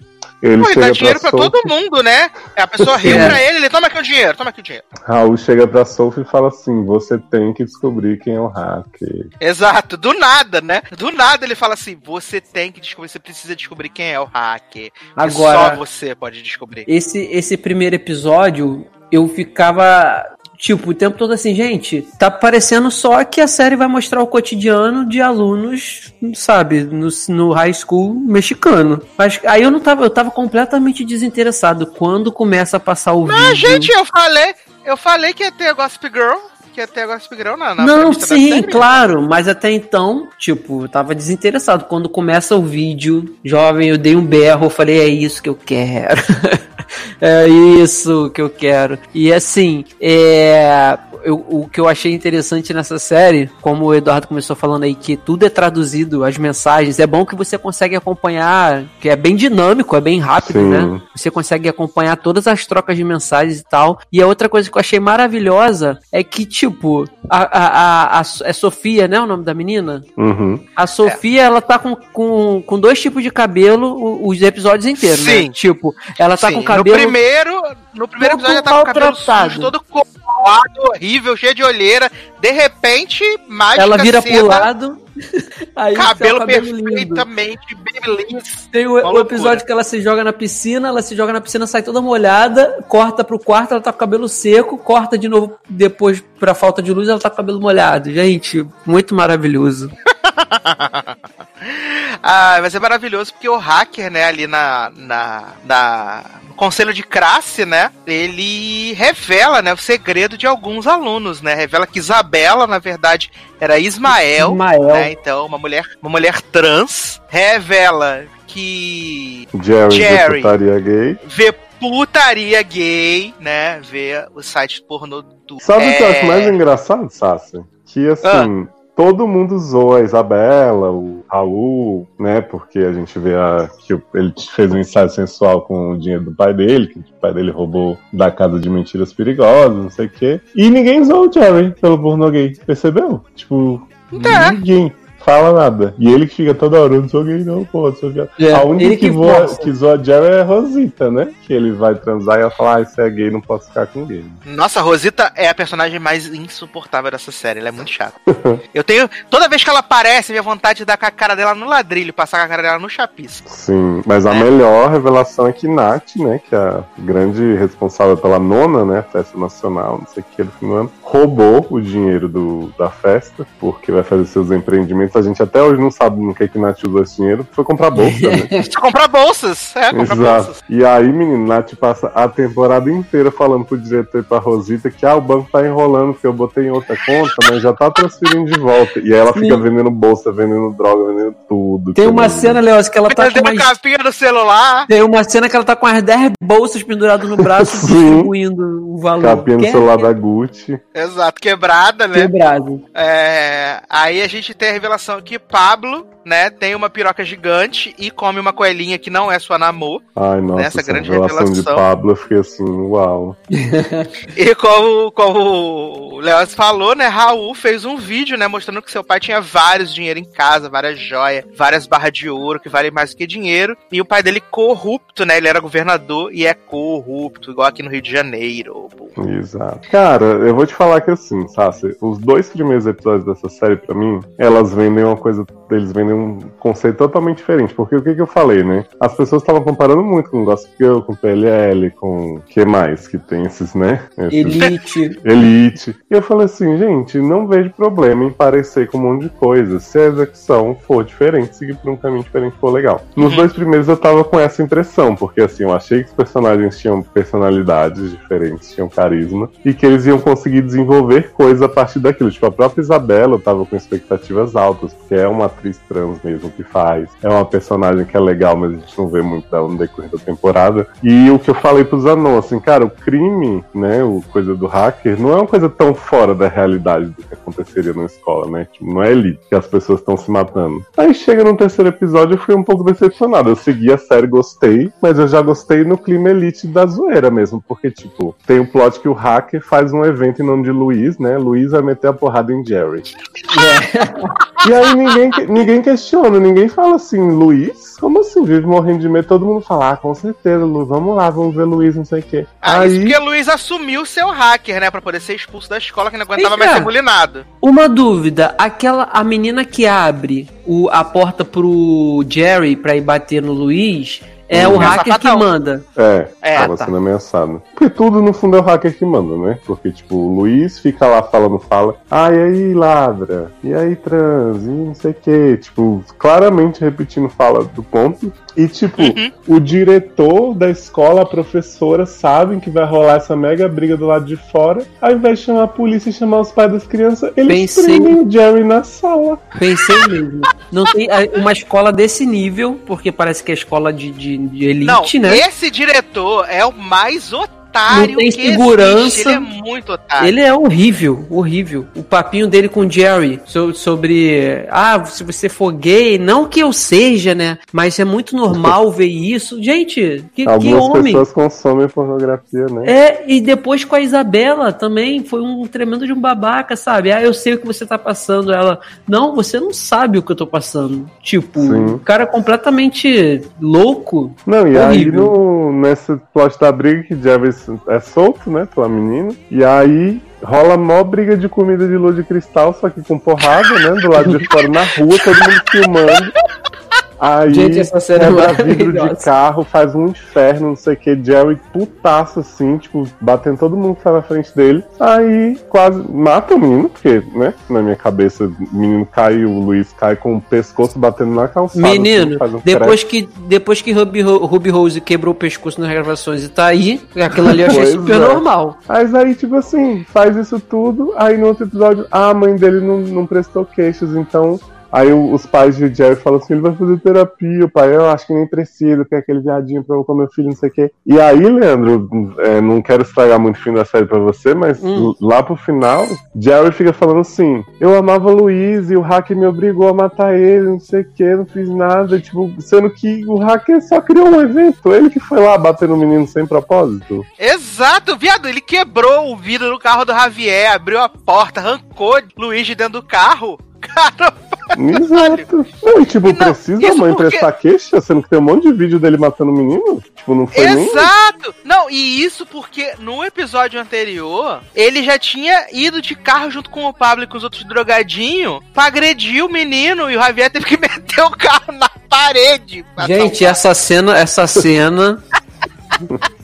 ele Pô, chega dá dinheiro pra Sophie- todo mundo, né? A pessoa riu É. pra ele, ele toma aqui o dinheiro, toma aqui o dinheiro. Raul chega pra Sophie e fala assim: Você tem que descobrir quem é o hacker. Exato, do nada, né? Do nada ele fala assim: você tem que descobrir, você precisa descobrir quem é o hacker. Agora- só você pode descobrir. Esse, esse primeiro episódio, eu ficava. Tipo, o tempo todo assim, gente, tá parecendo só que a série vai mostrar o cotidiano de alunos, sabe, no, no high school mexicano. Mas aí eu não tava, eu tava completamente desinteressado quando começa a passar o vídeo. Ah, gente, eu falei, eu falei que ia ter Gossip Girl, que ia ter Gossip Girl na, na Não, sim, claro, mas até então, tipo, eu tava desinteressado. Quando começa o vídeo, jovem, eu dei um berro, eu falei, é isso que eu quero. é isso que eu quero. E assim, é. Eu- o que eu achei interessante nessa série, como o Eduardo começou falando aí, que tudo é traduzido, as mensagens, é bom que você consegue acompanhar, que é bem dinâmico, é bem rápido, Sim. né? Você consegue acompanhar todas as trocas de mensagens e tal. E a outra coisa que eu achei maravilhosa é que, tipo, a, a, a, a- é Sofia, né? O nome da menina? Uhum. A Sofia, ela tá com, com, com dois tipos de cabelo os episódios inteiros, Sim. né? Tipo, ela tá Sim, com cabelo. No primeiro, no primeiro todo episódio ela tá com o cabelo sujo, todo colado, horrível, cheio de olheira. De repente, mágica ela vira cena, pro lado. Aí tá cabelo, lindo. perfeitamente bem liso. Tem o, o loucura. episódio que ela se joga na piscina, ela se joga na piscina, sai toda molhada, corta pro quarto, ela tá com o cabelo seco, corta de novo depois pra falta de luz, ela tá com o cabelo molhado. Gente, muito maravilhoso. Ah, mas é maravilhoso porque o hacker, né, ali na, na, na conselho de classe, né, ele revela, né, o segredo de alguns alunos, né, revela que Isabela, na verdade, era Ismael, Ismael. né, então uma mulher, uma mulher trans, revela que Jerry, Jerry. deputaria gay. vê putaria gay, né, vê o site pornô do... Sabe o que eu acho É, mais engraçado, Sassi? Que assim, todo mundo zoa a Isabela, o Raul, né? Porque a gente vê a, que ele fez um ensaio sensual com o dinheiro do pai dele, que o pai dele roubou da casa de mentiras perigosas, não sei o quê. E ninguém zoou o Jerry pelo pornô gay, percebeu? Tipo, É. ninguém. Fala nada. E ele que fica toda hora, não sou gay, não, pô, sou gay. É, a única que, que voa, que zoa Jerry é a Rosita, né? Que ele vai transar e ela fala, ah, isso é gay, não posso ficar com gay. Nossa, a Rosita é a personagem mais insuportável dessa série. Ela é muito chata. Eu tenho. Toda vez que ela aparece, minha vontade de dar com a cara dela no ladrilho, passar com a cara dela no chapisco. Sim, mas a É. melhor revelação é que Nath, né, que é a grande responsável pela nona, né, festa nacional, não sei o que, do fim do ano, roubou o dinheiro do, da festa, porque vai fazer seus empreendimentos. A gente até hoje não sabe no que que Nath usou esse dinheiro, foi comprar bolsa, né? comprar bolsas. É, comprar bolsas. Exato. E aí, menino, Nath passa a temporada inteira falando pro diretor e pra Rosita que ah, o banco tá enrolando, porque eu botei em outra conta, mas já tá transferindo de volta. E aí ela fica Sim. vendendo bolsa, vendendo droga, vendendo tudo. Tem que uma cena, Leoz, que ela tá com umas... capinha no celular. Tem uma cena que ela tá com as 10 bolsas penduradas no braço, distribuindo o valor. Capinha no Que é celular da Gucci. Exato, quebrada, né? Quebrado. É, aí a gente tem a revelação que Pablo, né, tem uma piroca gigante e come uma coelhinha que não é sua namor. Ai, nossa, Nessa essa grande revelação de. Pablo, eu fiquei assim, uau. E como, como o Léo falou, né, Raul fez um vídeo, né, mostrando que seu pai tinha vários dinheiro em casa, várias joias, várias barras de ouro que valem mais do que dinheiro. E o pai dele corrupto, né, ele era governador e é corrupto, igual aqui no Rio de Janeiro. Exato. Cara, eu vou te falar que assim, Sassi, os dois primeiros episódios dessa série, pra mim, elas vendem uma coisa. Eles vendem um conceito totalmente diferente. Porque o que, que eu falei, né? As pessoas estavam comparando muito com Gossip Girl, com PLL, com. O que mais que tem esses, né? Esses- Elite. Elite. E eu falei assim, gente, não vejo problema em parecer com um monte de coisa. Se a execução for diferente, seguir por um caminho diferente for legal. Nos Uhum. dois primeiros eu tava com essa impressão, porque assim, eu achei que os personagens tinham personalidades diferentes, tinham carisma, e que eles iam conseguir desenvolver coisas a partir daquilo. Tipo, a própria Isabela eu tava com expectativas altas, porque é uma atriz trans mesmo que faz. É uma personagem que é legal, mas a gente não vê muito dela no decorrer da temporada. E o que eu falei pro Zanon, assim, cara, o crime, né, o coisa do hacker, não é uma coisa tão fora da realidade do que aconteceria na escola, né? Tipo, não é elite que as pessoas estão se matando. Aí chega no terceiro episódio, eu fui um pouco decepcionado. Eu segui a série, gostei, mas eu já gostei no clima elite da zoeira mesmo, porque, tipo, tem o plot que o hacker faz um evento em nome de Luiz, né? Luiz vai meter a porrada em Jerry. E aí ninguém, ninguém questiona, ninguém fala assim, Luiz? Como assim? Vive morrendo de medo, todo mundo fala, ah, com certeza, Lu, vamos lá, vamos ver Luiz, não sei o quê. Ah, isso aí, porque o Luiz assumiu ser o hacker, né? Pra poder ser expulso da escola, que não aguentava Vem mais cá. ser bulinado. Uma dúvida, aquela a menina que abre o, a porta pro Jerry pra ir bater no Luiz é o É hacker que manda. É, É, tava tá. sendo ameaçado. Porque tudo no fundo é o hacker que manda, né? Porque, tipo, o Luiz fica lá falando, fala, ah, e aí, ladra? E aí, trans? E não sei o quê. Tipo, claramente repetindo fala do ponto. E, tipo, Uhum. o diretor da escola, a professora, sabem que vai rolar essa mega briga do lado de fora. Ao invés de chamar a polícia e chamar os pais das crianças, eles Pensei- prendem o Jerry na sala. Pensei mesmo. Não tem a- uma escola desse nível, porque parece que é escola de, de, de elite, Não, né? esse diretor é o mais otário Não tem que segurança. existe. Ele é muito otário. Ele é horrível, horrível. O papinho dele com o Jerry so- sobre. Ah, se você for gay, não que eu seja, né? Mas é muito normal ver isso. Gente, que, que Algumas homem. pessoas consomem pornografia, né? É, e depois com a Isabela também foi um tremendo de um babaca, sabe? Ah, eu sei o que você tá passando. Ela, não, você não sabe o que eu tô passando. Tipo, Sim. o cara completamente louco. Não, e aí Horrível. no, nesse plot da briga que Jarvis é solto, né, pela menina, e aí rola mó briga de comida de lua de cristal, só que com porrada, né, do lado de fora na rua, todo mundo filmando. Aí Gente, essa cena é quebra vidro de carro, faz um inferno, não sei o que, Jerry putaço assim, tipo, batendo todo mundo que tá na frente dele. Aí quase mata o menino, porque, né, na minha cabeça, o menino cai, o Luiz cai com o pescoço batendo na calçada. Menino, assim, um depois que, depois que Ruby, Ruby Rose quebrou o pescoço nas gravações e tá aí, aquilo ali eu achei super é. normal. Mas aí, tipo assim, faz isso tudo, aí no outro episódio, ah, a mãe dele não, não prestou queixas, então. Aí os pais de Jerry falam assim: ele vai fazer terapia, o pai, eu acho que nem precisa, tem aquele viadinho pra com meu filho, não sei o quê. E aí, Leandro, é, não quero estragar muito o fim da série pra você, mas Hum. lá pro final, Jerry fica falando assim: eu amava o Luiz e o hacker me obrigou a matar ele, não sei o que, não fiz nada. Tipo, sendo que o hacker só criou um evento, ele que foi lá bater no menino sem propósito. Exato, viado, ele quebrou o vidro do carro do Javier, abriu a porta, arrancou Luiz de dentro do carro. Cara, Exato. Não, e tipo, E não, precisa a mãe porque- prestar queixa, sendo que tem um monte de vídeo dele matando o menino? Tipo, não foi nem. Exato! Não, e isso porque no episódio anterior, ele já tinha ido de carro junto com o Pablo e com os outros drogadinhos pra agredir o menino e o Javier teve que meter o carro na parede. Gente, essa cena, essa cena.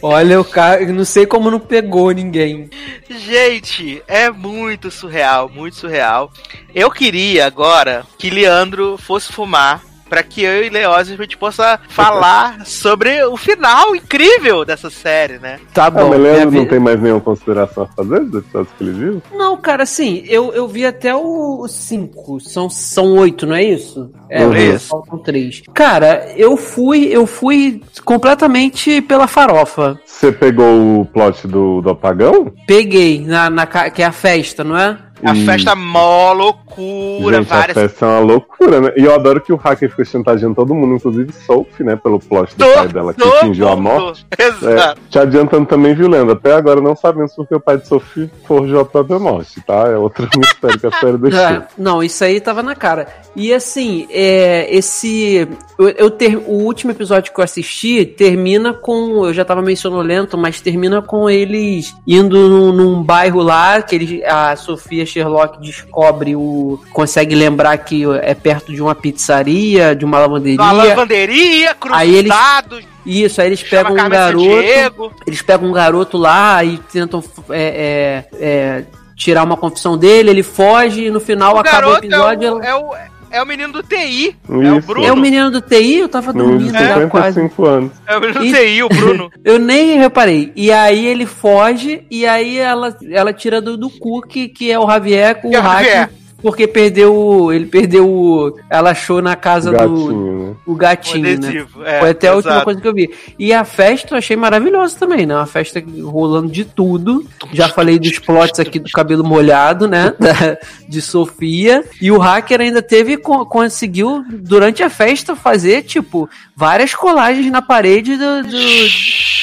Olha, o cara, não sei como não pegou ninguém. Gente, é muito surreal, muito surreal. Eu queria agora que Leandro fosse fumar pra que eu e Leózio a gente possa falar sobre o final incrível dessa série, né? Tá Ah, bom. mas minha Leandro não tem mais nenhuma consideração a fazer dos episódios que ele viu? Não, cara, assim, eu, eu vi até o 5. São, são oito, não é isso? É, Uhum. isso. faltam três. Cara, eu fui, eu fui completamente pela farofa. Você pegou o plot do, do apagão? Peguei na, na que é a festa, não é? A E- festa mó loucura, Gente, várias. a festa é uma loucura, né? E eu adoro que o hacker fica chantageando todo mundo, inclusive Sophie, né? Pelo plot do pai dela que fingiu a morte. Exato. É, te adiantando também, viu, Leandro? Até agora não sabemos porque o pai de Sophie forjou a própria morte, tá? É outro mistério que a série deixou. É, não, isso aí tava na cara. E assim, é, esse. Eu, eu ter, o último episódio que eu assisti termina com. Eu já tava meio sonolento, mas termina com eles indo num, num bairro lá, que eles, a Sofia Sherlock descobre o. consegue lembrar que é perto de uma pizzaria, de uma lavanderia. Uma lavanderia, eles- cruzados, Isso, aí eles chama pegam um garoto. Sandiego. Eles pegam um garoto lá e tentam é, é, é, tirar uma confissão dele, ele foge e no final O acaba o garoto episódio. é, o, é, o, é o menino do TI. É o Isso. Bruno. É o menino do TI, eu tava dormindo já quase. 55 anos. É o menino do TI, o Bruno. Eu nem reparei. E aí ele foge, e aí ela, ela tira do, do cu que, que é o Javier com Que é o o Javier. hack. Porque perdeu. o- Ele perdeu. o- Ela achou na casa do. Gatinho, né? O O gatinho, né? adesivo. É, Foi até a última exato. coisa que eu vi. E a festa eu achei maravilhosa também, né? Uma festa rolando de tudo. Já falei dos plots aqui do cabelo molhado, né? Da- de Sofia. E o hacker ainda teve, co- conseguiu, durante a festa, fazer, tipo, várias colagens na parede do. do-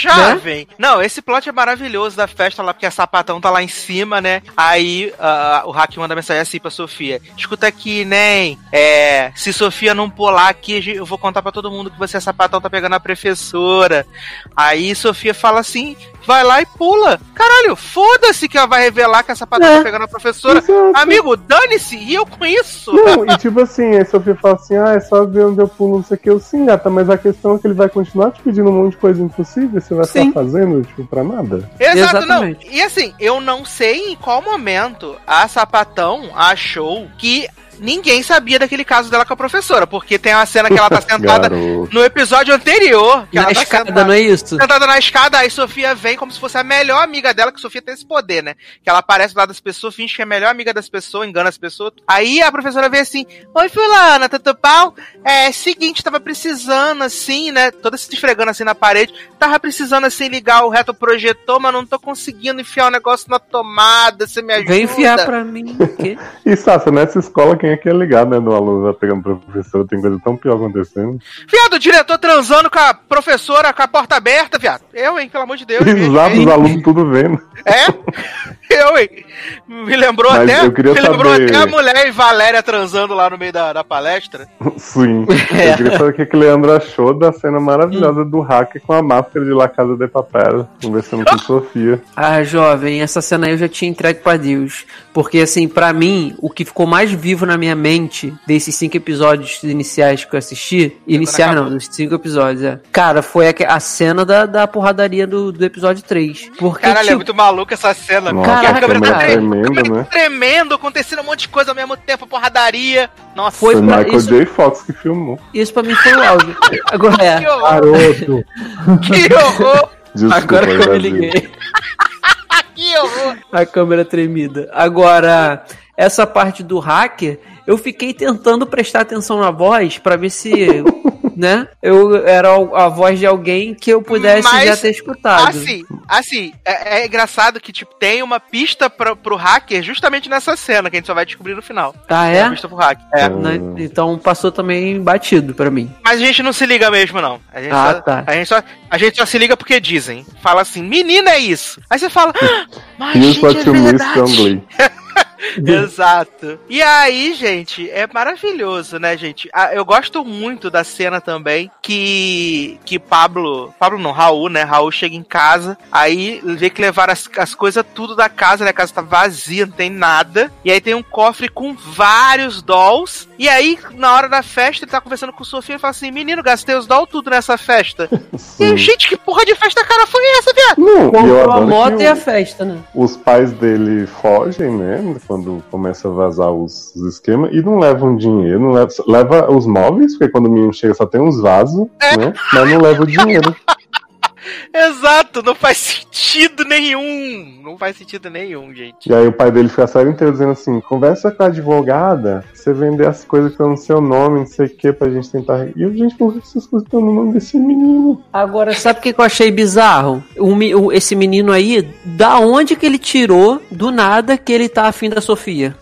Jovem! Não, esse plot é maravilhoso da festa lá, porque a sapatão tá lá em cima, né? Aí ah, o hack manda mensagem assim pra Sofia: Escuta aqui, nem. É, se Sofia não pular aqui, eu vou contar pra todo mundo que você é sapatão, tá pegando a professora. Aí Sofia fala assim: vai lá e pula. Caralho, foda-se que ela vai revelar que a sapatão É. tá pegando a professora. Exato. Amigo, dane-se, e eu com isso? Não, e tipo assim, aí Sofia fala assim, ah, é só ver onde eu pulo, não sei o que. Eu sim, gata, mas a questão é que ele vai continuar te pedindo um monte de coisa impossível, você vai Sim. ficar fazendo, tipo, pra nada. Exato, Exatamente. não. E assim, eu não sei em qual momento a sapatão achou que ninguém sabia daquele caso dela com a professora, porque tem uma cena que ela tá sentada no episódio anterior, que na ela tá escada, sentada, não é isso? sentada na escada, aí Sofia vem como se fosse a melhor amiga dela, que Sofia tem esse poder, né? Que ela aparece lá das pessoas, finge que é a melhor amiga das pessoas, engana as pessoas. Aí a professora vem assim, oi fulana, tudo bom? É, seguinte, tava precisando assim, né? Toda se esfregando assim na parede, tava precisando assim ligar o retroprojetor, mas não tô conseguindo enfiar o negócio na tomada, você me ajuda? Vem enfiar pra mim. o quê? E Sassa, nessa escola, quem é que é ligado, né? No aluno vai pegando professor, tem coisa tão pior acontecendo. Viado, o diretor transando com a professora com a porta aberta, viado. Eu, hein, pelo amor de Deus. Exato, os alunos tudo vendo. É? Eu, hein? Me lembrou Mas até. eu queria me lembrou saber- até a mulher e Valéria transando lá no meio da, da palestra. Sim. É. Eu queria saber o que, que o Leandro achou da cena maravilhosa do hacker com a máscara de La Casa de Papel, conversando com Sofia. Ah, jovem, essa cena aí eu já tinha entregue pra Deus. Porque, assim, pra mim, o que ficou mais vivo na minha mente desses cinco episódios iniciais que eu assisti. Iniciais não, dos cinco episódios, é. Cara, foi a, a cena da, da porradaria do, do episódio 3. Porque, Caralho, é tipo, muito maluca essa cena. Nossa, Caraca, a câmera tá câmera né? tremendo, acontecendo um monte de coisa ao mesmo tempo, porradaria. Nossa, Foi Foi pra- Michael isso- J. Fox que filmou. isso pra mim foi o áudio. Agora é. que horror, Garoto. que horror, Desculpa, Agora que eu me liguei. que horror. A câmera tremida. Agora, essa parte do hacker, eu fiquei tentando prestar atenção na voz pra ver se, né, eu era a voz de alguém que eu pudesse Mas, já ter escutado. Assim, assim, é, é engraçado que, tipo, tem uma pista pra, pro hacker justamente nessa cena, que a gente só vai descobrir no final. Ah, uma é? pista pro hacker. É. Né? Então passou também batido pra mim. Mas a gente não se liga mesmo, não. A gente, Ah, só, tá. a, gente só, a gente só se liga porque dizem. Fala assim, menina é isso. Aí você fala, ah, mas gente, é verdade. Exato. E aí, gente, é maravilhoso, né, gente? Ah, Eu gosto muito da cena também que que Pablo, Pablo não, Raul, né? Raul chega em casa, aí vê que levaram as, as coisas tudo da casa, né? A casa tá vazia, não tem nada. E aí tem um cofre com vários dolls. E aí, na hora da festa, ele tá conversando com o Sofia e fala assim: Menino, gastei os dolls tudo nessa festa. E aí, gente, que porra de festa cara foi essa, viado? Não, e eu Comprou a moto e a festa, né? os pais dele fogem, né? Quando começa a vazar os, os esquemas, e não levam dinheiro, não leva, leva os móveis, porque quando o menino chega só tem uns vasos, É. né? Mas não leva o dinheiro. Exato, não faz sentido nenhum. Não faz sentido nenhum, gente. E aí o pai dele fica a série inteira dizendo assim: conversa com a advogada, você vender as coisas no seu nome, não sei o que, pra gente tentar. E eu, gente, por que essas coisas estão no nome desse menino? Agora, sabe o que eu achei bizarro? O me- o- esse menino aí, da onde que ele tirou do nada que ele tá afim da Sofia?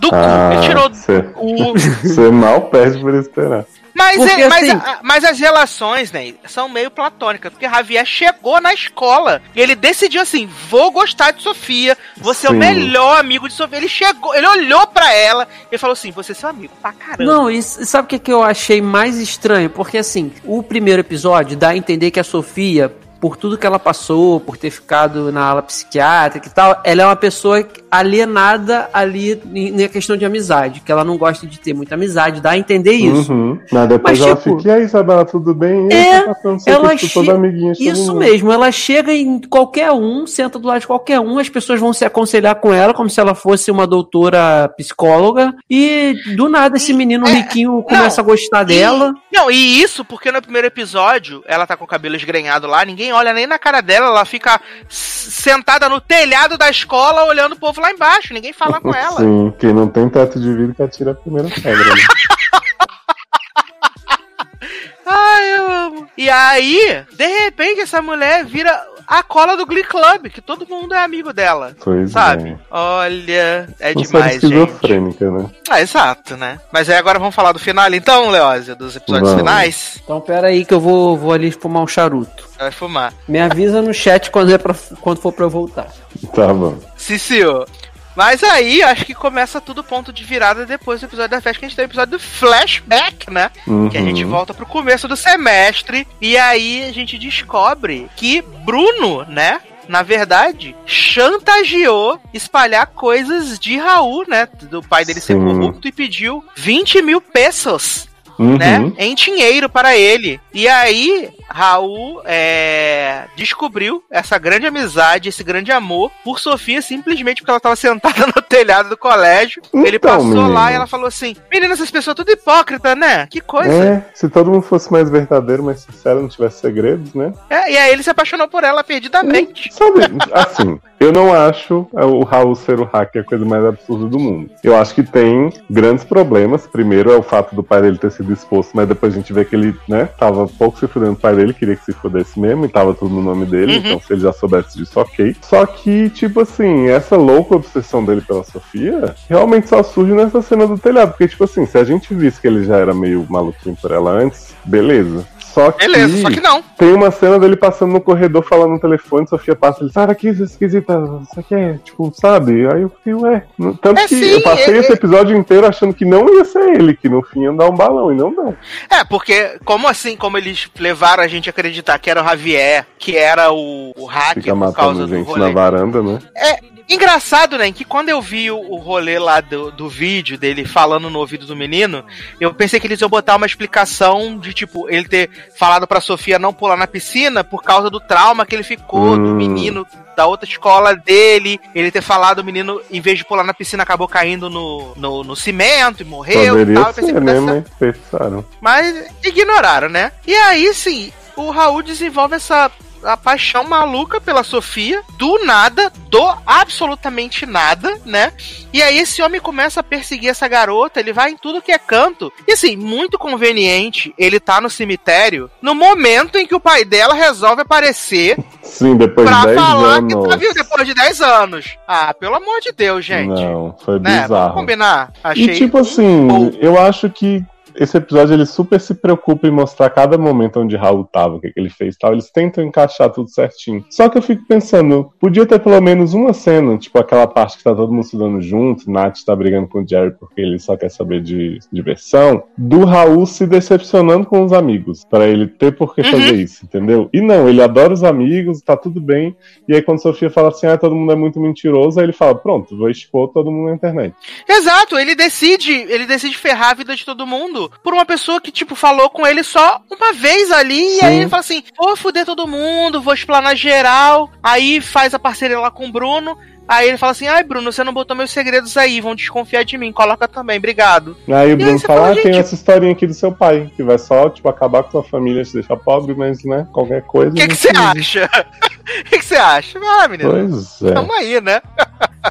Do cu, Ah, ele tirou do cê- cu. Você mal perde por esperar. Mas, Porque, é- mas, assim- a- mas as relações, né, são meio platônicas. Porque Javier chegou na escola e ele decidiu assim: vou gostar de Sofia, vou ser o melhor amigo de Sofia. Ele chegou, ele olhou pra ela e falou assim: você é seu amigo pra caramba. Não, e sabe o que, que eu achei mais estranho? Porque assim, o primeiro episódio dá a entender que a Sofia, por tudo que ela passou, por ter ficado na ala psiquiátrica e tal, ela é uma pessoa alienada ali na questão de amizade, que ela não gosta de ter muita amizade, dá a entender isso. Uhum. Mas depois Mas, ela tipo, fica, e aí, Isabela, tudo bem? É, tá ela tipo, toda che- amiguinha Isso mesmo, ela chega em qualquer um, senta do lado de qualquer um, as pessoas vão se aconselhar com ela como se ela fosse uma doutora psicóloga, e do nada esse menino É, riquinho começa a gostar E- dela. Não, e isso porque no primeiro episódio ela tá com o cabelo esgrenhado lá, ninguém olha nem na cara dela, ela fica sentada no telhado da escola olhando o povo lá embaixo, ninguém fala com ela. Sim, quem não tem teto de vidro que atira a primeira pedra. Né? Ai, eu amo. E aí, de repente, essa mulher vira a cola do Glee Club, que todo mundo é amigo dela. Pois Sabe? é. Olha, é Uma série demais, gente. esquizofrênica, né? Ah, exato, né? Mas aí agora vamos falar do final, então, Leózio, dos episódios Vamos. finais. Então pera aí que eu vou, vou ali fumar um charuto. Vai fumar. Me avisa no chat quando, é pra, quando for pra eu voltar. Tá bom. Sim, senhor. Mas aí, acho que começa tudo ponto de virada depois do episódio da festa, que a gente tem o episódio do flashback, né? Uhum. Que a gente volta pro começo do semestre. E aí a gente descobre que Bruno, né? Na verdade, chantageou espalhar coisas de Raul, né? Do pai dele ser Sim. corrupto e pediu 20 mil pesos Uhum. né, em dinheiro para ele. E aí, Raul é, descobriu essa grande amizade, esse grande amor por Sofia simplesmente porque ela estava sentada no telhado do colégio. ele Então, passou menino. lá e ela falou assim: Menina, essas pessoas tudo hipócrita, né? Que coisa. É, se todo mundo fosse mais verdadeiro, mais sincero, não tivesse segredos, né? É, e aí ele se apaixonou por ela perdidamente. Sabe, assim, eu não acho o Raul ser o hacker a coisa mais absurda do mundo. Eu acho que tem grandes problemas. Primeiro é o fato do pai dele ter sido exposto, mas depois a gente vê que ele, né, tava pouco se fudendo do pai dele, queria que se fudesse mesmo, e tava tudo no nome dele, Uhum. então se ele já soubesse disso, ok. Só que, tipo assim, essa louca obsessão dele pela Sofia realmente só surge nessa cena do telhado. Porque, tipo assim, se a gente visse que ele já era meio maluquinho por ela antes, beleza. Só que, Beleza, só que não. tem uma cena dele passando no corredor falando no telefone, Sofia passa ele, sai daqui, você é esquisita, isso aqui é, tipo, sabe? Aí eu fiquei, ué. Tanto É, que sim, eu passei é- esse episódio inteiro achando que não ia ser ele, que no fim ia dar um balão, e não deu. É, porque, como assim, como eles levaram a gente a acreditar que era o Javier, que era o, o hacker por causa matando do gente rolê. na varanda, né? Engraçado, né? Que quando eu vi o, o rolê lá do, do vídeo dele falando no ouvido do menino, eu pensei que eles iam botar uma explicação de tipo, ele ter falado pra Sofia não pular na piscina por causa do trauma que ele ficou do Hum. menino da outra escola dele. Ele ter falado o menino, em vez de pular na piscina, acabou caindo no, no, no cimento e morreu e tal. Eu pensei ser, que né? Mas pensaram. mas ignoraram, né? E aí, sim, o Raul desenvolve essa a paixão maluca pela Sofia, do nada, do absolutamente nada, né? E aí esse homem começa a perseguir essa garota, ele vai em tudo que é canto. E assim, muito conveniente ele tá no cemitério no momento em que o pai dela resolve aparecer Sim, depois de pra 10 falar anos. que tá vivo depois de 10 anos. Ah, pelo amor de Deus, gente. Não, foi né? Vamos bizarro. combinar. Achei E tipo assim, bom. eu acho que esse episódio ele super se preocupa em mostrar cada momento onde Raul tava, o que, que ele fez e tal. Eles tentam encaixar tudo certinho. Só que eu fico pensando, podia ter pelo menos uma cena, tipo aquela parte que tá todo mundo estudando junto, Nath tá brigando com o Jerry porque ele só quer saber de diversão, do Raul se decepcionando com os amigos, Pra ele ter por que Uhum. fazer isso, entendeu? E não, ele adora os amigos, tá tudo bem. E aí quando Sofia fala assim, ah, todo mundo é muito mentiroso, aí ele fala, pronto, vou expor todo mundo na internet. Exato, ele decide, ele decide ferrar a vida de todo mundo por uma pessoa que, tipo, falou com ele só uma vez ali, e Sim. aí ele fala assim, vou foder todo mundo, vou explanar geral, aí faz a parceria lá com o Bruno, Aí ele fala assim: ai, Bruno, você não botou meus segredos aí, vão desconfiar de mim, coloca também, obrigado. Aí o Bruno aí fala, ah, tem essa historinha aqui do seu pai, que vai só, tipo, acabar com sua família, te deixar pobre, mas, né, qualquer coisa. O que que você acha? O que que você acha? Ah, menino, Pois é. tamo aí, né?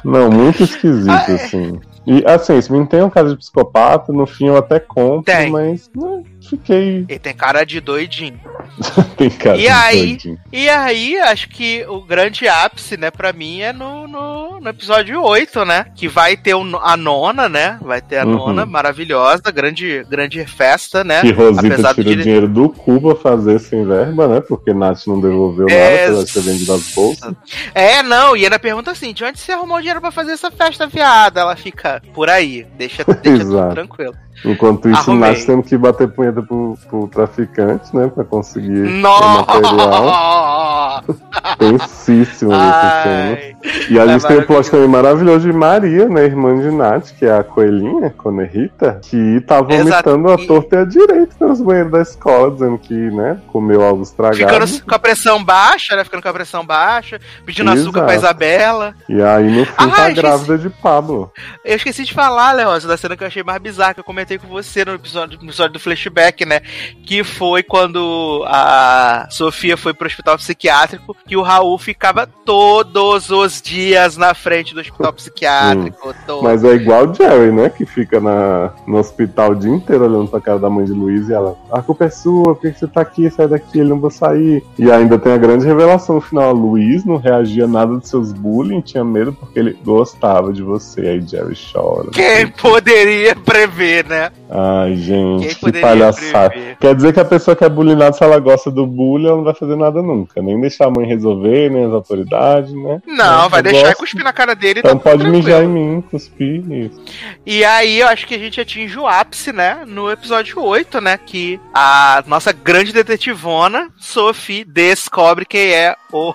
Não, muito esquisito, Ah, é. assim. E assim, se me tem um caso de psicopata, no fim eu até compro, Tem. mas né, fiquei. Ele tem cara de doidinho. tem cara E de aí? doidinho. E aí, acho que o grande ápice, né, pra mim é no, no, no episódio 8, né? Que vai ter o a nona, né? Vai ter a Uhum. nona maravilhosa, grande, grande festa, né? Que Rosita Apesar tira o de- dinheiro do cu pra fazer sem verba, né? Porque Nath não devolveu nada, apesar de ter vendido as bolsas. É, não, e ainda pergunta assim: de onde você arrumou dinheiro pra fazer essa festa, viada? Ela fica por aí, deixa, deixa tudo tranquilo. Enquanto isso, Arrumei. Nath tendo que bater punheta pro, pro traficante, né? Pra conseguir o material. Nossa! Tensíssimo cena. Ai, E a É gente tem o plot também maravilhoso de Maria, né? Irmã de Nath, que é a coelhinha, Conerrita, que tá Exato. vomitando a E- torta e a direita nos banheiros da escola, dizendo que, né, comeu algo estragado. ficando com a pressão baixa, né? Ficando com a pressão baixa, pedindo açúcar Exato. pra Isabela. E aí, no fim, Ah, tá esqueci. grávida de Pablo. Eu esqueci de falar, Leózio, da cena que eu achei mais bizarra, que eu comentei com você no episódio, no episódio do flashback, né? Que foi quando a Sofia foi pro hospital psiquiátrico, que o Raul ficava todos os dias na frente do hospital psiquiátrico. todo. Mas é igual o Jerry, né? Que fica na, no hospital o dia inteiro olhando pra cara da mãe de Luiz e ela, a culpa é sua, por que você tá aqui? Sai daqui, ele não vai sair. E ainda tem a grande revelação no final: Luiz não reagia a nada dos seus bullying, tinha medo porque ele gostava de você. Aí Jerry chora. Quem poderia prever, né? Ai, Quem gente, que palhaçada. prever? Quer dizer que a pessoa que é bullyingada, se ela gosta do bullying, ela não vai fazer nada nunca. Nem deixar a mãe resolver, nem as autoridades, né? Não, vai deixar e gosto. cuspir na cara dele. e Então tá pode mijar em tranquilo. mim, cuspir isso. E aí eu acho que a gente atinge o ápice, né? No episódio 8, né? Que a nossa grande detetivona, Sophie, descobre quem é o,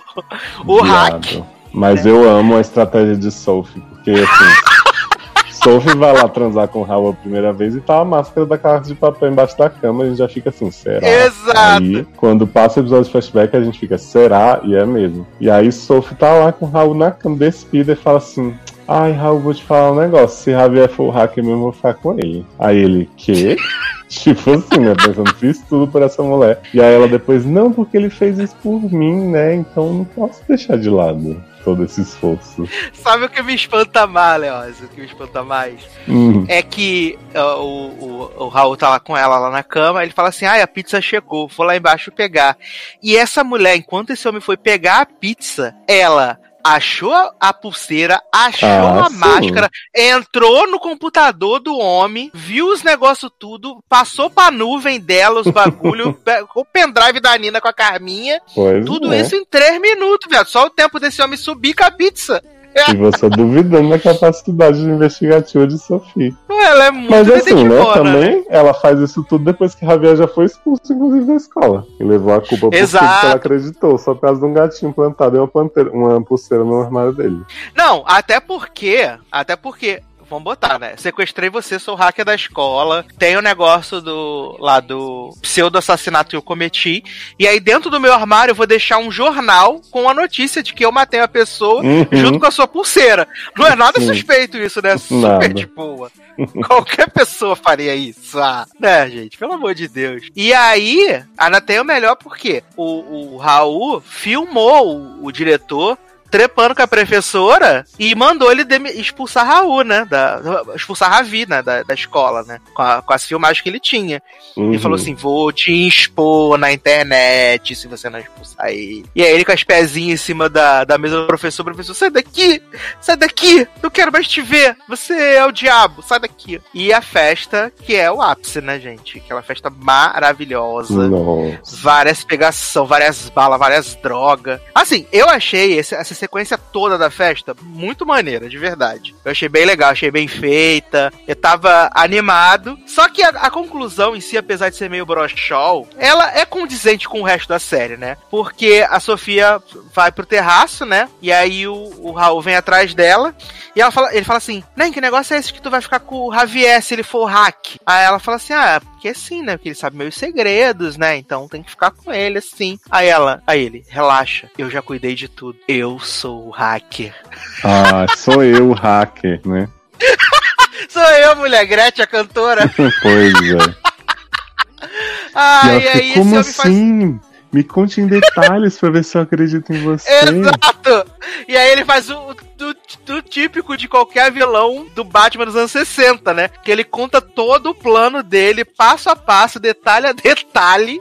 o hack. Mas eu amo a estratégia de Sophie, porque assim. Sophie vai lá transar com o Raul a primeira vez e tá a máscara da casa de papel embaixo da cama, a gente já fica assim, será? Exato. Aí, quando passa o episódio de flashback, a gente fica, será? E é mesmo. E aí Sophie tá lá com o Raul na cama, despida e fala assim. Ai, Raul, vou te falar um negócio. Se Javier for o hacker mesmo, eu vou ficar com ele. Aí ele, quê? tipo assim, né? Pensando, fiz tudo por essa mulher. E aí ela depois, não, porque ele fez isso por mim, né? Então eu não posso deixar de lado todo esse esforço. Sabe o que me espanta mais, Leózio? O que me espanta mais? Hum, É que ó, o, o, o Raul tá lá com ela lá na cama, ele fala assim: ai, a pizza chegou, vou lá embaixo pegar. E essa mulher, enquanto esse homem foi pegar a pizza, ela achou a pulseira, achou Ah, a sim. máscara, entrou no computador do homem, viu os negócios tudo, passou pra nuvem dela os bagulho, o pendrive da Nina com a Carminha, pois tudo é. isso em três minutos, velho. Só o tempo desse homem subir com a pizza. E você duvidando da capacidade investigativa de Sophie. Ela é muito Mas assim, né? detetivona, Também ela faz isso tudo depois que Javier já foi expulso, inclusive, da escola. E levou a culpa por Exato. tudo que ela acreditou, só por causa de um gatinho plantado e uma, panteira, uma pulseira no armário dele. Não, até porque. Até porque. Vamos botar, né? Sequestrei você, sou hacker da escola. Tem o negócio do. lá do pseudo assassinato que eu cometi. E aí, dentro do meu armário, eu vou deixar um jornal com a notícia de que eu matei a pessoa Uhum. junto com a sua pulseira. Não é nada suspeito isso, né? Super Nada. de boa. Qualquer pessoa faria isso. Ah, né, gente? Pelo amor de Deus. E aí, ainda tem o melhor porque o, o Raul filmou o, o diretor trepando com a professora e mandou ele expulsar Raul, né? Da, expulsar Ravi, né? Da, da escola, né? Com, a- com as filmagens que ele tinha. Ele Uhum. falou assim: vou te expor na internet se você não expulsar ele. E aí ele com as pezinhas em cima da, da mesa do professor, professor, sai daqui! Sai daqui! Não quero mais te ver! Você é o diabo, sai daqui! E a festa, que é o ápice, né, gente? Aquela festa maravilhosa. Nossa. Várias pegação, várias balas, várias drogas. Assim, eu achei esse- essa sequência toda da festa muito maneira, de verdade. Eu achei bem legal, achei bem feita. Eu tava animado. Só que a, a conclusão em si, apesar de ser meio brochol, ela é condizente com o resto da série, né? Porque a Sofia vai pro terraço, né? E aí o, o Raul vem atrás dela. E ela fala, ele fala assim: Nem, que negócio é esse que tu vai ficar com o Javier se ele for hack? Aí ela fala assim: Ah, porque sim, né? Porque ele sabe meus segredos, né? Então tem que ficar com ele, assim. Aí ela, aí ele, relaxa, eu já cuidei de tudo. Eu sou o hacker. Ah, sou eu o hacker, né? Sou eu, mulher, Gretchen, a cantora. pois é. Ah, e ela aí esse como homem faz. assim? Me conte em detalhes pra ver se eu acredito em você. Exato! E aí ele faz o do, do típico de qualquer vilão do Batman dos anos 60, né? Que ele conta todo o plano dele, passo a passo, detalhe a detalhe.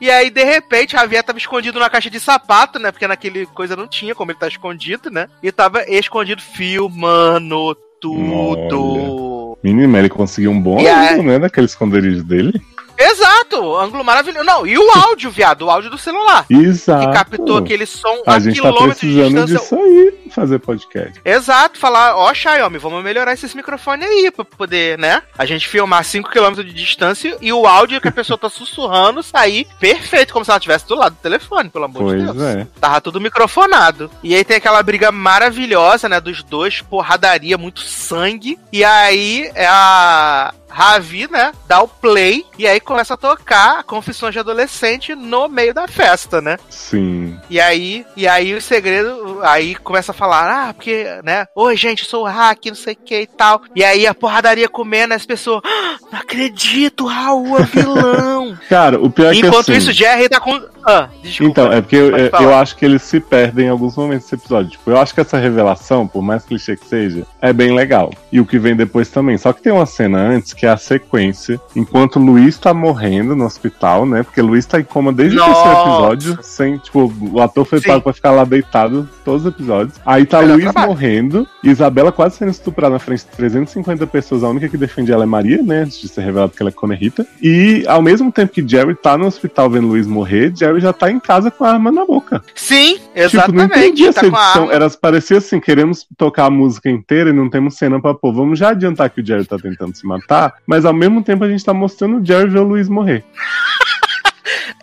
e aí, de repente, Javier tava escondido na caixa de sapato, né? Porque naquele coisa não tinha como ele tá escondido, né? E tava escondido filmando tudo. Menino, ele conseguiu um bom aí- né? Daquele esconderijo dele. Exato! Ângulo maravilhoso. Não, e o áudio, viado, o áudio do celular. Exato. Que captou aquele som A a gente tá de precisando distância. disso aí fazer podcast. Exato, falar, ó, Xiaomi, vamos melhorar esses microfones aí pra poder, né? A gente filmar 5km de distância e o áudio que a pessoa tá sussurrando sair perfeito, como se ela estivesse do lado do telefone, pelo amor de Pois Deus. é. Tava tudo microfonado. E aí tem aquela briga maravilhosa, né, dos dois, porradaria, muito sangue. E aí é a Ravi, né, dá o play e aí começa a tocar Confissões de Adolescente no meio da festa, né? Sim. E aí, e aí o segredo, aí começa a falar, ah, porque, né? Oi, gente, eu sou o hack, não sei o que e tal. E aí a porradaria comendo, as pessoas, ah, não acredito, Raul é vilão. Cara, o pior é que Enquanto assim, isso, Jerry tá com. Ah, desculpa. Então, é porque eu, eu- falar. eu acho que eles se perdem em alguns momentos desse episódio. Tipo, eu acho que essa revelação, por mais clichê que seja, é bem legal. E o que vem depois também. Só que tem uma cena antes que é a sequência, enquanto o Luiz tá morrendo no hospital, né? Porque o Luiz tá em coma desde o terceiro Nossa. episódio, sem, tipo, o ator foi Sim. pago pra ficar lá deitado todos os episódios. Aí tá Melhor Luiz trabalho. morrendo, Isabela quase sendo estuprada na frente de 350 pessoas. A única que defende ela é Maria, né? Antes de ser revelado que ela é Conerita. E ao mesmo tempo que Jerry tá no hospital vendo Luiz morrer, Jerry já tá em casa com a arma na boca. Sim, Tipo, não exatamente. entendi essa tá edição. Era, parecia assim, queremos tocar a música inteira e não temos cena pra pôr. Vamos já adiantar que o Jerry tá tentando se matar, mas ao mesmo tempo a gente tá mostrando o Jerry ver o Luiz morrer.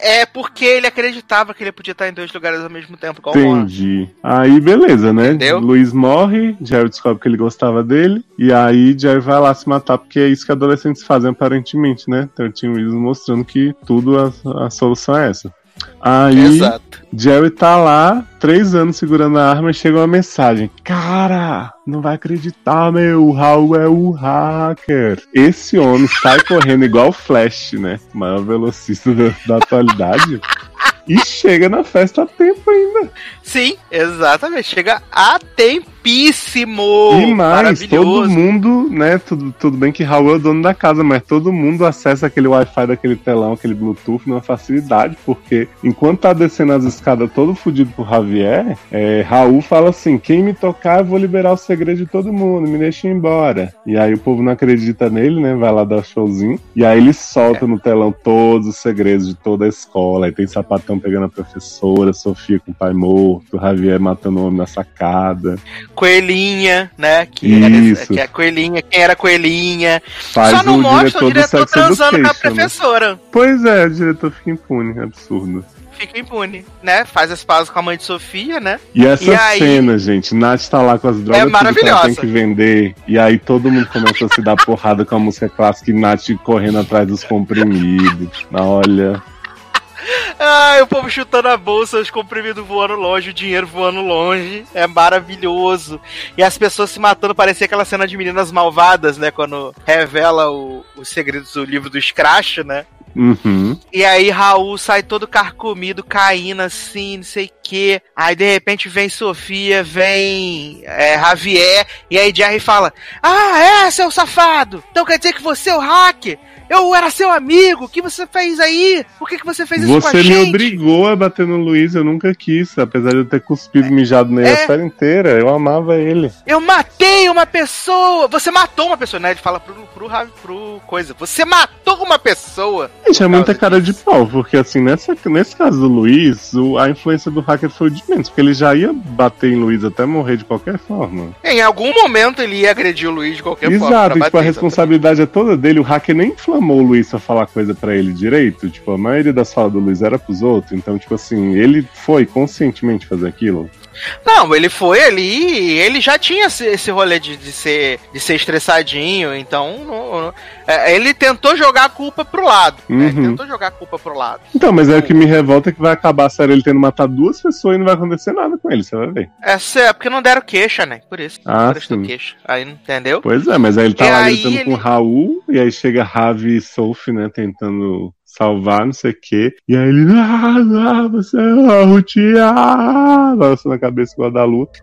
É porque ele acreditava que ele podia estar em dois lugares ao mesmo tempo. Entendi. Aí, beleza, né? Entendeu? Luiz morre, Jerry descobre que ele gostava dele, e aí Jerry vai lá se matar, porque é isso que adolescentes fazem aparentemente, né? Então tinha mostrando que tudo a, a solução é essa. Aí, Exato. Jerry tá lá, três anos segurando a arma e chega uma mensagem. Cara, não vai acreditar, meu, o Raul é o hacker. Esse homem sai correndo igual o Flash, né? O maior velocista da, da atualidade. e chega na festa a tempo ainda. Sim, exatamente. Chega a tempíssimo. e mais, todo mundo, né? Tudo, tudo bem que Raul é o dono da casa, mas todo mundo acessa aquele Wi-Fi daquele telão, aquele Bluetooth numa facilidade, porque enquanto tá descendo as escadas todo fudido pro Javier, é, Raul fala assim: quem me tocar, eu vou liberar o segredo de todo mundo, me deixa ir embora. E aí o povo não acredita nele, né? Vai lá dar showzinho. E aí ele solta no telão todos os segredos de toda a escola. Aí tem sapatão pegando a professora, Sofia com o pai morto, Javier matando o homem na sacada. Coelhinha, né? Que, Isso. Era, que é Coelhinha, quem era Coelhinha. Faz Só não o mostra diretor o diretor transando com a né? professora. Pois é, o diretor fica impune, absurdo. Fica impune, né? Faz as pazes com a mãe de Sofia, né? E essa E aí- cena, gente, Nath tá lá com as drogas É que ela tem que vender, e aí todo mundo começa a se dar porrada com a música clássica e Nath correndo atrás dos comprimidos. Olha, Ai, o povo chutando a bolsa, os comprimidos voando longe, o dinheiro voando longe. É maravilhoso. E as pessoas se matando, parecia aquela cena de meninas malvadas, né? Quando revela o- os segredos do livro do Scratch, né? Uhum. E aí Raul sai todo carcomido, caindo assim, não sei o quê. Aí de repente vem Sofia, vem é, Javier, e aí Jerry fala: Ah, é, seu safado! Então quer dizer que você é o hacker? Eu era seu amigo, o que você fez aí? Por que, que você fez isso com a Você me gente? obrigou a bater no Luiz, eu nunca quis, apesar de eu ter cuspido e mijado nele É. a série inteira, eu amava ele. Eu matei uma pessoa! Você matou uma pessoa, né? Ele fala pro, pro, pro coisa. Você matou uma pessoa! Gente, é muita cara de pau, porque assim, nessa, nesse caso do Luiz, o- a influência do hacker foi de menos, porque ele já ia bater em Luiz até morrer de qualquer forma. Em algum momento ele ia agredir o Luiz de qualquer forma. Exato, pra e, tipo, a responsabilidade é toda dele. O hacker nem inflamou o Luiz pra falar coisa pra ele direito. Tipo, a maioria das falas do Luiz era pros outros. Então, tipo assim, ele foi conscientemente fazer aquilo. Não, ele foi ali, ele já tinha esse, rolê de, de ser, de ser estressadinho, então não- não- é, ele tentou jogar a culpa pro lado. né? Ele Uhum. tentou jogar a culpa pro lado. Então, mas aí o que me revolta é que vai acabar a série ele tendo matado duas pessoas e não vai acontecer nada com ele, você vai ver. Essa é porque não deram queixa, né? Por isso. Ah, Por do sim. queixa. Aí, entendeu? Pois é, mas aí ele tá E lá lutando com o ele- Raul, e aí chega Ravi e Sophie, né, tentando salvar, não sei o quê. E aí ele, ah, ah você é uma Rutia, balançando a cabeça igual a da luta.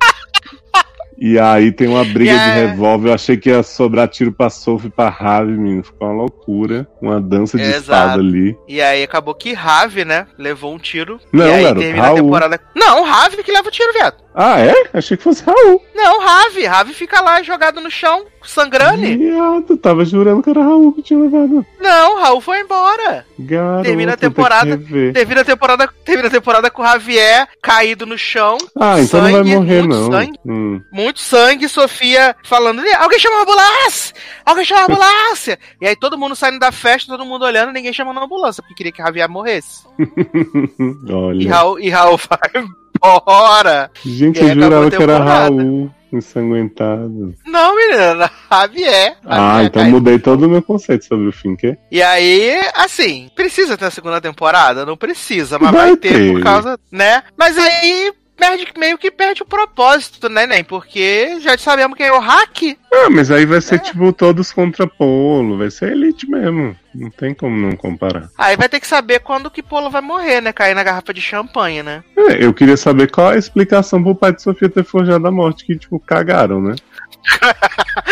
E aí tem uma briga E de revólver. Eu achei que ia sobrar tiro pra Sophie e pra Ravi, menino. Ficou uma loucura. Uma dança de Exato. espada ali. E aí acabou que Rave, né? Levou um tiro. Não, e aí garoto, termina a Raul. temporada. Não, Rave que leva o tiro, viado. Ah, é? Achei que fosse Raul. Não, Rave. Rave fica lá jogado no chão, sangrando. Viado, tava jurando que era Raul que tinha levado. Não, Raul foi embora. Garoto, Termina a temporada-. Termina a temporada, termina a temporada com o Javier caído no chão. Ah, então não vai sangue, morrer, muito não. sangue. Hum. Muito sangue, Sofia falando: alguém chama a ambulância! Alguém chama a ambulância! e aí todo mundo saindo da festa, todo mundo olhando, ninguém chamando a ambulância, porque queria que Javier morresse. E Olha. Raul, e Raul vai embora. Gente, E eu jurava que era. Raul ensanguentado. Não, menina, Javier. Ah, Javier então mudei todo o meu conceito sobre o Finker. E aí, assim, precisa ter a segunda temporada? Não precisa, mas Vai vai, ter, ter. por causa, né? Mas aí perde, meio que perde o propósito, né, Nen? Porque já sabemos quem é o hack. Ah, mas aí vai ser tipo todos contra Polo, vai ser Elite mesmo. Não tem como não comparar. Aí vai ter que saber quando que Polo vai morrer, né? Cair na garrafa de champanhe, né? É, eu queria saber qual a explicação pro pai de Sofia ter forjado a morte, que, tipo, cagaram, né?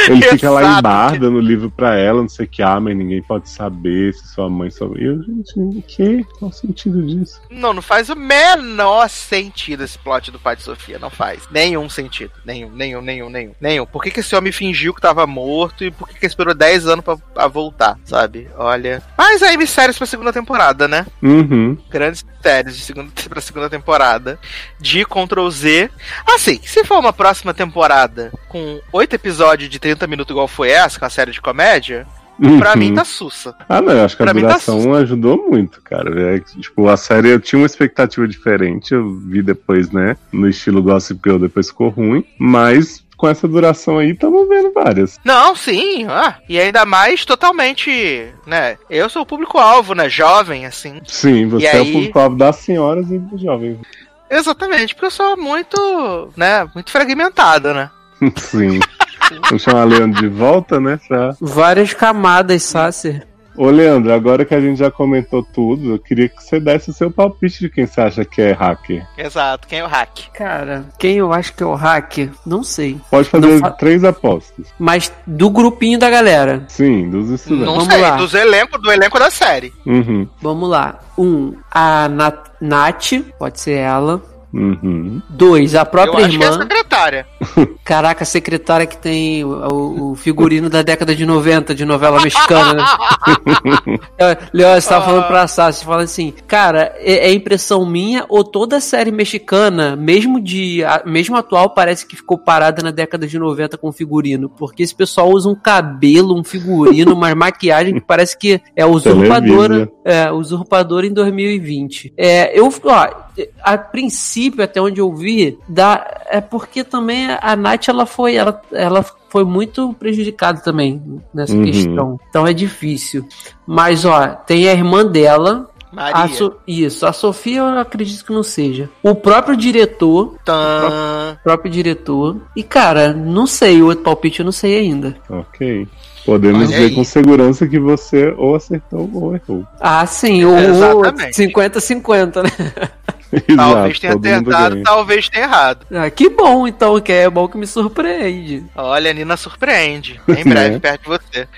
Ele fica lá em bar dando livro pra ela, não sei o que, ah, mas ninguém pode saber se sua mãe soube. Eu, gente, o que? Qual o sentido disso? Não, não faz o menor sentido esse plot do pai de Sofia. Não faz. Nenhum sentido. Nenhum, nenhum, nenhum, nenhum. Nenhum. Por que, que esse homem fingiu que tava morto e por que, que esperou 10 anos pra, pra voltar, sabe? Olha. Mas aí mistérios pra segunda temporada, né? Uhum. Grandes mistérios de segunda, pra segunda temporada de Ctrl Z. Assim, se for uma próxima temporada com oito episódios de 30 minutos igual foi essa, com a série de comédia, pra Uhum. mim tá sussa. Ah, não, eu acho que a Pra mim tá duração ajudou muito, cara. É, tipo, a série eu tinha uma expectativa diferente, eu vi depois, né, no estilo Gossip Girl, depois ficou ruim, mas com essa duração aí, estamos vendo várias. Não, sim, ah, e ainda mais totalmente, né? Eu sou o público-alvo, né? Jovem, assim. Sim, você E é o aí- público-alvo das senhoras e dos jovens. Exatamente, porque eu sou muito, né? Muito fragmentada, né? Sim. Vamos chamar a Leandro de volta, né? Pra... Várias camadas, Sacer. Ô, Leandro, agora que a gente já comentou tudo, eu queria que você desse o seu palpite de quem você acha que é hacker. Exato, quem é o hack? Cara, quem eu acho que é o hacker, não sei. Pode fazer Não fa- três apostas. Mas do grupinho da galera. Sim, dos estudantes. Não Vamos sei, lá. dos elenco, do elenco da série. Uhum, Vamos lá. Um, a Nat Nath, pode ser ela. Uhum. Dois, a Eu própria acho que é a irmã. secretária. Caraca, a secretária que tem o, o figurino da década de 90 de novela mexicana. né? Leon, você tava falando pra Sassi, você fala assim, cara, é, é impressão minha ou toda a série mexicana, mesmo de a- mesmo atual, parece que ficou parada na década de 90 com figurino? Porque esse pessoal usa um cabelo, um figurino, uma maquiagem que parece que é usurpadora, Televisa. é, usurpadora em 2020. É, eu, ó, a princípio, até onde eu vi, dá, é porque também a Nath, ela foi, ela, ela foi muito prejudicada também nessa Uhum. questão. Então é difícil. Mas, ó, tem a irmã dela. Maria. A So- isso, a Sofia eu acredito que não seja. O próprio diretor, o próprio diretor. E, cara, não sei, o outro palpite eu não sei ainda. Ok. Podemos Olha dizer aí. com segurança que você ou acertou ou errou. Ah, sim, o Exatamente. 50-50, né? Talvez tenha acertado, ganha. talvez tenha errado. Ah, que bom, então, que é bom que me surpreende. Olha, a Nina surpreende. Em breve, Né? perto de você.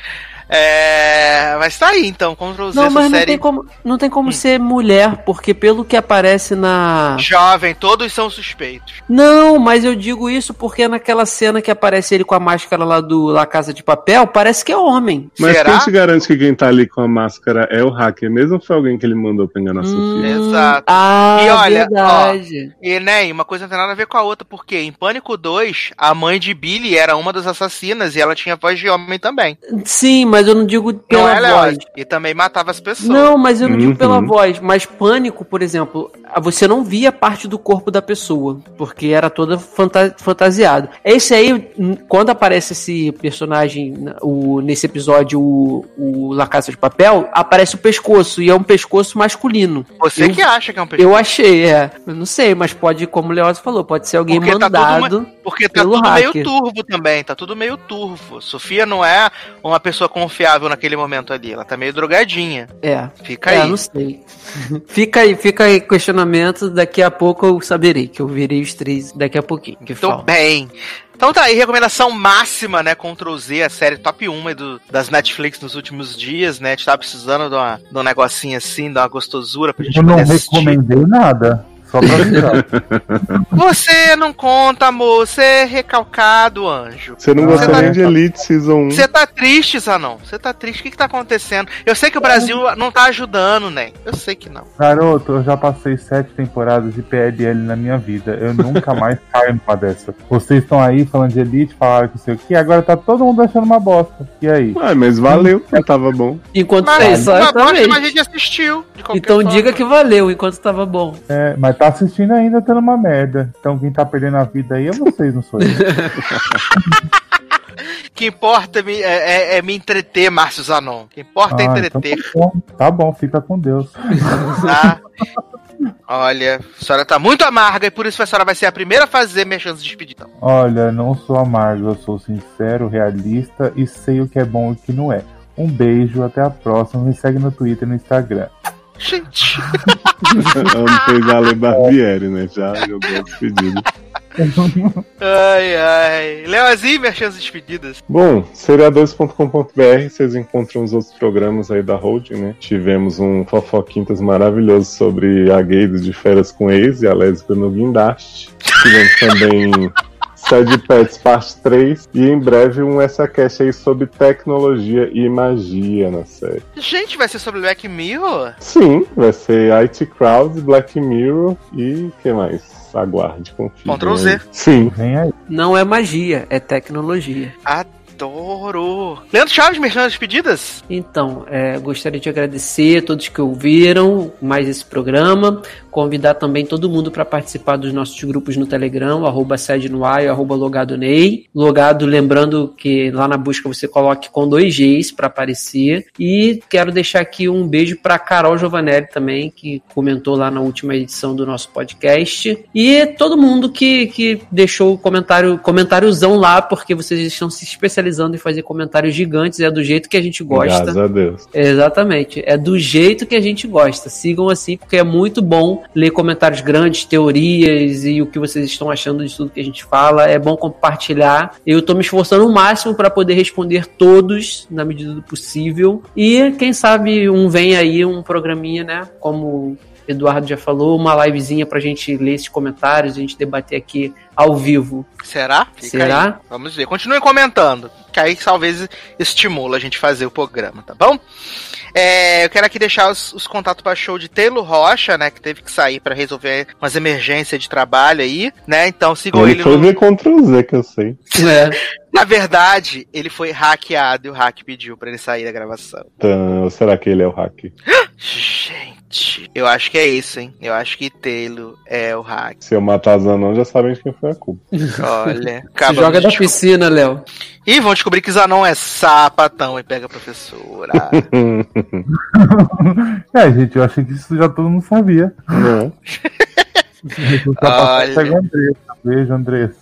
É, mas tá aí, então, Ctrl Z Não, mas não série Hum. tem como, não tem como ser mulher, porque pelo que aparece na. jovem, todos são suspeitos. Não, mas eu digo isso porque naquela cena que aparece ele com a máscara lá do La Casa de Papel, parece que é homem. Mas Será? quem te garante que quem tá ali com a máscara é o hacker mesmo ou foi alguém que ele mandou pra enganar a Sofia? Exato. Ah, E olha, verdade. E, né, e uma coisa não tem nada a ver com a outra, porque em Pânico 2, a mãe de Billy era uma das assassinas e ela tinha voz de homem também. Sim, mas eu não digo Não pela é, voz. Léo? E também matava as pessoas. Não, mas eu não digo Uhum. pela voz. Mas pânico, por exemplo, você não via parte do corpo da pessoa, porque era toda fanta- fantasiado. Esse aí, quando aparece esse personagem na- o, nesse episódio, o, o La Casa de Papel, aparece o pescoço, e é um pescoço masculino. Você eu, que acha que é um peixe. Eu achei, é. Eu não sei, mas pode, como o Leoz falou, pode ser alguém Porque tá tudo mandado. Porque tá pelo tudo hacker. meio turvo também, tá tudo meio turvo. Sofia não é uma pessoa confiável naquele momento ali, ela tá meio drogadinha. É. Fica É, aí. não sei. fica aí, fica aí questionamento. Daqui a pouco eu saberei, que eu virei os três daqui a pouquinho. Que Tô falta. bem. Então tá aí, recomendação máxima, né? Ctrl Z, a série top 1 aí do, das Netflix nos últimos dias, né? A gente tava precisando de, uma, de um negocinho assim, de uma gostosura pra gente Eu não poder assistir. recomendei nada. Só pra. Você não conta, amor. Você é recalcado, anjo. Você não gostou tá- nem de Elite Season 1. Você tá triste, Zanon. Você tá triste. O que que tá acontecendo? Eu sei que o Brasil não tá ajudando, né? Eu sei que não. Garoto, eu já passei sete temporadas de PLL na minha vida. Eu nunca mais caio numa dessa. Vocês estão aí falando de Elite, falaram que sei o que, agora tá todo mundo achando uma bosta. E aí? Ué, mas valeu, que tava bom. Enquanto Mas, é, mas, mas, exatamente. mas a gente assistiu. Então forma. diga que valeu enquanto tava bom. É, mas tá assistindo ainda tendo uma merda. Então quem tá perdendo a vida aí é vocês, não sou eu. Que importa é me, é, é- é me entreter, Márcio Zanon. O que importa é Ah, então entreter, tá bom, tá bom, fica com Deus. tá? Olha, a senhora tá muito amarga e por isso a senhora vai ser a primeira a fazer minha chance de despedida. Olha, não sou amargo, eu sou sincero, realista e sei o que é bom e o que não é. Um beijo, até a próxima. Me segue no Twitter e no Instagram. Gente, Amo fez a Ale Barbieri, né? Já jogou as pedidas. ai, ai. Leozinho, chances de despedidas. Bom, seriadores.com.br, vocês encontram os outros programas aí da Holding, né? Tivemos um Fofoquintas maravilhoso sobre a gay de férias com ex e a lésbica no guindaste. Tivemos também Sad Pets parte 3 e em breve um essa cast aí sobre tecnologia e magia na série. Gente, vai ser sobre Black Mirror? Sim, vai ser IT Crowd, Black Mirror e o que mais? Aguarde, confie. Ctrl Z. Sim. Vem aí. Não é magia, é tecnologia. Adoro. Leandro Chaves, chances de despedidas? Então, é, gostaria de agradecer a todos que ouviram mais esse programa. Convidar também todo mundo para participar dos nossos grupos no Telegram, o arroba sede no ar e o arroba logado Ney. Logado, lembrando que lá na busca você coloque com dois Gs para aparecer. E quero deixar aqui um beijo para Carol Giovanelli também, que comentou lá na última edição do nosso podcast. E todo mundo que, que deixou comentário, comentáriozão lá, porque vocês estão se especializando em fazer comentários gigantes, é do jeito que a gente gosta. Graças a Deus. Exatamente. É do jeito que a gente gosta. Sigam assim, porque é muito bom ler comentários grandes, teorias e o que vocês estão achando de tudo que a gente fala. É bom compartilhar. Eu tô me esforçando o máximo para poder responder todos na medida do possível. E quem sabe um vem aí, um programinha, né? Como o Eduardo já falou, uma livezinha pra gente ler esses comentários, a gente debater aqui ao vivo. Será? Fica Será? aí. Vamos ver. Continuem comentando, que aí talvez estimula a gente fazer o programa, tá bom? É, eu quero aqui deixar os, os contatos para show de Taylor Rocha, né, que teve que sair para resolver umas emergências de trabalho aí, né? Então sigam Ele ele foi no... ver Ctrl Z, que eu sei. É. Na verdade, ele foi hackeado e o hack pediu para ele sair da gravação. Então, será que ele é o hack? Gente, eu acho que é isso, hein? Eu acho que Taylor é o hack. Se eu matar Zanon, já sabem de quem foi a culpa. Olha, joga de da descobrir. piscina, Léo. Ih, vão descobrir que Zanon é sapatão e pega a professora. É, gente, eu achei que isso já todo mundo sabia. Não. Olha. Pega Andressa. Beijo, Andressa.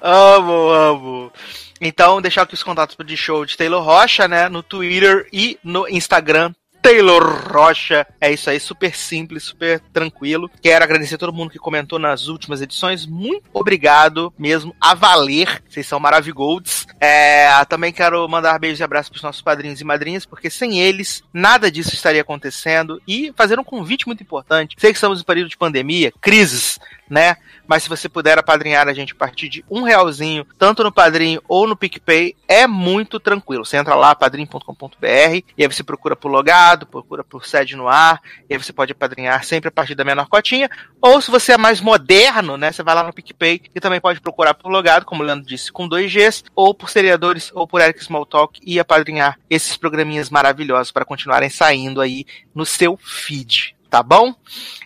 amo, amo. Então, deixar aqui os contatos de show de Taylor Rocha, né? No Twitter e no Instagram. Taylor Rocha. É isso aí, super simples, super tranquilo. Quero agradecer a todo mundo que comentou nas últimas edições. Muito obrigado mesmo, a valer. Vocês são maravilhosos. É, também quero mandar beijos e abraços para os nossos padrinhos e madrinhas, porque sem eles nada disso estaria acontecendo. E fazer um convite muito importante. Sei que estamos em período de pandemia, crises né? Mas se você puder apadrinhar a gente a partir de um realzinho, tanto no Padrinho ou no PicPay, é muito tranquilo. Você entra lá, padrim.com.br, e aí você procura por logado, procura por sede no ar, e aí você pode apadrinhar sempre a partir da menor cotinha. Ou se você é mais moderno, né? Você vai lá no PicPay e também pode procurar por logado, como o Leandro disse, com dois Gs, ou por seriadores, ou por Eric Smalltalk, e apadrinhar esses programinhas maravilhosos para continuarem saindo aí no seu feed tá bom?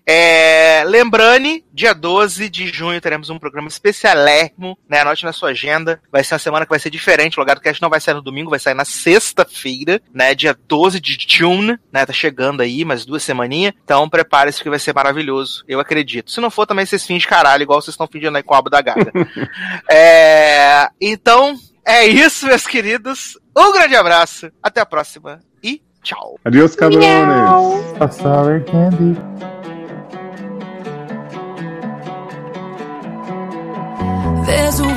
É, lembrando, dia 12 de junho teremos um programa especialérrimo, né? Anote na sua agenda. Vai ser uma semana que vai ser diferente. O Logado Cast não vai sair no domingo, vai sair na sexta-feira, né? Dia 12 de junho, né? Tá chegando aí, mais duas semaninhas. Então prepare-se que vai ser maravilhoso. Eu acredito. Se não for, também vocês fingem caralho, igual vocês estão fingindo aí com o abo da gata. é, então, é isso, meus queridos. Um grande abraço. Até a próxima. E tchau. Adiós, cabrones. A sour candy. There's a